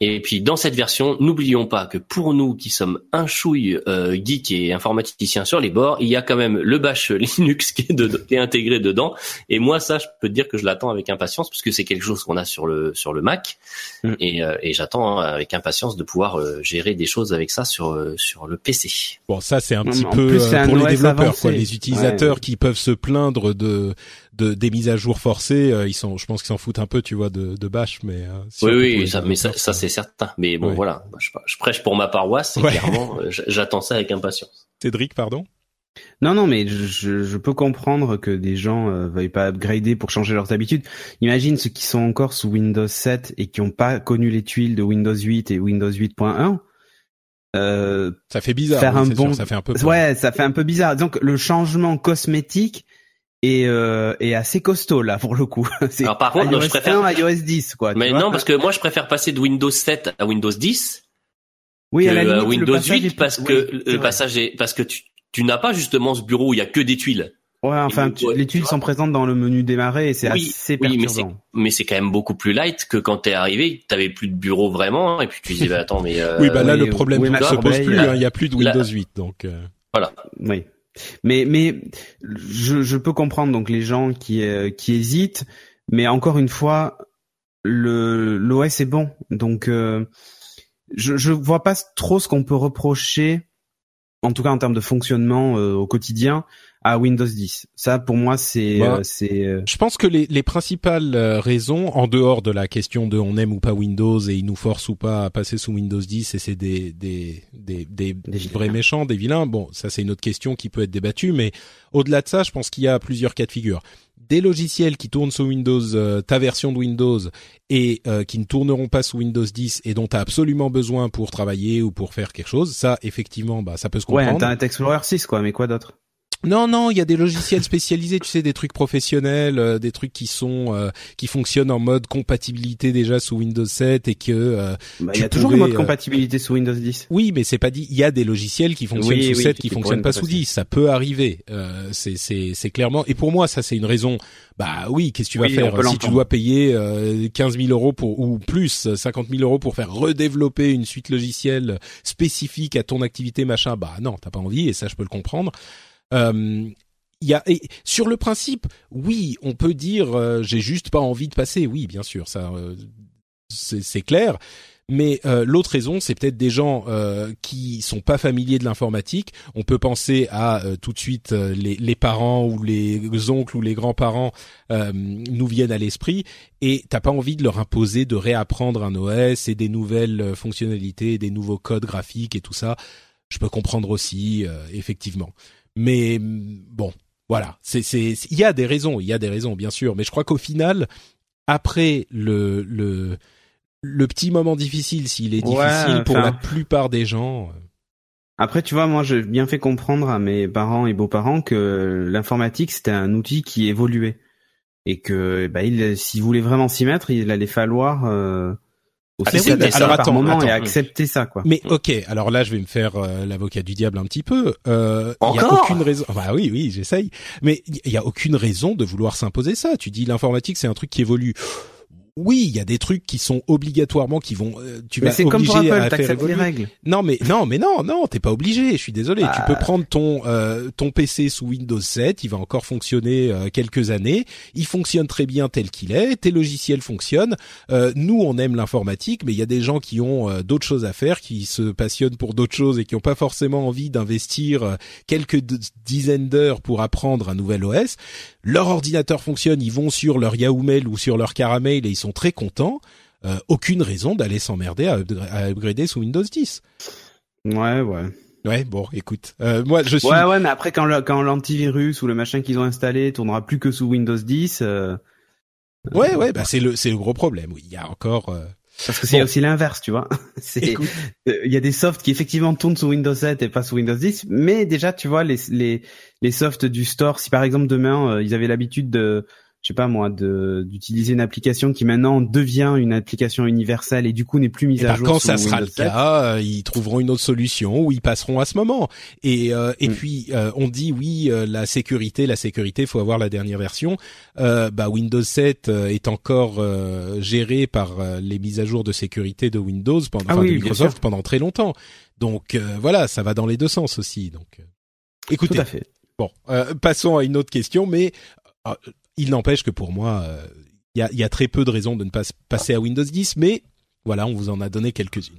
Et puis dans cette version, n'oublions pas que pour nous qui sommes un chouille euh, geek et informaticiens sur les bords, il y a quand même le bash Linux qui est, de, qui est intégré dedans. Et moi ça, je peux te dire que je l'attends avec impatience parce que c'est quelque chose qu'on a sur le sur le Mac Mm. et, euh, et j'attends avec impatience de pouvoir euh, gérer des choses avec ça sur euh, sur le PC. Bon, ça c'est un petit peu plus, euh, pour les développeurs, avancé. quoi. Les utilisateurs Ouais. qui peuvent se plaindre de, de des mises à jour forcées, euh, ils sont, je pense qu'ils s'en foutent un peu, tu vois, de, de Bash, mais euh, Oui, oui, ça, mais ça, ça c'est certain. Mais bon, Ouais. voilà, je, je prêche pour ma paroisse. Et Ouais. clairement, euh, j'attends ça avec impatience. Cédric, pardon? Non, non, mais je, je- je peux comprendre que des gens euh, veuillent pas upgrader pour changer leurs habitudes. Imagine ceux qui sont encore sous Windows 7 et qui n'ont pas connu les tuiles de Windows 8 et Windows 8.1. Euh, Ça fait bizarre. Faire oui, un sûr, bon- ça fait un peu. peur. ouais, ça fait un peu bizarre. Donc le changement cosmétique est, euh, est assez costaud là pour le coup. C'est Alors, par contre, iOS je préfère- 1, iOS 10 quoi. Mais non, parce que moi, je préfère passer de Windows 7 à Windows 10 oui, que à la à limite, le Windows passage 8 est- parce que le passage est parce que tu tu n'as pas justement ce bureau où il y a que des tuiles. Ouais, enfin, Et tu- les tu tuiles sont présentes dans le menu démarrer et c'est Oui, assez oui, mais c'est perturbant. mais c'est quand même beaucoup plus light que quand t'es arrivé, t'avais plus de bureau vraiment et puis tu disais bah attends mais euh, Oui, bah là oui, le problème ne se pose plus. là. hein, Il y a plus de Là- Windows 8, donc. euh, voilà. Oui. Mais mais je, peux comprendre donc les gens qui euh, qui hésitent, mais encore une fois, le l'OS est bon, donc euh, je je vois pas trop ce qu'on peut reprocher, en tout cas en termes de fonctionnement euh, au quotidien, à Windows 10. Ça pour moi c'est Bah, euh, c'est euh, Je pense que les, les principales euh, raisons, en dehors de la question de on aime ou pas Windows et il nous force ou pas à passer sous Windows 10 et c'est des des des, des, Des vrais méchants, des vilains. Bon, ça c'est une autre question qui peut être débattue, mais au-delà de ça, je pense qu'il y a plusieurs cas de figure. Des logiciels qui tournent sous Windows, euh, ta version de Windows, et euh, qui ne tourneront pas sous Windows 10 et dont tu as absolument besoin pour travailler ou pour faire quelque chose, ça effectivement, bah ça peut se ouais comprendre. Internet Explorer 6 quoi, mais quoi d'autre? Non, non, il y a des logiciels spécialisés, tu sais, des trucs professionnels, euh, des trucs qui sont euh, qui fonctionnent en mode compatibilité déjà sous Windows 7 et que euh, Bah, Tu y a toujours le mode euh, compatibilité sous Windows 10. oui, mais c'est pas dit. Il y a des logiciels qui fonctionnent Oui, sous oui, 7 qui fonctionnent ne pas sous passer. 10. Ça peut arriver. Euh, c'est c'est c'est clairement. Et pour moi, ça c'est une raison. Bah oui, qu'est-ce que tu vas Oui, faire si tu dois payer euh, 15 000 euros pour ou plus 50 000 euros pour faire redévelopper une suite logicielle spécifique à ton activité machin. Bah non, t'as pas envie et ça je peux le comprendre. Euh, y a et sur le principe, oui, on peut dire euh, j'ai juste pas envie de passer. Oui, bien sûr, ça euh, c'est clair. Mais euh, l'autre raison, c'est peut-être des gens euh, qui sont pas familiers de l'informatique. On peut penser à euh, tout de suite euh, les, les parents ou les oncles ou les grands-parents euh, nous viennent à l'esprit, et t'as pas envie de leur imposer de réapprendre un OS et des nouvelles euh, fonctionnalités, des nouveaux codes graphiques et tout ça. Je peux comprendre aussi, effectivement. Mais mm, bon, voilà, c'est c'est il y a des raisons, il y a des raisons bien sûr, mais je crois qu'au final, après le le le petit moment difficile, s'il est Ouais, difficile pour la plupart des gens. euh, Après, tu vois, moi, j'ai bien fait comprendre à mes parents et beaux-parents que l'informatique, c'était un outil qui évoluait. Et que, bah, il, s'ils voulaient vraiment s'y mettre, il allait falloir, euh, Accepter s'adapter ça. par Alors, attends, moment et attends. accepter ça, quoi. Mais ok, alors là je vais me faire euh, l'avocat du diable un petit peu. Euh, Il y a Encore aucune raison. Bah oui, oui, j'essaye. Mais il y a aucune raison de vouloir s'imposer ça. Tu dis l'informatique c'est un truc qui évolue. Oui, il y a des trucs qui sont obligatoirement qui vont. euh, tu Mais vas c'est comme pour Apple, t'acceptes les règles. Non mais non mais non non t'es pas obligé. Je suis désolé. Tu Ah. peux prendre ton euh, ton PC sous Windows 7. Il va encore fonctionner euh, quelques années. Il fonctionne très bien tel qu'il est. Tes logiciels fonctionnent. Euh, nous on aime l'informatique, mais il y a des gens qui ont euh, d'autres choses à faire, qui se passionnent pour d'autres choses et qui ont pas forcément envie d'investir euh, quelques dizaines d'heures pour apprendre un nouvel OS. Leur ordinateur fonctionne. Ils vont sur leur Yahoo Mail ou sur leur Caramel et ils sont très contents. Euh, aucune raison d'aller s'emmerder à, upgra- à upgrader sous Windows 10. Ouais, ouais. Ouais, bon, écoute, euh, moi je suis. Ouais, ouais, mais après, quand le- quand l'antivirus ou le machin qu'ils ont installé tournera plus que sous Windows 10, euh, Ouais, ouais, bah c'est le c'est le gros problème. Oui, il y a encore. parce que c'est Bon. aussi l'inverse, tu vois. Euh, il y a des softs qui effectivement tournent sous Windows 7 et pas sous Windows 10, mais déjà tu vois les les les softs du store, si par exemple demain euh, ils avaient l'habitude de je sais pas moi, d'utiliser une application qui maintenant devient une application universelle et du coup n'est plus mise Et à ben, jour. quand ça sera le Windows 7. cas, euh, ils trouveront une autre solution ou ils passeront à ce moment. Et euh, et Mm. puis euh, on dit oui euh, la sécurité, la sécurité, faut avoir la dernière version. Euh, bah Windows 7 euh, est encore euh, géré par les mises à jour de sécurité de Windows pendant Ah enfin, oui, de Microsoft pendant très longtemps. Donc euh, voilà, ça va dans les deux sens aussi. Donc écoutez, Tout à fait. Bon, euh, passons à une autre question, mais il n'empêche que pour moi, euh, il y, a, il y a très peu de raisons de ne pas passer à Windows 10, mais voilà, on vous en a donné quelques-unes.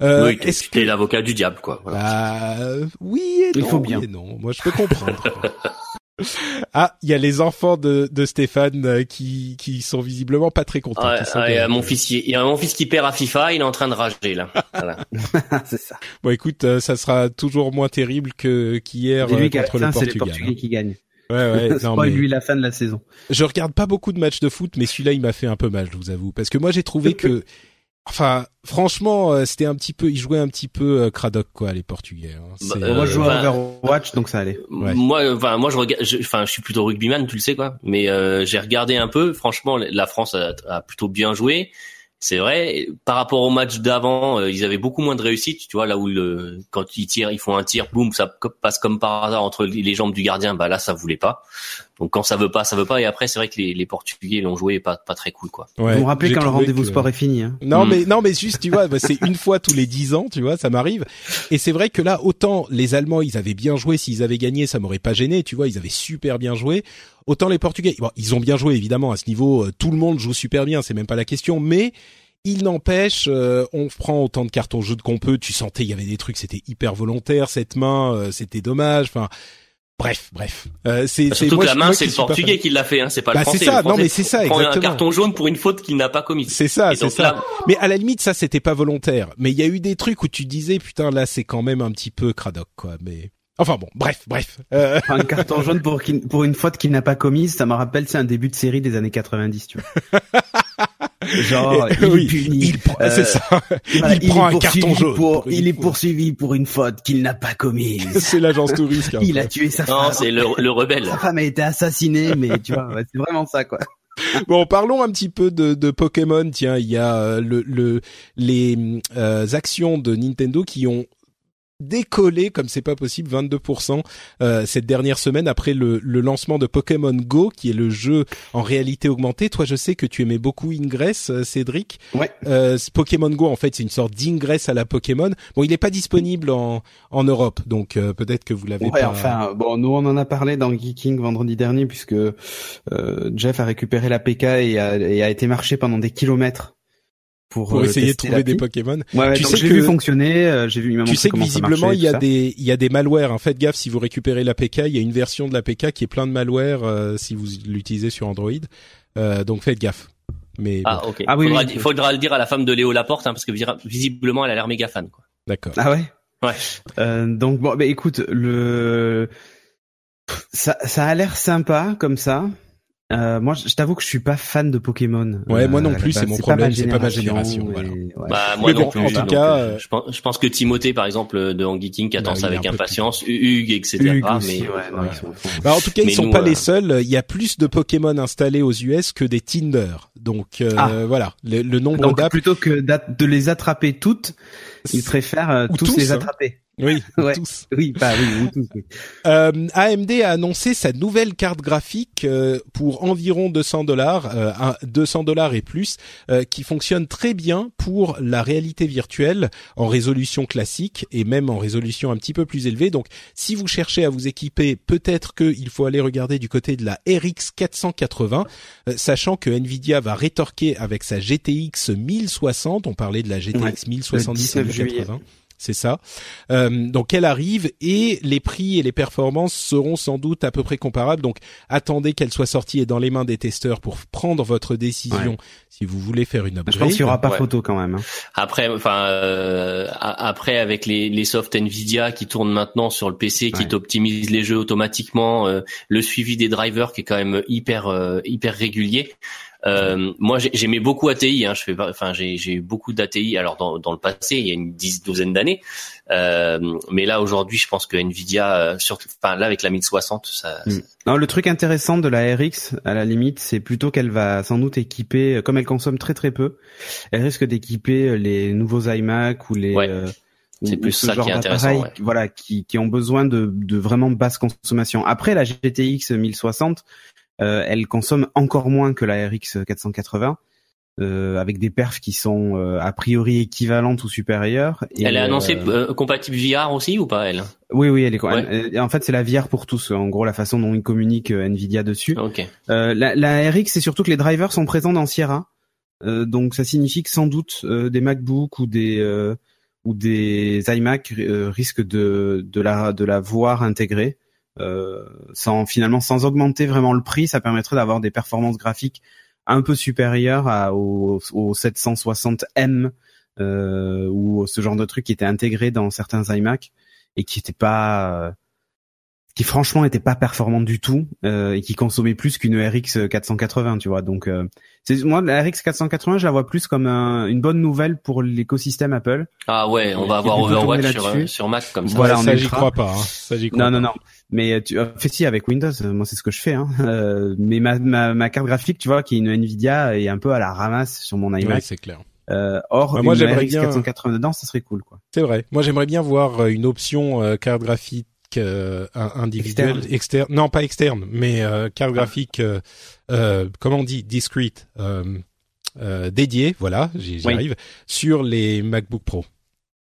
Euh, oui, est-ce t'es que l'avocat du diable, quoi. Voilà. bah, euh, oui et Il non, faut bien. oui et non. Moi, je peux comprendre. ah, il y a les enfants de, de Stéphane euh, qui qui sont visiblement pas très contents. Ouais, il y a mon fils, qui- il y a mon fils qui perd à FIFA, il est en train de rager là. Voilà. c'est ça. Bon, écoute, euh, ça sera toujours moins terrible que qu'hier euh, contre le fin, c'est Portugal. les Portugais qui gagnent. Ouais, ouais. non, mais- lui la fin de la saison. Je regarde pas beaucoup de matchs de foot, mais celui-là, il m'a fait un peu mal, je vous avoue, parce que moi, j'ai trouvé que, enfin, franchement, euh, c'était un petit peu, ils jouaient un petit peu euh, cradoc, quoi, les Portugais. hein. C'est- Euh, Moi, je joue à bah- Overwatch, donc ça allait. Ouais. Moi, enfin, moi, je regarde, je- enfin, je suis plutôt rugbyman, tu le sais quoi. Mais euh, j'ai regardé un peu. Franchement, la France a, a plutôt bien joué. C'est vrai. Par rapport au match d'avant, euh, ils avaient beaucoup moins de réussite. Tu vois là où le, quand ils tirent, ils font un tir, boum, ça passe comme par hasard entre les jambes du gardien. Bah là, ça voulait pas. Donc quand ça veut pas, ça veut pas. Et après, c'est vrai que les, les Portugais l'ont joué pas pas très cool quoi. Ouais, vous me rappelez quand le rendez-vous que- sport est fini. Hein? Non Mm. mais non mais juste tu vois bah, c'est une fois tous les dix ans tu vois ça m'arrive et c'est vrai que là autant les Allemands ils avaient bien joué s'ils avaient gagné ça m'aurait pas gêné tu vois ils avaient super bien joué autant les Portugais bon ils ont bien joué évidemment à ce niveau euh, tout le monde joue super bien c'est même pas la question mais il n'empêche, euh, on prend autant de cartons jaunes qu'on peut. Tu sentais, il y avait des trucs, c'était hyper volontaire. Cette main, euh, c'était dommage. Enfin, bref, bref. Euh, c'est c'est- Surtout moi, que la main, c'est le Portugais fan. qui l'a fait. Hein, c'est pas Bah, le c'est Français. ça. Le Non, mais c'est ça, prend un exactement. carton jaune pour une faute qu'il n'a pas commise. C'est ça, c'est ça. là- Mais à la limite, ça, c'était pas volontaire. Mais il y a eu des trucs où tu disais, putain, là, c'est quand même un petit peu cradoc, quoi. Mais enfin bon, bref, bref. Euh, Un carton jaune pour, une faute qu'il n'a pas commise, ça me rappelle, c'est un début de série des années 90, tu vois. Genre, il oui, est puni. il prend- euh, c'est ça. voilà, il prend est un carton poursuivi jaune. pour- pour une il est faute. poursuivi pour une faute qu'il n'a pas commise. c'est l'agence touriste. hein. il a tué sa Non, femme. c'est le, le rebelle. Sa femme a été assassinée, mais tu vois, ouais, c'est vraiment ça, quoi. Bon, parlons un petit peu de, de Pokémon. Tiens, il y a euh, le, le les euh, actions de Nintendo qui ont décollé comme c'est pas possible 22% euh, cette dernière semaine après le, le lancement de Pokémon Go qui est le jeu en réalité augmentée. Toi, je sais que tu aimais beaucoup Ingress, euh, Cédric. Ouais. Euh, Pokémon Go, en fait, c'est une sorte d'Ingress à la Pokémon. Bon, il n'est pas disponible en en Europe, donc euh, peut-être que vous l'avez Ouais, pas. enfin, bon, nous on en a parlé dans Geeking vendredi dernier puisque euh, Jeff a récupéré la PK et a, et a été marché pendant des kilomètres pour, pour euh, essayer de trouver des. Pokémon. Ouais, ouais, Tu donc sais que- vu fonctionner, euh, j'ai vu, m'a Tu sais que visiblement il y a des il y a des malwares. En fait, gaffe si vous récupérez l'APK, il y a une version de l'APK qui est plein de malware euh, si vous l'utilisez sur Android. Euh, donc faites gaffe. Mais bon, Ah, ok. Ah oui, faudra, oui. faudra le dire à la femme de Léo Laporte, hein, parce que visiblement, elle a l'air méga fan. Quoi. d'accord. Ah ouais? Ouais. Euh, donc bon, bah écoute, le ça, ça a l'air sympa comme ça. Euh, moi, je t'avoue que je suis pas fan de Pokémon. Ouais, moi non la plus, c'est mon problème, c'est pas ma génération, et- voilà. ouais. Bah, moi Mais non bon, plus. en tout cas, euh, euh, je, pense, que Timothée, par exemple, de Angie King, qui attend ça est avec impatience, Hugues, etc. Hugues mais aussi, ouais, non, ouais. ils sont- ils sont- Bah, en tout cas, ils sont nous, pas euh, les seuls. Il y a plus de Pokémon installés aux US que des Tinder. Donc euh, Ah. voilà, le, le nombre Donc d'apps. plutôt que de les attraper toutes, ils préfèrent euh, Ou tous, tous, les hein. attraper. Oui, Ouais. tous. Oui, bah oui, tous. oui. Euh, AMD a annoncé sa nouvelle carte graphique euh, pour environ 200 dollars, euh, 200 dollars et plus, euh, qui fonctionne très bien pour la réalité virtuelle en résolution classique et même en résolution un petit peu plus élevée. Donc, si vous cherchez à vous équiper, peut-être qu'il faut aller regarder du côté de la RX 480, euh, sachant que Nvidia va rétorquer avec sa GTX 1060. On parlait de la GTX Ouais, 1070 le 19 juillet. 1080. C'est ça. Euh, donc elle arrive et les prix et les performances seront sans doute à peu près comparables. Donc attendez qu'elle soit sortie et dans les mains des testeurs pour prendre votre décision Ouais. si vous voulez faire une upgrade. Je pense qu'il y aura pas Ouais. photo quand même. hein. Après, enfin, euh, après avec les, les softs Nvidia qui tournent maintenant sur le PC, qui Ouais. t'optimisent les jeux automatiquement, euh, le suivi des drivers qui est quand même hyper euh, hyper régulier. Euh, moi, j'ai- j'aimais beaucoup ATI. Hein, je fais, enfin, j'ai eu beaucoup d'ATI. Alors dans, dans le passé, il y a une dix, douzaine d'années. Euh, mais là, aujourd'hui, je pense que Nvidia, euh, surtout, enfin là avec la 1060, ça. Mm. Non, le truc intéressant de la RX, à la limite, c'est plutôt qu'elle va sans doute équiper, comme elle consomme très très peu, elle risque d'équiper les nouveaux iMac ou les. Ouais. euh, C'est plus ce ça qui genre est intéressant, d'appareils, ouais. Voilà, qui, qui ont besoin de, de vraiment basse consommation. Après, la GTX 1060, euh, elle consomme encore moins que la RX 480. Euh, avec des perfs qui sont euh, a priori équivalentes ou supérieures. Et, Elle est annoncée euh, euh, compatible VR aussi ou pas elle? Oui, oui, elle est. Ouais. elle- en fait, c'est la VR pour tous. En gros, la façon dont ils communiquent euh, Nvidia dessus. Euh, la, la RX, c'est surtout que les drivers sont présents dans Sierra, Euh, donc ça signifie que sans doute euh, des MacBook ou des euh, ou des iMac euh, risquent de de la de la voir intégrée, euh, sans finalement sans augmenter vraiment le prix. Ça permettrait d'avoir des performances graphiques un peu supérieures à, au, au 760M euh, ou ce genre de truc qui était intégré dans certains iMac et qui était pas euh, qui franchement était pas performante du tout euh, et qui consommait plus qu'une RX 480 tu vois donc euh, c'est moi la RX 480 je la vois plus comme un- une bonne nouvelle pour l'écosystème Apple Ah ouais, on va avoir Overwatch sur, là-dessus. euh, sur Mac comme ça. Voilà, on ça j'y crois pas. Hein. Ça j'y crois non non pas. non mais euh, tu euh, fais si avec Windows euh, moi c'est ce que je fais hein. Euh, mais ma, ma ma carte graphique tu vois qui est une Nvidia est un peu à la ramasse sur mon Ouais, iMac c'est clair. euh, or Bah, moi, une j'aimerais RX bien- 480 dedans ça serait cool quoi C'est vrai. Moi, j'aimerais bien voir euh, une option euh, carte graphique euh, un- individuelle, Externe. externe. Non, pas externe, mais euh, graphique, euh, euh, comment on dit, discrete, euh, euh, dédiée, voilà, j'y Oui. arrive, sur les MacBook Pro,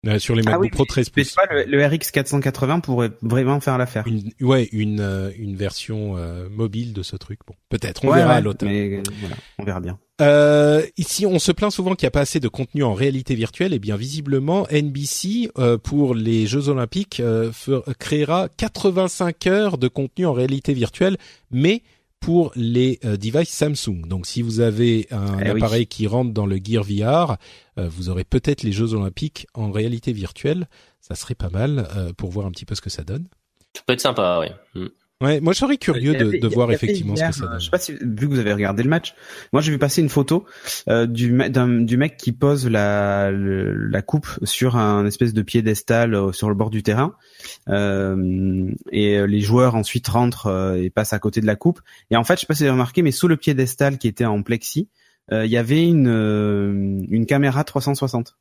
Euh, sur les Ah MacBook oui, Pro 13 mais pouces. le, le RX 480 pourrait vraiment faire l'affaire Une, ouais, une euh, une version euh, mobile de ce truc. Bon, peut-être, on Ouais, verra à l'automne. euh, voilà on verra bien Euh, ici, on se plaint souvent qu'il n'y a pas assez de contenu en réalité virtuelle. Et bien, visiblement, NBC euh, pour les Jeux Olympiques euh, créera 85 heures de contenu en réalité virtuelle, mais pour les euh, devices Samsung. Donc, si vous avez un Eh oui. appareil qui rentre dans le Gear VR, vous aurez peut-être les Jeux Olympiques en réalité virtuelle. Ça serait pas mal pour voir un petit peu ce que ça donne. Ça peut être sympa, ouais. Mm. Ouais, moi, je serais curieux de, de voir effectivement hier, ce que ça euh, donne. Je sais pas si vu que vous avez regardé le match, moi j'ai vu passer une photo euh, du du mec qui pose la le- la coupe sur un espèce de piédestal euh, sur le bord du terrain euh, et euh, les joueurs ensuite rentrent euh, et passent à côté de la coupe et en fait je sais pas si vous avez remarqué mais sous le piédestal qui était en plexi euh, il y avait une euh, une caméra 360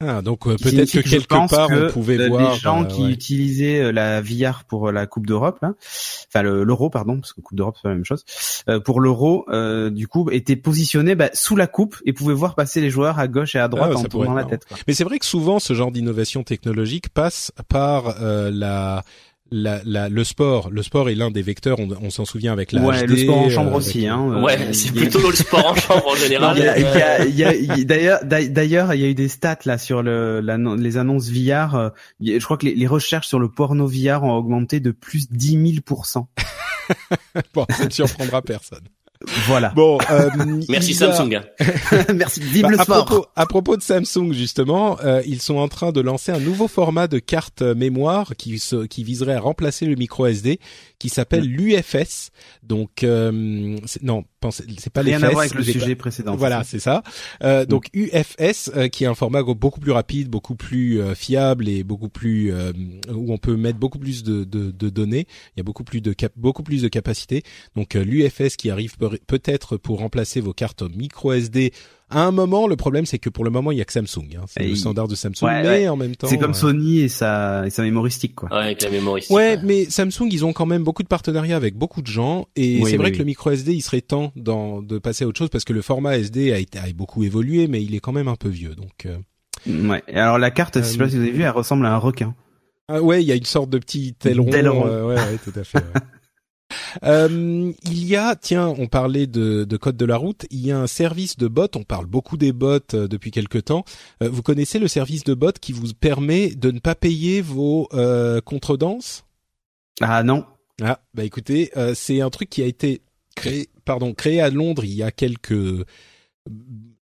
Ah, donc euh, peut-être que je quelque part que, on pouvait voir les gens euh, qui ouais. utilisaient euh, la VR pour la Coupe d'Europe, enfin le- l'Euro pardon, parce que Coupe d'Europe c'est la même chose. euh, pour l'Euro, du coup, étaient positionnés bah, sous la coupe et pouvaient voir passer les joueurs à gauche et à droite Ah ouais, en tournant la tête. Quoi. Mais c'est vrai que souvent ce genre d'innovation technologique passe par euh, la, la, la- le sport. Le sport est l'un des vecteurs. On, on s'en souvient avec la Ouais, HD, le sport en chambre euh, aussi. avec- Hein, euh, Ouais, il c'est a- plutôt le sport en chambre en général. Euh, d'ailleurs, d'ailleurs, il y a eu des stats là sur le, les annonces VR. euh, Je crois que les, les recherches sur le porno VR ont augmenté de plus 10 000 Bon, ça ne surprendra personne. Voilà. Bon, euh, Merci a- Samsung. Merci. Vive Bah, le à sport. propos, à propos de Samsung justement, euh, ils sont en train de lancer un nouveau format de carte euh, mémoire qui se, qui viserait à remplacer le micro SD, qui s'appelle Mm. l'UFS. Donc euh, non, pensez, c'est pas les Rien à fesses, voir avec le pas- sujet précédent. Voilà, c'est ça. Euh, donc UFS, euh, qui est un format beaucoup plus rapide, beaucoup plus euh, fiable et beaucoup plus euh, où on peut mettre beaucoup plus de, de, de données. Il y a beaucoup plus de cap beaucoup plus de capacité. Donc euh, l'UFS qui arrive peut- peut-être pour remplacer vos cartes micro SD. À un moment, le problème c'est que pour le moment il y a que Samsung. Hein. C'est le il- standard de Samsung, Ouais, mais ouais. en même temps. C'est comme euh, Sony et sa et sa mémoristique quoi. Ouais, avec la mémoire ici. Ouais, mais Samsung, ils ont quand même beaucoup de partenariats avec beaucoup de gens, et Oui, c'est vrai oui, que le micro SD, il serait temps d'en- de passer à autre chose parce que le format SD a, été, a beaucoup évolué, mais il est quand même un peu vieux. Donc, euh, Ouais. Et alors la carte, je sais Euh, pas si vous avez vu, elle ressemble à un requin. ah ouais, il y a une sorte de petit aileron. D'aileron. euh, ouais, ouais, tout à fait. ouais. Euh, il y a, tiens, on parlait de, de code de la route. Il y a un service de bot. On parle beaucoup des bots euh, depuis quelque temps. Euh, vous connaissez le service de bot qui vous permet de ne pas payer vos euh, contredanses? Ah non. Ah, bah écoutez, euh, c'est un truc qui a été créé, pardon, créé à Londres il y a quelques,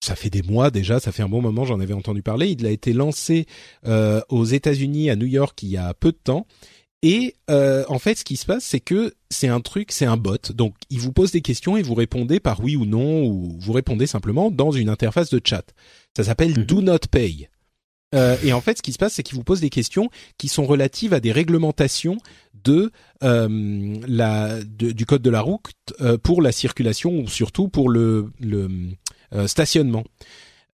ça fait des mois déjà, ça fait un bon moment, j'en avais entendu parler. Il a été lancé euh, aux États-Unis, à New York, il y a peu de temps. Et euh, en fait, ce qui se passe, c'est que c'est un truc, c'est un bot. Donc, il vous pose des questions et vous répondez par oui ou non, ou vous répondez simplement dans une interface de chat. Ça s'appelle Mhm. Do Not Pay. Euh, et en fait, ce qui se passe, c'est qu'il vous pose des questions qui sont relatives à des réglementations de euh, la de- du code de la route euh, pour la circulation ou surtout pour le, le euh, stationnement.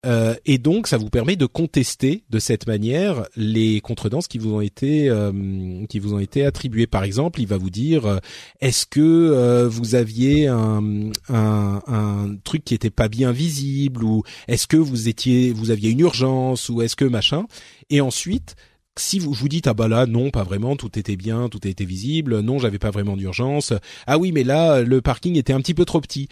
Euh, et donc, ça vous permet de contester de cette manière les contredanses qui vous ont été euh, qui vous ont été attribuées. Par exemple, il va vous dire euh, est-ce que euh, vous aviez un, un, un truc qui était pas bien visible ou est-ce que vous étiez vous aviez une urgence ou est-ce que machin. Et ensuite, si vous vous dites ah bah là non pas vraiment tout était bien tout était visible non j'avais pas vraiment d'urgence ah oui mais là le parking était un petit peu trop petit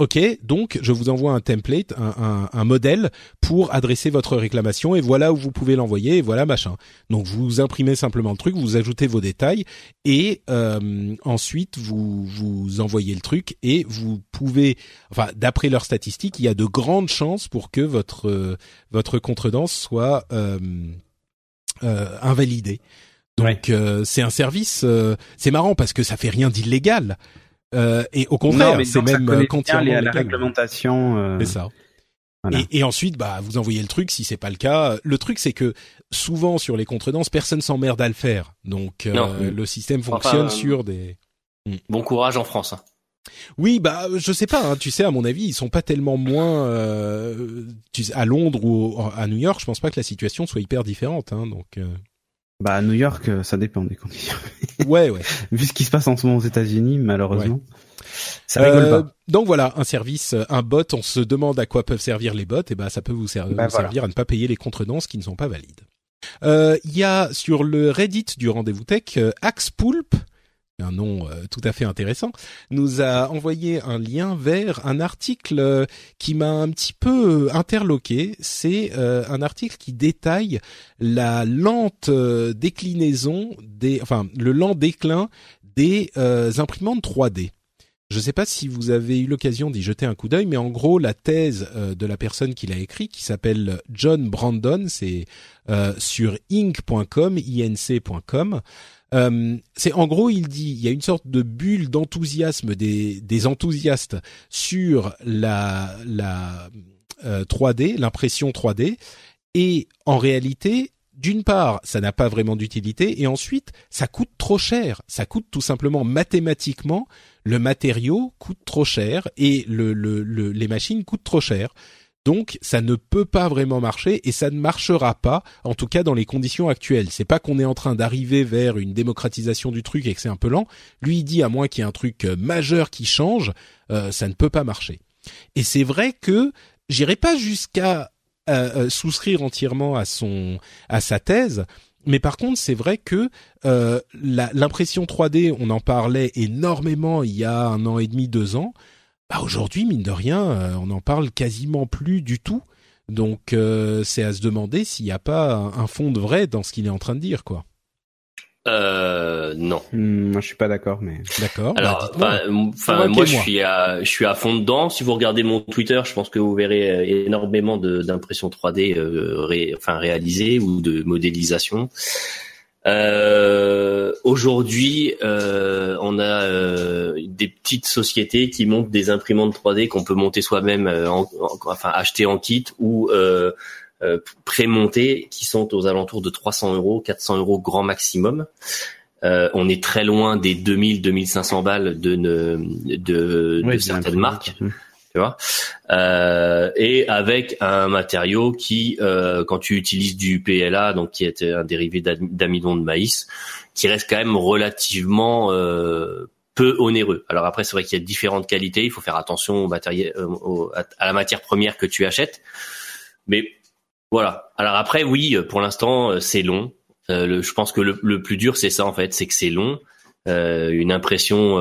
Ok, donc je vous envoie un template, un, un, un modèle pour adresser votre réclamation et voilà où vous pouvez l'envoyer et voilà machin. Donc vous imprimez simplement le truc, vous ajoutez vos détails et euh, ensuite vous vous envoyez le truc et vous pouvez, enfin d'après leurs statistiques, il y a de grandes chances pour que votre euh, votre contredanse soit euh, euh, invalidée. Donc euh, c'est un service, euh, c'est marrant parce que ça fait rien d'illégal. Euh, et au contraire, c'est même euh, entièrement les- la réglementation. euh, C'est ça. Voilà. Et, et ensuite, bah, vous envoyez le truc. Si c'est pas le cas, le truc c'est que souvent sur les contredanses, personne s'emmerde à le faire. Donc euh, le système fonctionne Enfin, euh, sur des. Bon courage en France. hein. Oui, bah, je sais pas. hein, tu sais, à mon avis, ils sont pas tellement moins. Euh, tu sais, à Londres ou au- à New York, je pense pas que la situation soit hyper différente. Hein, donc. euh, Bah à New York, euh, ça dépend des conditions. Ouais, ouais. Vu ce qui se passe en ce moment aux États-Unis, malheureusement, ça rigole Euh, pas. donc voilà, un service, euh, un bot. On se demande à quoi peuvent servir les bots. Et ben, ça peut vous, ser- Bah, vous voilà. servir à ne pas payer les contredanses qui ne sont pas valides. Euh, Il y a sur le Reddit du rendez-vous tech, euh, Axpoulp, un nom euh, tout à fait intéressant, nous a envoyé un lien vers un article euh, qui m'a un petit peu euh, interloqué. C'est un article qui détaille la lente déclinaison des, enfin le lent déclin des euh, imprimantes 3D. Je ne sais pas si vous avez eu l'occasion d'y jeter un coup d'œil, mais en gros, la thèse euh, de la personne qui l'a écrit, qui s'appelle John Brandon, c'est euh, sur inc.com, inc.com. Euh, c'est en gros, il dit, il y a une sorte de bulle d'enthousiasme des, des enthousiastes sur la, la euh, 3D, l'impression 3D, et en réalité, d'une part, ça n'a pas vraiment d'utilité, et ensuite, ça coûte trop cher. Ça coûte tout simplement mathématiquement, le matériau coûte trop cher et le, le, le- les machines coûtent trop cher. Donc, ça ne peut pas vraiment marcher et ça ne marchera pas, en tout cas dans les conditions actuelles. C'est pas qu'on est en train d'arriver vers une démocratisation du truc et que c'est un peu lent. Lui, il dit à moins qu'il y ait un truc euh, majeur qui change, euh, ça ne peut pas marcher. Et c'est vrai que j'irai pas jusqu'à euh, euh, souscrire entièrement à son à sa thèse, mais par contre, c'est vrai que euh, l'impression 3D, on en parlait énormément il y a un an et demi, deux ans. Bah aujourd'hui, mine de rien, euh, on en parle quasiment plus du tout. Donc euh, c'est à se demander s'il n'y a pas un, fond de vrai dans ce qu'il est en train de dire, quoi. Euh, non. Moi, je suis pas d'accord, mais D'accord. bah, Alors, enfin, Convainquez-moi. moi, je suis à, je suis à fond dedans. Si vous regardez mon Twitter, je pense que vous verrez euh, énormément d'impressions 3D, euh, ré- enfin réalisées ou de modélisation. Euh, Aujourd'hui, euh, on a euh, des petites sociétés qui montent des imprimantes 3D qu'on peut monter soi-même, euh, en- en- enfin acheter en kit ou euh, euh, pré-monter, qui sont aux alentours de 300 euros, 400 euros grand maximum. Euh, on est très loin des 2000, 2500 balles de, ne- de, de certaines marques Hmm. Euh, et avec un matériau qui euh, quand tu utilises du PLA donc qui est un dérivé d'am- d'amidon de maïs qui reste quand même relativement euh, peu onéreux. Alors après c'est vrai qu'il y a différentes qualités. Il faut faire attention au matériel à, la matière première que tu achètes. Mais voilà. Alors après oui pour l'instant c'est long. Je pense que le, plus dur c'est ça en fait c'est que c'est long. Une impression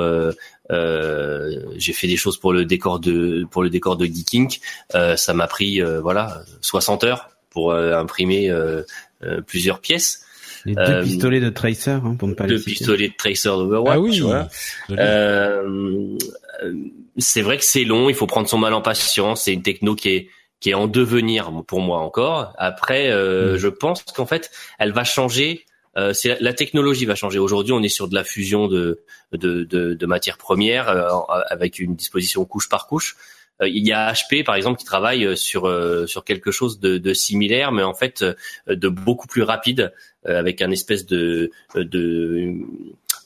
j'ai fait des choses pour le décor de pour le décor de Geeking. Euh, ça m'a pris euh, voilà 60 heures pour euh, imprimer euh, euh, plusieurs pièces. les deux Euh, pistolets de Tracer, hein, pour ne pas les Deux pistolets de Tracer d'Overwatch. ah oui. voilà. Euh, euh, c'est vrai que c'est long, il faut prendre son mal en patience. C'est une techno qui est qui est en devenir pour moi encore. Après, euh, Mhm. je pense qu'en fait, elle va changer euh, c'est la technologie va changer. Aujourd'hui, on est sur de la fusion de de, de, de matières premières euh, avec une disposition couche par couche. Euh, il y a HP par exemple qui travaille sur sur quelque chose de, de similaire, mais en fait de beaucoup plus rapide, avec un espèce de de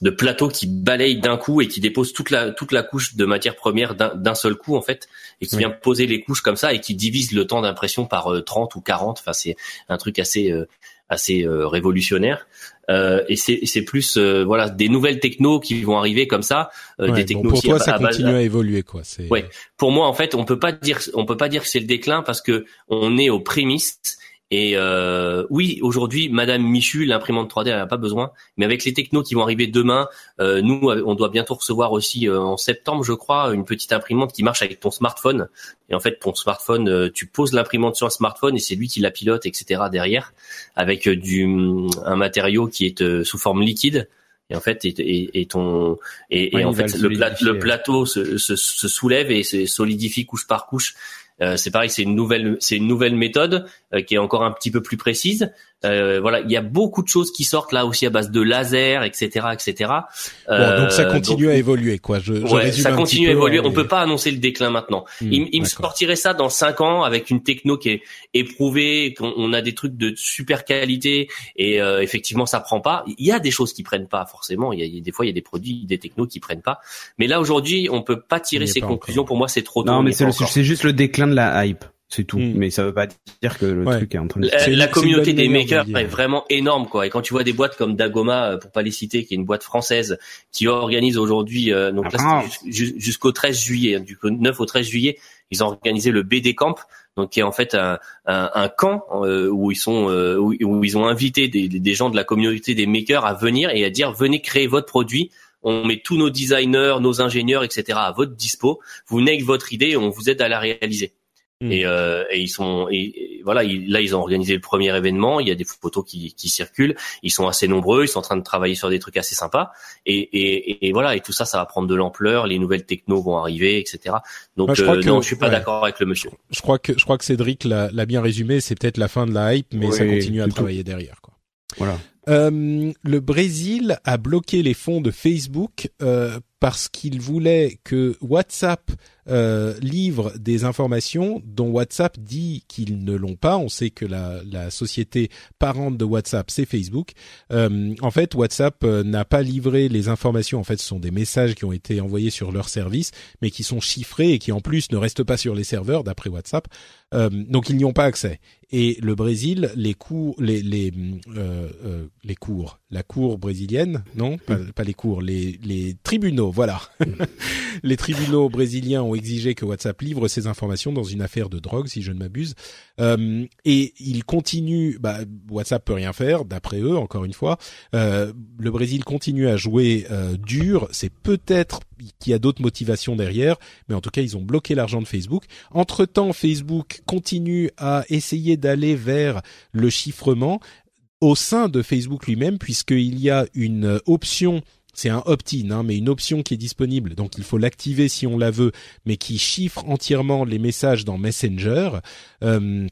de plateau qui balaye d'un coup et qui dépose toute la toute la couche de matière première d'un seul coup en fait et qui vient poser les couches comme ça et qui divise le temps d'impression par 30 ou 40 enfin c'est un truc assez assez euh, révolutionnaire. Euh, et c'est plus euh, voilà des nouvelles technos qui vont arriver comme ça, des technos pour toi, ça continue à évoluer quoi. Ouais. Pour moi, en fait, on peut pas dire on peut pas dire que c'est le déclin parce que on est aux prémices et euh, oui, aujourd'hui, Madame Michu, l'imprimante 3D, elle n'a pas besoin. Mais avec les technos qui vont arriver demain, euh, nous, on doit bientôt recevoir aussi euh, en septembre, je crois, une petite imprimante qui marche avec ton smartphone. Et en fait, ton smartphone, euh, tu poses l'imprimante sur un smartphone et c'est lui qui la pilote, etc. derrière, avec euh, du un matériau qui est sous forme liquide. Et en fait, et, et, ton et, et en fait, le, le, plateau se, se, se, soulève et se solidifie couche par couche euh, c'est pareil, c'est une nouvelle, c'est une nouvelle méthode euh, qui est encore un petit peu plus précise. Euh, voilà, il y a beaucoup de choses qui sortent là aussi à base de laser, etc., etc. Bon, donc ça continue à évoluer, quoi. Je, je ouais, ça continue à évoluer. On peut pas annoncer le déclin maintenant. Hmm, il, il me sortirait ça dans cinq ans avec une techno qui est éprouvée, qu'on a des trucs de super qualité et effectivement ça prend pas. Il y a des choses qui prennent pas forcément. Il y a, des fois il y a des produits, des technos qui prennent pas. Mais là aujourd'hui, on peut pas tirer ces conclusions. Pour moi, c'est trop tôt. Non, mais c'est juste le déclin de la hype. C'est tout. Hmm. Mais ça veut pas dire que le truc est en train de... La, la communauté des makers est vraiment énorme, quoi. Et quand tu vois des boîtes comme Dagoma, euh, pour pas les citer, qui est une boîte française, qui organise aujourd'hui, euh, donc là, ah. jusqu'au 13 juillet, hein, du 9 au 13 juillet, ils ont organisé le BD Camp, donc qui est en fait un, un, un camp euh, où ils sont où, où, ils ont invité des, des gens de la communauté des makers à venir et à dire venez créer votre produit on met tous nos designers, nos ingénieurs, etc. à votre dispo. Vous venez avec votre idée et on vous aide à la réaliser. Hmm. Et, euh, et, ils sont et, voilà là ils ont organisé le premier événement. Il y a des photos qui, qui, circulent. Ils sont assez nombreux. Ils sont en train de travailler sur des trucs assez sympas. Et, et voilà et tout ça ça va prendre de l'ampleur. Les nouvelles technos vont arriver etc donc je euh, non je suis pas d'accord avec le monsieur. Je crois que je crois que Cédric l'a bien résumé. C'est peut-être la fin de la hype mais ça continue à travailler derrière quoi. Voilà. Euh, le Brésil a bloqué les fonds de Facebook euh, parce qu'il voulait que WhatsApp euh, livre des informations dont WhatsApp dit qu'ils ne l'ont pas. On sait que la, la société parente de WhatsApp, c'est Facebook. Euh, en fait, WhatsApp euh, n'a pas livré les informations. En fait, ce sont des messages qui ont été envoyés sur leur service, mais qui sont chiffrés et qui en plus ne restent pas sur les serveurs d'après WhatsApp. Euh, donc ils n'y ont pas accès. Et le Brésil, les cours, les les euh, euh, les cours, la cour brésilienne, non, pas, pas les cours, les les tribunaux, voilà. les tribunaux brésiliens ont exigé que WhatsApp livre ces informations dans une affaire de drogue, si je ne m'abuse. Euh, et ils continuent, bah, WhatsApp peut rien faire, d'après eux, encore une fois. Euh, le Brésil continue à jouer euh, dur. C'est peut-être qu'il y a d'autres motivations derrière, mais en tout cas, ils ont bloqué l'argent de Facebook. Entre-temps, Facebook continue à essayer d'aller vers le chiffrement au sein de Facebook lui-même, puisqu'il y a une option c'est un opt-in, hein, mais une option qui est disponible, donc il faut l'activer si on la veut, mais qui chiffre entièrement les messages dans Messenger. Euh,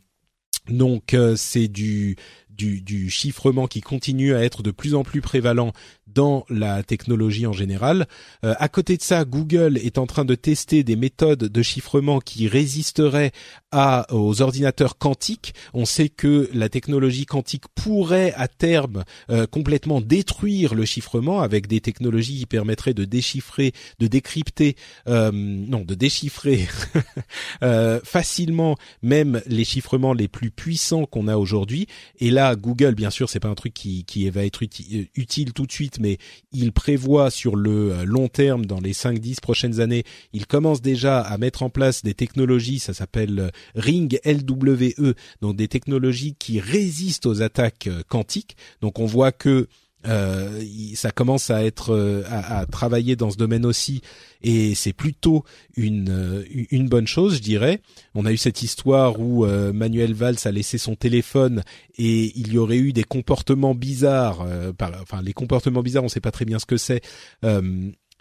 donc euh, c'est du, du, du chiffrement qui continue à être de plus en plus prévalent dans la technologie en général. Euh, à côté de ça, Google est en train de tester des méthodes de chiffrement qui résisteraient à, aux ordinateurs quantiques. On sait que la technologie quantique pourrait à terme euh, complètement détruire le chiffrement avec des technologies qui permettraient de déchiffrer, de décrypter, euh, non, de déchiffrer euh, facilement même les chiffrements les plus puissants qu'on a aujourd'hui. Et là, Google, bien sûr, c'est pas un truc qui, va être utile tout de suite mais il prévoit sur le euh, long terme, dans les 5-10 prochaines années, il commence déjà à mettre en place des technologies, ça s'appelle euh, Ring LWE, donc des technologies qui résistent aux attaques euh, quantiques. Donc on voit que euh, ça commence à être euh, à, à, travailler dans ce domaine aussi et c'est plutôt une euh, une bonne chose je dirais. On a eu cette histoire où Manuel Valls a laissé son téléphone et il y aurait eu des comportements bizarres par, enfin les comportements bizarres on sait pas très bien ce que c'est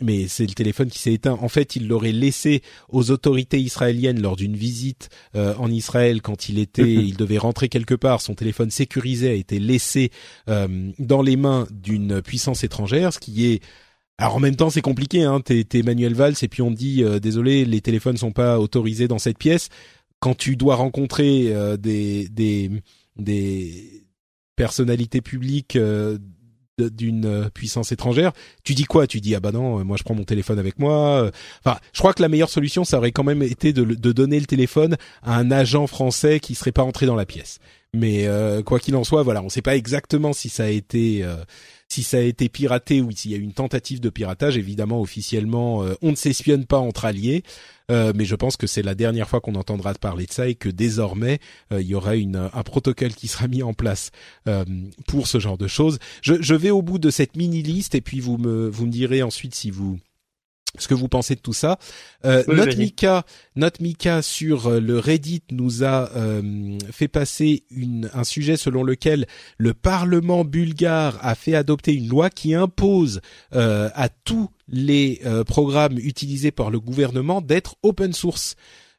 mais c'est le téléphone qui s'est éteint. En fait, il l'aurait laissé aux autorités israéliennes lors d'une visite euh, en Israël quand il était, il devait rentrer quelque part. Son téléphone sécurisé a été laissé euh, dans les mains d'une puissance étrangère, ce qui est alors en même temps, c'est compliqué. Hein. T'es, t'es Manuel Valls et puis on te dit euh, désolé, les téléphones sont pas autorisés dans cette pièce. Quand tu dois rencontrer des, des des personnalités publiques d'une euh, puissance étrangère, tu dis quoi? Tu dis ah bah non, euh, moi je prends mon téléphone avec moi. Euh. Enfin, je crois que la meilleure solution, ça aurait quand même été de, de donner le téléphone à un agent français qui serait pas entré dans la pièce. Mais quoi qu'il en soit, voilà, on ne sait pas exactement si ça a été si ça a été piraté ou s'il y a eu une tentative de piratage. Évidemment, officiellement, on ne s'espionne pas entre alliés. Euh, mais je pense que c'est la dernière fois qu'on entendra parler de ça et que désormais euh, il y aura une, un protocole qui sera mis en place euh, pour ce genre de choses. Je, vais au bout de cette mini liste et puis vous me direz ensuite si vous ce que vous pensez de tout ça. Euh, notre Mika, notre Mika sur le Reddit nous a fait passer une, un sujet selon lequel le Parlement bulgare a fait adopter une loi qui impose à tous les euh, programmes utilisés par le gouvernement d'être open source.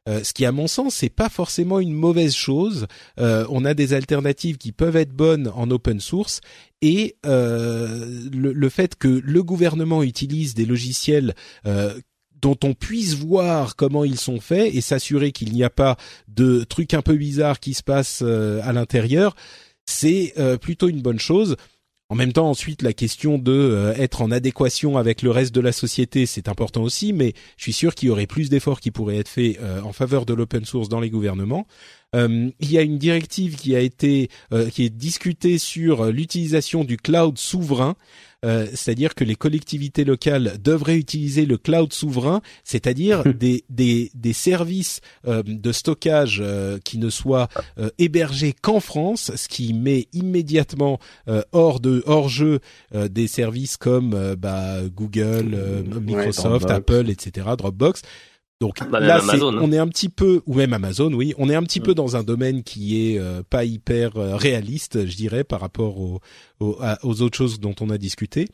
Euh, ce qui, à mon sens, c'est pas forcément une mauvaise chose. Euh, on a des alternatives qui peuvent être bonnes en open source et le, le, fait que le gouvernement utilise des logiciels dont on puisse voir comment ils sont faits et s'assurer qu'il n'y a pas de trucs un peu bizarres qui se passent à l'intérieur, c'est plutôt une bonne chose. En même temps, ensuite, la question de euh, être en adéquation avec le reste de la société, c'est important aussi, mais je suis sûr qu'il y aurait plus d'efforts qui pourraient être faits euh, en faveur de l'open source dans les gouvernements. Euh, il y a une directive qui a été qui est discutée sur l'utilisation du cloud souverain. Euh, c'est-à-dire que les collectivités locales devraient utiliser le cloud souverain, c'est-à-dire des, des, des services euh, de stockage euh, qui ne soient hébergés qu'en France, ce qui met immédiatement hors de hors jeu des services comme bah, Google, Microsoft, Apple, etc., Dropbox. Donc bah, là, hein. on est un petit peu, ou même Amazon, oui, on est un petit peu dans un domaine qui est euh, pas hyper euh, réaliste, je dirais, par rapport aux, aux, autres choses dont on a discuté.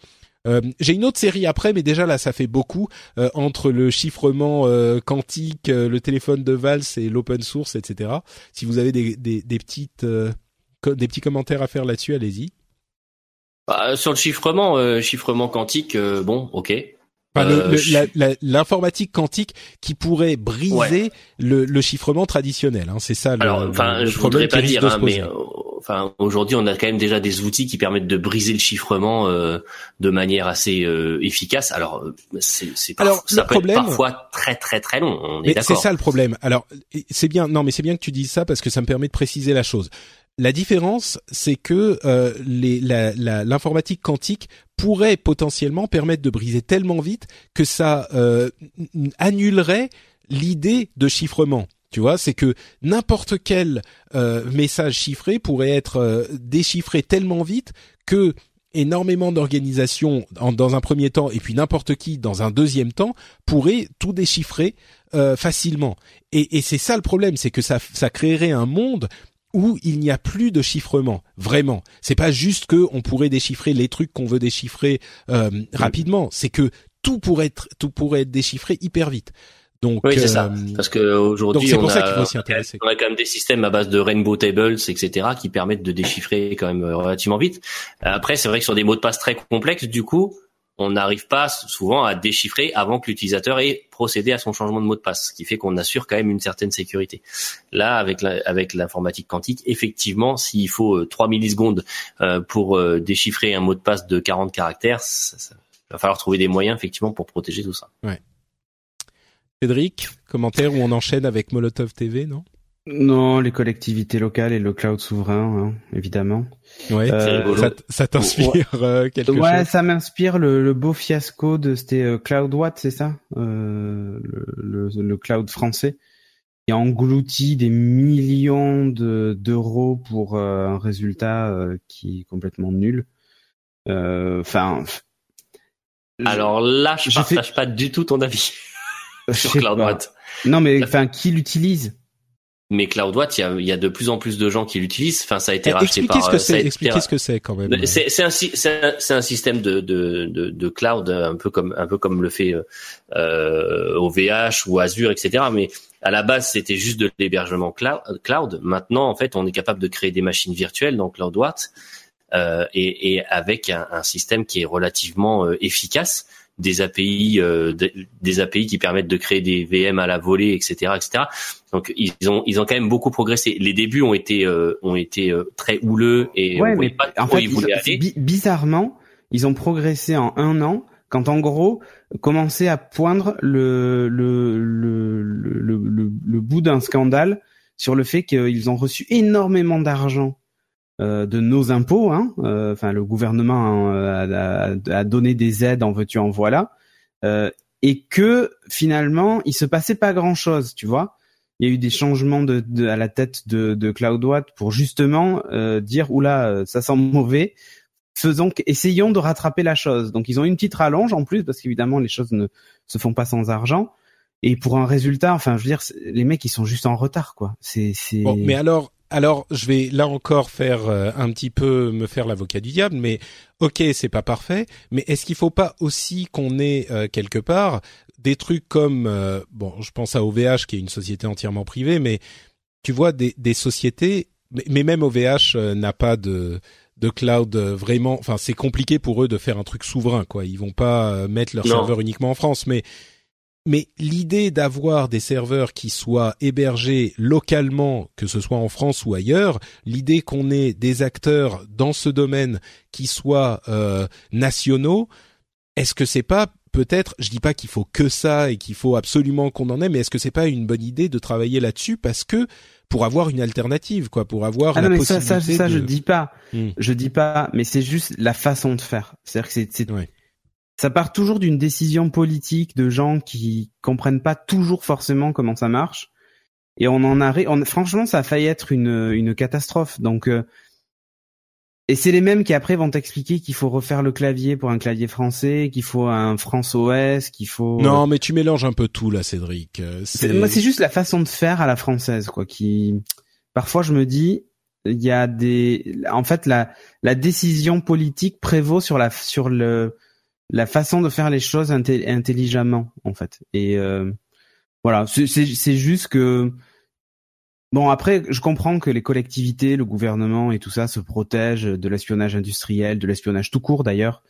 Euh, j'ai une autre série après, mais déjà là, ça fait beaucoup entre le chiffrement quantique, le téléphone de Valls et l'open source, etc. Si vous avez des, des, des petites des petits commentaires à faire là-dessus, allez-y. Bah, sur le chiffrement, chiffrement quantique, bon, ok. Euh, l'informatique quantique qui pourrait briser le, le, chiffrement traditionnel. Hein, c'est ça. Le, Alors, enfin, je voudrais pas dire, hein, mais euh, enfin, aujourd'hui, on a quand même déjà des outils qui permettent de briser le chiffrement euh, de manière assez efficace. Alors, c'est, c'est ça peut être parfois très très très long. On est C'est ça le problème. Alors, c'est bien. Non, mais c'est bien que tu dises ça parce que ça me permet de préciser la chose. La différence, c'est que euh, l'informatique quantique pourrait potentiellement permettre de briser tellement vite que ça euh, annulerait l'idée de chiffrement. Tu vois, c'est que n'importe quel euh, message chiffré pourrait être déchiffré tellement vite que énormément d'organisations dans un premier temps et puis n'importe qui dans un deuxième temps pourrait tout déchiffrer facilement. Et, et c'est ça le problème, c'est que ça, ça créerait un monde où il n'y a plus de chiffrement vraiment c'est pas juste que on pourrait déchiffrer les trucs qu'on veut déchiffrer euh, rapidement c'est que tout pourrait être tout pourrait être déchiffré hyper vite donc oui, c'est ça. Euh, Parce que aujourd'hui, on, a, on a quand même des systèmes à base de rainbow tables, etc., qui permettent de déchiffrer quand même relativement vite. Après, c'est vrai que sur des mots de passe très complexes, du coup, on n'arrive pas souvent à déchiffrer avant que l'utilisateur ait procédé à son changement de mot de passe, ce qui fait qu'on assure quand même une certaine sécurité. Là, avec l'informatique quantique, effectivement, s'il faut 3 euh, millisecondes euh, pour euh, déchiffrer un mot de passe de 40 caractères, il va falloir trouver des moyens effectivement pour protéger tout ça. Ouais. Cédric, commentaire où on enchaîne avec Molotov TV, non? Non, les collectivités locales et le cloud souverain, hein, évidemment. Ouais, euh, ça, ça t'inspire euh, quelque chose? Ouais, ça m'inspire le, beau fiasco de c'était euh, CloudWatt, c'est ça, euh, le, le, cloud français, qui a englouti des millions de d'euros pour un résultat qui est complètement nul. Enfin. Alors là, je, partage pas du tout ton avis sur CloudWatt. Non, mais enfin, qui l'utilise? Mais CloudWatt, il y a, il y a de plus en plus de gens qui l'utilisent. Enfin, ça a été Eh, racheté Expliquez par. ce que euh, c'est. Expliquez ce que c'est quand même. c'est c'est un, c'est un, système de, de, de, de cloud un peu comme un peu comme le fait euh, OVH ou Azure, etc. Mais à la base, c'était juste de l'hébergement cloud, cloud. Maintenant, en fait, on est capable de créer des machines virtuelles dans CloudWatt euh, et, et avec un, un système qui est relativement euh, efficace, des API, euh, des, des API qui permettent de créer des VM à la volée, etc., etc. Donc ils ont ils ont quand même beaucoup progressé. Les débuts ont été euh, ont été euh, très houleux et ouais, on mais pas en fait, ils voulaient ils- aller. bi- bizarrement, ils ont progressé en un an quand en gros commençait à poindre le le le le, le, bout d'un scandale sur le fait qu'ils ont reçu énormément d'argent de nos impôts. Hein, euh, enfin, le gouvernement hein, a, a- donné des aides en veux-tu en voilà, euh, et que finalement il se passait pas grand-chose, tu vois. Il y a eu des changements de, à la tête de, de CloudWatt pour justement euh, dire oula euh, ça sent mauvais. Faisons, essayons de rattraper la chose. Donc ils ont une petite rallonge en plus parce qu'évidemment les choses ne se font pas sans argent. Et pour un résultat, enfin je veux dire, les mecs ils sont juste en retard quoi. Bon, mais alors, alors, je vais là encore faire euh, un petit peu me faire l'avocat du diable, mais ok, c'est pas parfait, mais est-ce qu'il faut pas aussi qu'on ait euh, quelque part des trucs comme, euh, bon, je pense à OVH qui est une société entièrement privée, mais tu vois des, des sociétés, mais, mais même OVH euh, n'a pas de de cloud euh, vraiment, enfin c'est compliqué pour eux de faire un truc souverain quoi. Ils vont pas euh, mettre leur Non. serveur uniquement en France, mais mais l'idée d'avoir des serveurs qui soient hébergés localement, que ce soit en France ou ailleurs, l'idée qu'on ait des acteurs dans ce domaine qui soient euh, nationaux, est-ce que c'est pas peut-être, je dis pas qu'il faut que ça et qu'il faut absolument qu'on en ait, mais est-ce que c'est pas une bonne idée de travailler là-dessus parce que pour avoir une alternative, quoi, pour avoir Ah la non mais ça possibilité ça ça de... je dis pas, Hmm. je dis pas, mais c'est juste la façon de faire. C'est-à-dire que c'est c'est Ouais. Ça part toujours d'une décision politique de gens qui comprennent pas toujours forcément comment ça marche. Et on en arrive. On, franchement, ça a failli être une, une catastrophe. Donc, euh, et c'est les mêmes qui après vont t'expliquer qu'il faut refaire le clavier pour un clavier français, qu'il faut un France OS, qu'il faut. Non, mais tu mélanges un peu tout là, Cédric. Euh, C'est- moi, c'est juste la façon de faire à la française, quoi. Qui parfois je me dis, il y a des, en fait, la la décision politique prévaut sur la sur le la façon de faire les choses inté- intelligemment, en fait. Et euh, voilà, c'est juste que bon après, je comprends que les collectivités, le gouvernement et tout ça se protègent de l'espionnage industriel, de l'espionnage tout court d'ailleurs,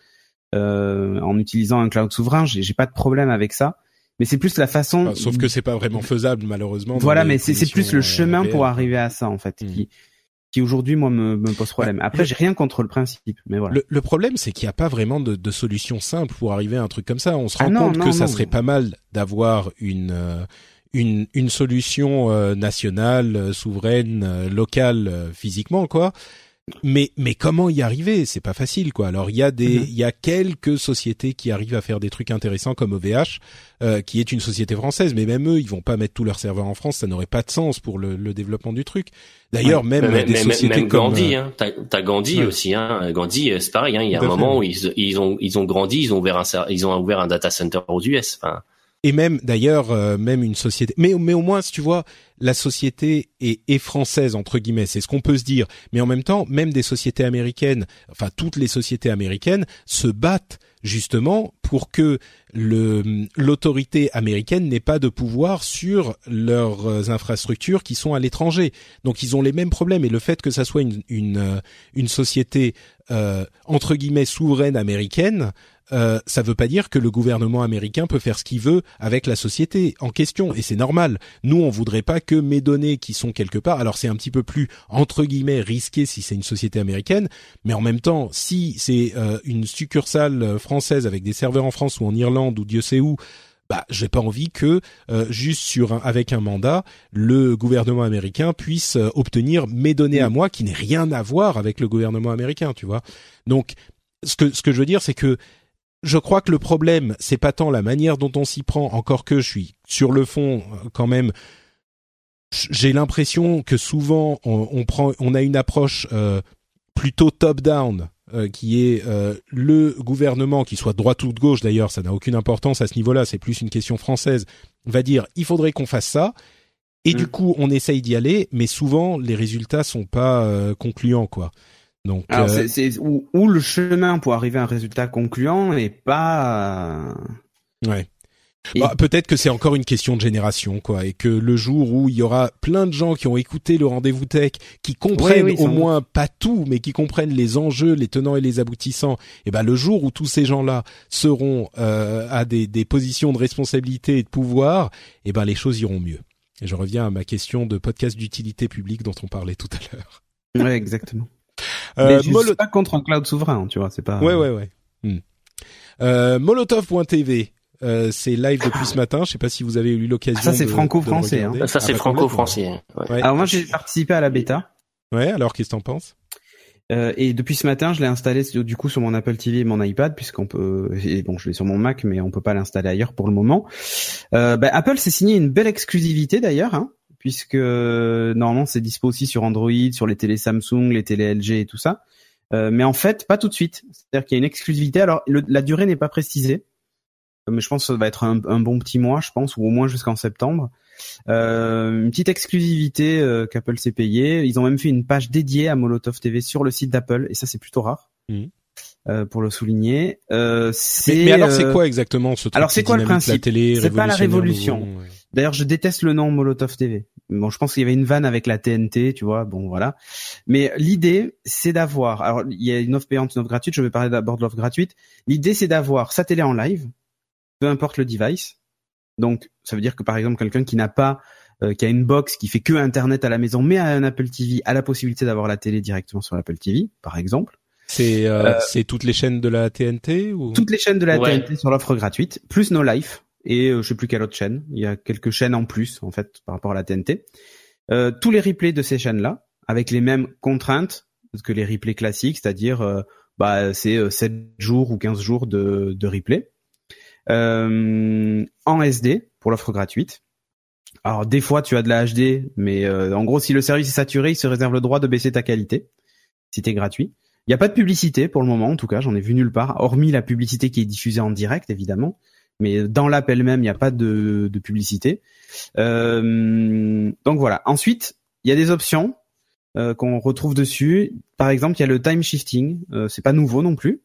euh, en utilisant un cloud souverain. J'ai pas de problème avec ça. Mais c'est plus la façon. Enfin, sauf que c'est pas vraiment faisable malheureusement. Voilà, mais c'est plus le conditions, chemin euh, pour arriver à ça en fait, Mm. qui qui aujourd'hui moi me, me pose problème. Après, j'ai rien contre le principe, mais voilà. Le, le problème, c'est qu'il n'y a pas vraiment de, de solution simple pour arriver à un truc comme ça. On se Ah rend non, compte non, que ça serait pas mal d'avoir une euh, une, une solution euh, nationale, euh, souveraine, locale, physiquement, quoi. Mais mais comment y arriver? C'est pas facile, quoi. Alors il y a des Mhm. il y a quelques sociétés qui arrivent à faire des trucs intéressants comme OVH, euh, qui est une société française, mais même eux, ils vont pas mettre tous leurs serveurs en France. Ça n'aurait pas de sens pour le, le développement du truc. D'ailleurs, même Mais- des mais- sociétés même comme Gandhi, euh, hein. T'as, Gandhi Ouais. aussi, hein. Gandhi, euh, c'est pareil, hein. Il y a un fait, moment où ils, ils ont, ils ont grandi, ils ont ouvert un, ils ont ouvert un data center aux US. Enfin, et même d'ailleurs euh, même une société mais mais au moins si tu vois la société est, est française entre guillemets c'est ce qu'on peut se dire. Mais en même temps même des sociétés américaines enfin toutes les sociétés américaines se battent justement pour que le l'autorité américaine n'ait pas de pouvoir sur leurs euh, infrastructures qui sont à l'étranger. Donc ils ont les mêmes problèmes. Et le fait que ça soit une une, euh, une société euh, entre guillemets souveraine américaine euh, ça veut pas dire que le gouvernement américain peut faire ce qu'il veut avec la société en question et c'est normal. Nous on voudrait pas que mes données qui sont quelque part, alors c'est un petit peu plus entre guillemets risqué si c'est une société américaine, mais en même temps si c'est euh, une succursale euh, française avec des serveurs en France ou en Irlande ou Dieu sait où, bah j'ai pas envie que euh, juste sur un, avec un mandat le gouvernement américain puisse euh, obtenir mes données à moi qui n'aient rien à voir avec le gouvernement américain, tu vois. Donc ce que ce que je veux dire c'est que je crois que le problème, c'est pas tant la manière dont on s'y prend, encore que je suis sur le fond euh, quand même. J'ai l'impression que souvent on, on prend, on a une approche euh, plutôt top-down, euh, qui est euh, le gouvernement, qui soit de droite ou de gauche d'ailleurs, ça n'a aucune importance à ce niveau-là, c'est plus une question française, va dire il faudrait qu'on fasse ça, Et du Mm. coup, on essaye d'y aller, mais souvent les résultats sont pas euh, concluants, quoi. Donc, Alors euh, c'est où, où le chemin pour arriver à un résultat concluant n'est pas. ouais. Et- Bah, peut-être que c'est encore une question de génération, quoi, et que le jour où il y aura plein de gens qui ont écouté le rendez-vous tech, qui comprennent Oui, oui, au moins pas tout, mais qui comprennent les enjeux, les tenants et les aboutissants, et ben le jour où tous ces gens-là seront euh, à des, des positions de responsabilité et de pouvoir, et ben les choses iront mieux. Et je reviens à ma question de podcast d'utilité publique dont on parlait tout à l'heure. Ouais, exactement. Euh, Mais je Molo- suis pas contre un cloud souverain, tu vois, c'est pas. Ouais, ouais, ouais. Hmm. Euh, Molotov.tv, euh, c'est live depuis ce matin. Je sais pas si vous avez eu l'occasion. Ah, ça, c'est franco-français, regarder. Ça, c'est Ah, bah, franco-français. Ouais. Ouais. Alors moi, j'ai participé à la bêta. Ouais. Alors, qu'est-ce que t'en penses? Euh, et depuis ce matin, je l'ai installé du coup sur mon Apple TV et mon iPad, puisqu'on peut. Et bon, je l'ai sur mon Mac, mais on peut pas l'installer ailleurs pour le moment. Euh, bah, Apple s'est signé une belle exclusivité d'ailleurs, hein, puisque euh, normalement c'est dispo aussi sur Android, sur les télé Samsung, les télé LG et tout ça. Euh, mais en fait, pas tout de suite. C'est-à-dire qu'il y a une exclusivité. Alors, le- la durée n'est pas précisée, mais je pense que ça va être un, un bon petit mois, je pense, ou au moins jusqu'en septembre. Euh, une petite exclusivité euh, qu'Apple s'est payée. Ils ont même fait une page dédiée à Molotov TV sur le site d'Apple, et ça c'est plutôt rare. Mhm. euh, pour le souligner. Euh, mais, mais alors, c'est euh, quoi exactement ce truc alors, c'est quoi le principe? C'est pas la révolution. nouveau, ouais. D'ailleurs, je déteste le nom Molotov TV. Bon, je pense qu'il y avait une vanne avec la TNT, tu vois. Bon, voilà. Mais l'idée, c'est d'avoir. Alors, il y a une offre payante, une offre gratuite. Je vais parler d'abord de l'offre gratuite. L'idée, c'est d'avoir sa télé en live, peu importe le device. Donc, ça veut dire que par exemple, quelqu'un qui n'a pas, euh, qui a une box qui fait que Internet à la maison, mais a un Apple TV, a la possibilité d'avoir la télé directement sur l'Apple TV, par exemple. C'est euh, Euh, c'est toutes les chaînes de la TNT ou? toutes les chaînes de la Ouais. TNT sur l'offre gratuite, plus No Life et euh, je sais plus quelle autre chaîne. Il y a quelques chaînes en plus en fait par rapport à la TNT. Euh, tous les replays de ces chaînes-là avec les mêmes contraintes que les replays classiques, c'est-à-dire euh, bah c'est euh, 7 jours ou 15 jours de, de replay. Euh, en SD pour l'offre gratuite. Alors des fois tu as de la HD, mais euh, en gros si le service est saturé, il se réserve le droit de baisser ta qualité si t'es gratuit. Il n'y a pas de publicité pour le moment, en tout cas, j'en ai vu nulle part, hormis la publicité qui est diffusée en direct, évidemment. Mais dans l'app elle-même, il n'y a pas de, de publicité. Euh, donc voilà. Ensuite, il y a des options euh, qu'on retrouve dessus. Par exemple, il y a le time shifting. Euh, c'est pas nouveau non plus.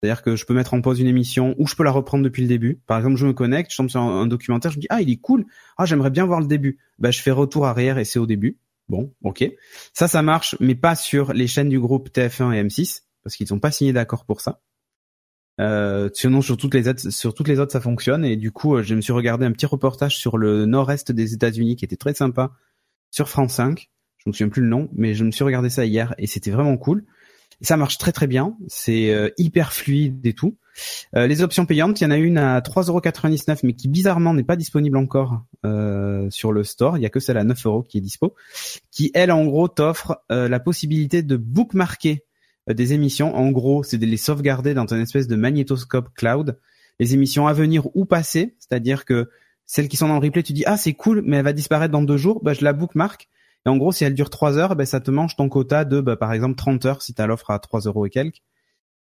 C'est-à-dire que je peux mettre en pause une émission ou je peux la reprendre depuis le début. Par exemple, je me connecte, je tombe sur un, documentaire, je me dis ah il est cool, ah j'aimerais bien voir le début. Bah je fais retour arrière et c'est au début. Bon, ok. Ça, ça marche, mais pas sur les chaînes du groupe TF1 et M6 parce qu'ils n'ont pas signé d'accord pour ça. Euh, sinon, sur toutes les autres, sur toutes les autres, ça fonctionne. Et du coup, euh, je me suis regardé un petit reportage sur le nord-est des États-Unis qui était très sympa sur France 5. Je me souviens plus le nom, mais je me suis regardé ça hier et c'était vraiment cool. Ça marche très très bien. C'est euh, hyper fluide et tout. Euh, les options payantes, il y en a une à 3,99€, mais qui bizarrement n'est pas disponible encore euh, sur le store. Il y a que celle à 9 euros qui est dispo, qui elle en gros t'offre la possibilité de bookmarker des émissions. En gros, c'est de les sauvegarder dans une espèce de magnétoscope cloud, les émissions à venir ou passées, c'est-à-dire que celles qui sont dans le replay, tu dis ah c'est cool, mais elle va disparaître dans deux jours, bah je la bookmark. Et en gros, si elle dure 3 heures, ben ça te mange ton quota de, bah, par exemple, 30 heures si tu as l'offre à 3 euros et quelques.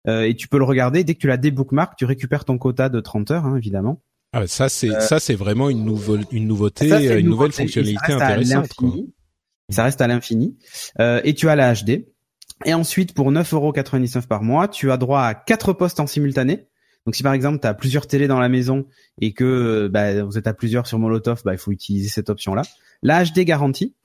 Euh, et tu peux le regarder. Dès que tu la débookmark, tu récupères ton quota de 30 heures, hein, évidemment. Ah, ça c'est ça c'est vraiment une nouveau, une nouveauté, Euh, Ça, une nouvelle fonctionnalité intéressante. Ça reste à l'infini. Euh, et tu as la HD. Et ensuite, pour 9,99€ par mois, tu as droit à quatre postes en simultané. Donc si par exemple tu as plusieurs télés dans la maison et que euh, bah, vous êtes à plusieurs sur Molotov, bah, il faut utiliser cette option-là. La HD garantie.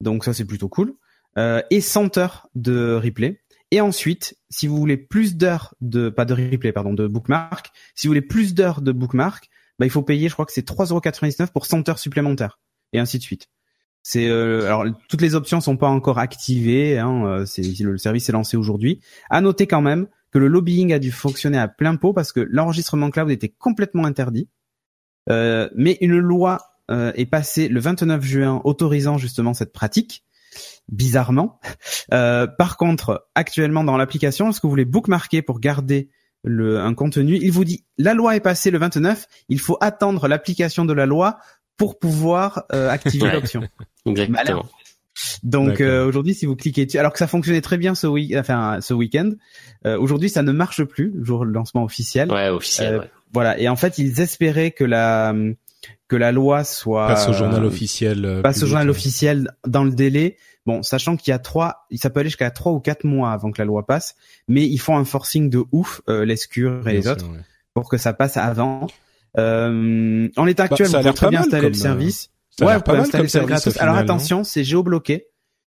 Donc ça c'est plutôt cool. Euh, et 100 heures de replay. Et ensuite, si vous voulez plus d'heures de pas de replay pardon de bookmark, si vous voulez plus d'heures de bookmark, bah il faut payer, je crois que c'est 3,99€ pour 100 heures supplémentaires et ainsi de suite. C'est euh, alors toutes les options sont pas encore activées, hein, euh, c'est le service est lancé aujourd'hui. À noter quand même que le lobbying a dû fonctionner à plein pot parce que l'enregistrement cloud était complètement interdit. Euh, mais une loi euh, est passée le 29 juin autorisant justement cette pratique bizarrement. Euh, par contre, actuellement dans l'application, lorsque vous voulez bookmarker pour garder le, un contenu, il vous dit la loi est passée le 29, il faut attendre l'application de la loi pour pouvoir euh, activer Ouais. l'option. Exactement. Donc euh, aujourd'hui, si vous cliquez dessus, alors que ça fonctionnait très bien ce week, enfin ce week-end, euh, aujourd'hui ça ne marche plus le jour du lancement officiel. Ouais, officiel. Euh, ouais. Voilà. Et en fait, ils espéraient que la que la loi soit Passe au journal officiel. euh, passe au journal ouais. officiel dans le délai. Bon, sachant qu'il y a trois, ça peut aller jusqu'à trois ou quatre mois avant que la loi passe, mais ils font un forcing de ouf, euh, les SCUR et Bien les sûr, autres, ouais. pour que ça passe avant. Euh, en l'état actuel, Bah, ça a vous l'air pouvez très bien installer comme, le euh, service. Ça a ouais, pouvez mal installer le service gratos. Alors final, non attention, c'est géobloqué.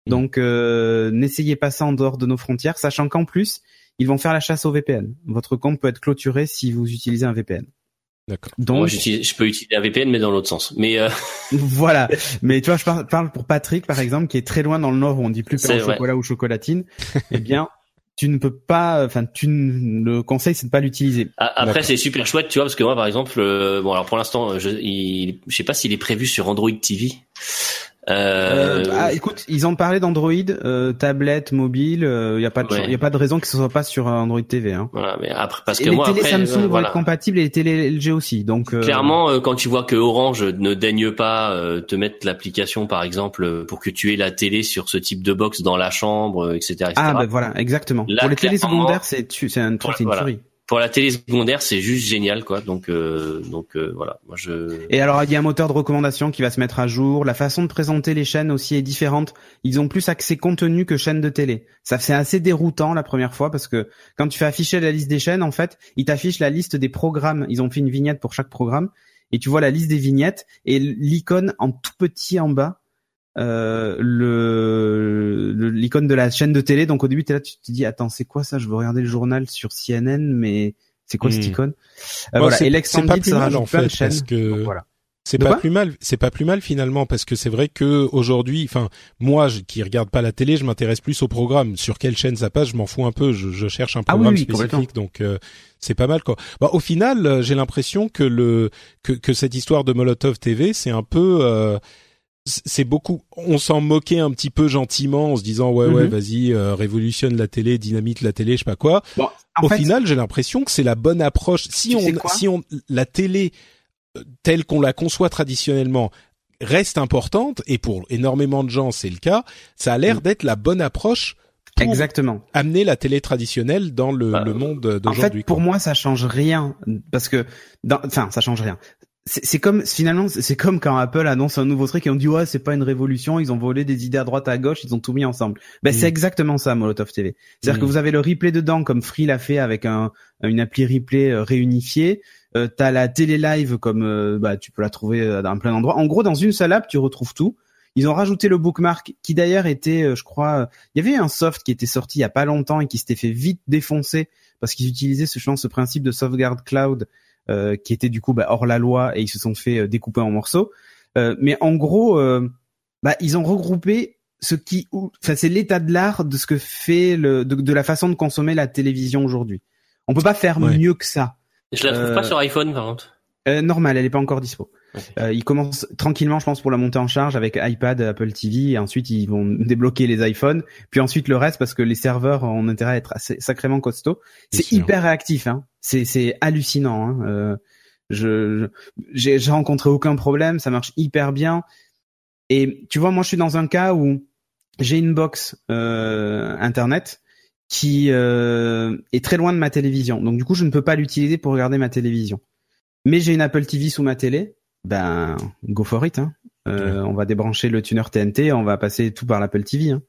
Donc euh, n'essayez pas ça en dehors de nos frontières, sachant qu'en plus, ils vont faire la chasse au VPN. Votre compte peut être clôturé si vous utilisez un VPN. D'accord. Donc je peux utiliser un VPN, mais dans l'autre sens. Mais euh, voilà. Mais tu vois, je par- parle pour Patrick, par exemple, qui est très loin dans le Nord où on dit plus pain au chocolat ou chocolatine. eh bien, tu ne peux pas, enfin, tu ne- le conseil, c'est de pas l'utiliser. après, c'est super chouette, tu vois, parce que moi, par exemple, euh, bon, alors pour l'instant, je, il, je sais pas s'il est prévu sur Android TV. Euh, Euh, ah, écoute, ils ont parlé d'Android, euh, tablette, mobile. Il y a pas de, Ouais. y a pas de raison que ce soit pas sur euh, Android TV. Hein. Voilà, mais après, parce Et que les moi, télé Samsung euh, vont être compatibles et les télé LG aussi. Donc euh, Clairement, euh, quand tu vois que Orange ne daigne pas euh, te mettre l'application, par exemple, euh, pour que tu aies la télé sur ce type de box dans la chambre, euh, etc., etc. Ah ben voilà, exactement. Là, pour les télé clairement, secondaires, c'est c'est un truc, Voilà, c'est une voilà. tuerie. Pour la télé secondaire, c'est juste génial, quoi. Donc, euh, donc euh, voilà. Moi, je. Et alors, il y a un moteur de recommandation qui va se mettre à jour. La façon de présenter les chaînes aussi est différente. Ils ont plus accès contenu que chaînes de télé. Ça c'est assez déroutant la première fois parce que quand tu fais afficher la liste des chaînes, en fait, ils t'affichent la liste des programmes. Ils ont fait une vignette pour chaque programme et tu vois la liste des vignettes et l'icône en tout petit en bas. Euh, le l'icône de la chaîne de télé donc au début t'es là tu te dis attends c'est quoi ça? Je veux regarder le journal sur CNN mais c'est quoi cette Hmm. icône? Euh, Bon, voilà c'est- et plus ça mal, rajoute en plein de fait, chaînes parce que- Donc, voilà C'est pas plus mal, c'est pas plus mal finalement parce que c'est vrai que aujourd'hui, enfin moi je- qui regarde pas la télé, je m'intéresse plus au programme. Sur quelle chaîne ça passe, je m'en fous un peu. Je, je cherche un Ah oui, programme oui, complètement. spécifique, donc euh, c'est pas mal quoi. Bah, au final, euh, j'ai l'impression que le que, que cette histoire de Molotov TV, c'est un peu euh, c'est beaucoup. On s'en moquait un petit peu gentiment en se disant ouais ouais Mhm. vas-y euh, révolutionne la télé, dynamite la télé, je sais pas quoi. Bon, en Au fait, final, j'ai l'impression que c'est la bonne approche. Si on, si on, la télé euh, telle qu'on la conçoit traditionnellement reste importante et pour énormément de gens c'est le cas, ça a l'air Mm. d'être la bonne approche pour exactement. amener la télé traditionnelle dans le, Bah, le monde En d'aujourd'hui. fait, pour quoi. moi, ça change rien parce que, enfin, ça change rien. C'est c'est comme finalement, c'est c'est comme quand Apple annonce un nouveau truc et on dit ouais, c'est pas une révolution, ils ont volé des idées à droite à gauche, ils ont tout mis ensemble. Ben Mm. c'est exactement ça, Molotov TV. C'est-à-dire Mm. que vous avez le replay dedans, comme Free l'a fait avec un une appli replay euh, réunifiée. Euh, T'as la télé live comme euh, bah tu peux la trouver euh, dans plein d'endroits. En gros, dans une seule app, tu retrouves tout. Ils ont rajouté le bookmark qui d'ailleurs était, euh, je crois, il y avait un soft qui était sorti il y a pas longtemps et qui s'était fait vite défoncer parce qu'ils utilisaient ce, je pense, ce principe de sauvegarde cloud qui était du coup bah, hors la loi et ils se sont fait euh, découper en morceaux. Euh, mais en gros, euh, bah, ils ont regroupé ce qui, enfin, c'est l'état de l'art de ce que fait le, de, de la façon de consommer la télévision aujourd'hui. On peut pas faire Ouais. mieux que ça. Je la trouve Euh, pas sur iPhone, par contre. Euh, normal, elle est pas encore dispo. Euh, ils commencent tranquillement, je pense, pour la montée en charge avec iPad, Apple TV, et ensuite ils vont débloquer les iPhones, puis ensuite le reste parce que les serveurs ont intérêt à être assez, sacrément costauds. C'est hyper réactif, hein. C'est hallucinant. Hein. Euh, je j'ai rencontré aucun problème, ça marche hyper bien. Et tu vois, moi je suis dans un cas où j'ai une box euh, internet qui euh, est très loin de ma télévision, donc du coup je ne peux pas l'utiliser pour regarder ma télévision mais j'ai une Apple TV sous ma télé, ben go for it. Hein. Euh, On va débrancher le tuner TNT, on va passer tout par l'Apple TV. Hein.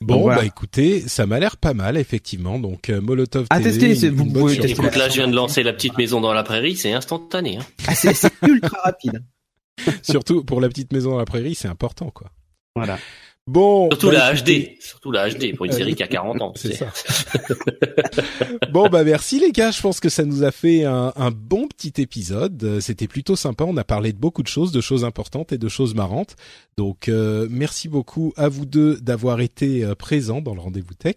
Bon, donc voilà. bah écoutez, ça m'a l'air pas mal effectivement. Donc euh, Molotov À TV, tester, une- c'est- une vous pouvez tester Écoute, là, je viens de lancer la petite maison dans la prairie, c'est instantané. Hein. Ah, c'est c'est ultra rapide. Surtout pour la petite maison dans la prairie, c'est important quoi. Voilà. Bon, Surtout bah, la HD. Surtout la HD pour une série qui a 40 ans. C'est ça. bon bah merci les gars, je pense que ça nous a fait un, un bon petit épisode. Euh, C'était plutôt sympa. On a parlé de beaucoup de choses, de choses importantes et de choses marrantes. Donc euh, merci beaucoup à vous deux d'avoir été euh, présents dans le rendez-vous tech.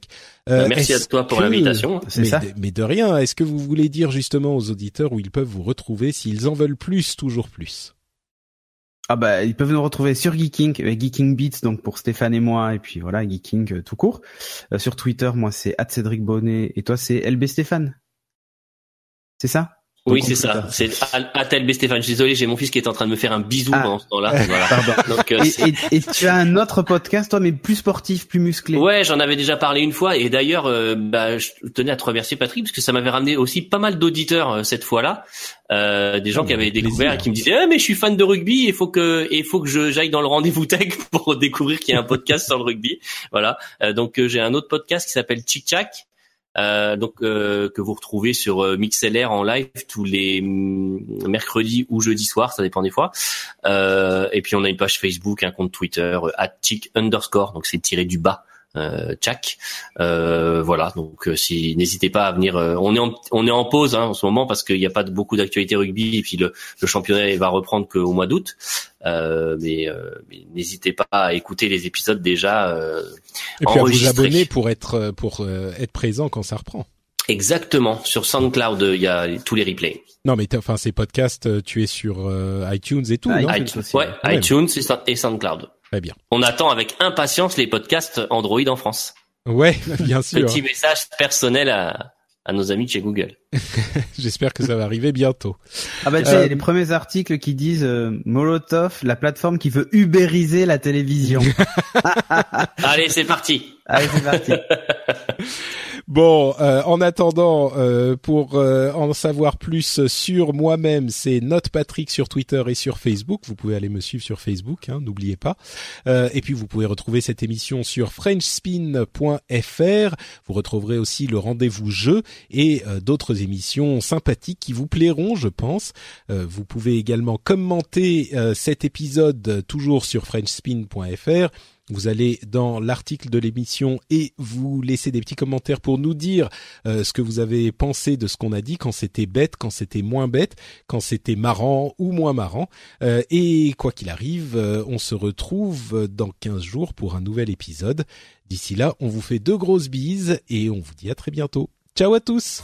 Euh, Merci à toi pour que- l'invitation. C'est mais, ça. de, mais de rien. Est-ce que vous voulez dire justement aux auditeurs où ils peuvent vous retrouver s'ils en veulent plus, toujours plus? Ah bah ils peuvent nous retrouver sur Geeking, avec Geeking Beats donc pour Stéphane et moi et puis voilà Geeking euh, tout court. Euh, sur Twitter moi c'est @cédric Bonnet et toi c'est LB Stéphane. C'est ça? Oui, c'est ça. C'est Atel B. Stéphane. Je suis désolé, j'ai mon fils qui est en train de me faire un bisou Ah. pendant ce temps-là. Voilà. Euh, Et, et- et tu as un autre podcast, toi, mais plus sportif, plus musclé. Ouais, j'en avais déjà parlé une fois et d'ailleurs, euh, bah, je tenais à te remercier Patrick parce que ça m'avait ramené aussi pas mal d'auditeurs euh, cette fois-là, euh, des gens Oh, qui avaient découvert plaisir. et qui me disaient, ah, mais je suis fan de rugby, il faut que, il faut que je j'aille dans le rendez-vous tech pour découvrir qu'il y a un podcast sur le rugby. Voilà, donc j'ai un autre podcast qui s'appelle Chick Chack. Euh, donc euh, que vous retrouvez sur euh, MixLR en live tous les mm, mercredis ou jeudis soirs, ça dépend des fois. Euh, et puis on a une page Facebook, un compte Twitter @chick underscore, donc c'est tiré du bas euh, Tchak. Euh, voilà, donc euh, si n'hésitez pas à venir. euh, on est en, on est en pause hein, en ce moment parce qu'il n'y a pas de, beaucoup d'actualité rugby et puis le, le championnat va reprendre qu'au mois d'août. Euh, mais euh, mais n'hésitez pas à écouter les épisodes déjà euh, Et puis à vous abonner pour être pour euh, être présent quand ça reprend. Exactement sur SoundCloud, il y a tous les replays. Non, mais enfin ces podcasts, tu es sur euh, iTunes et tout, Ah, non? iTunes. ouais, ouais. iTunes et SoundCloud. Très bien. On attend avec impatience les podcasts Android en France. Ouais, bien sûr. Petit message personnel à, à nos amis de chez Google. J'espère que ça va arriver bientôt. Ah bah tu sais, il y Euh, a les premiers articles qui disent euh, Molotov, la plateforme qui veut ubériser la télévision. Allez, c'est parti. Allez, c'est parti. Bon, euh, en attendant, euh, pour euh, en savoir plus sur moi-même, c'est Note Patrick sur Twitter et sur Facebook. Vous pouvez aller me suivre sur Facebook, hein, n'oubliez pas. Et puis vous pouvez retrouver cette émission sur FrenchSpin.fr. Vous retrouverez aussi le rendez-vous jeu et d'autres émissions sympathiques qui vous plairont, je pense. Vous pouvez également commenter cet épisode toujours sur FrenchSpin.fr. Vous allez dans l'article de l'émission et vous laissez des petits commentaires pour nous dire euh, ce que vous avez pensé de ce qu'on a dit, quand c'était bête, quand c'était moins bête, quand c'était marrant ou moins marrant. Euh, et quoi qu'il arrive, euh, on se retrouve dans 15 jours pour un nouvel épisode. D'ici là, on vous fait deux grosses bises et on vous dit à très bientôt. Ciao à tous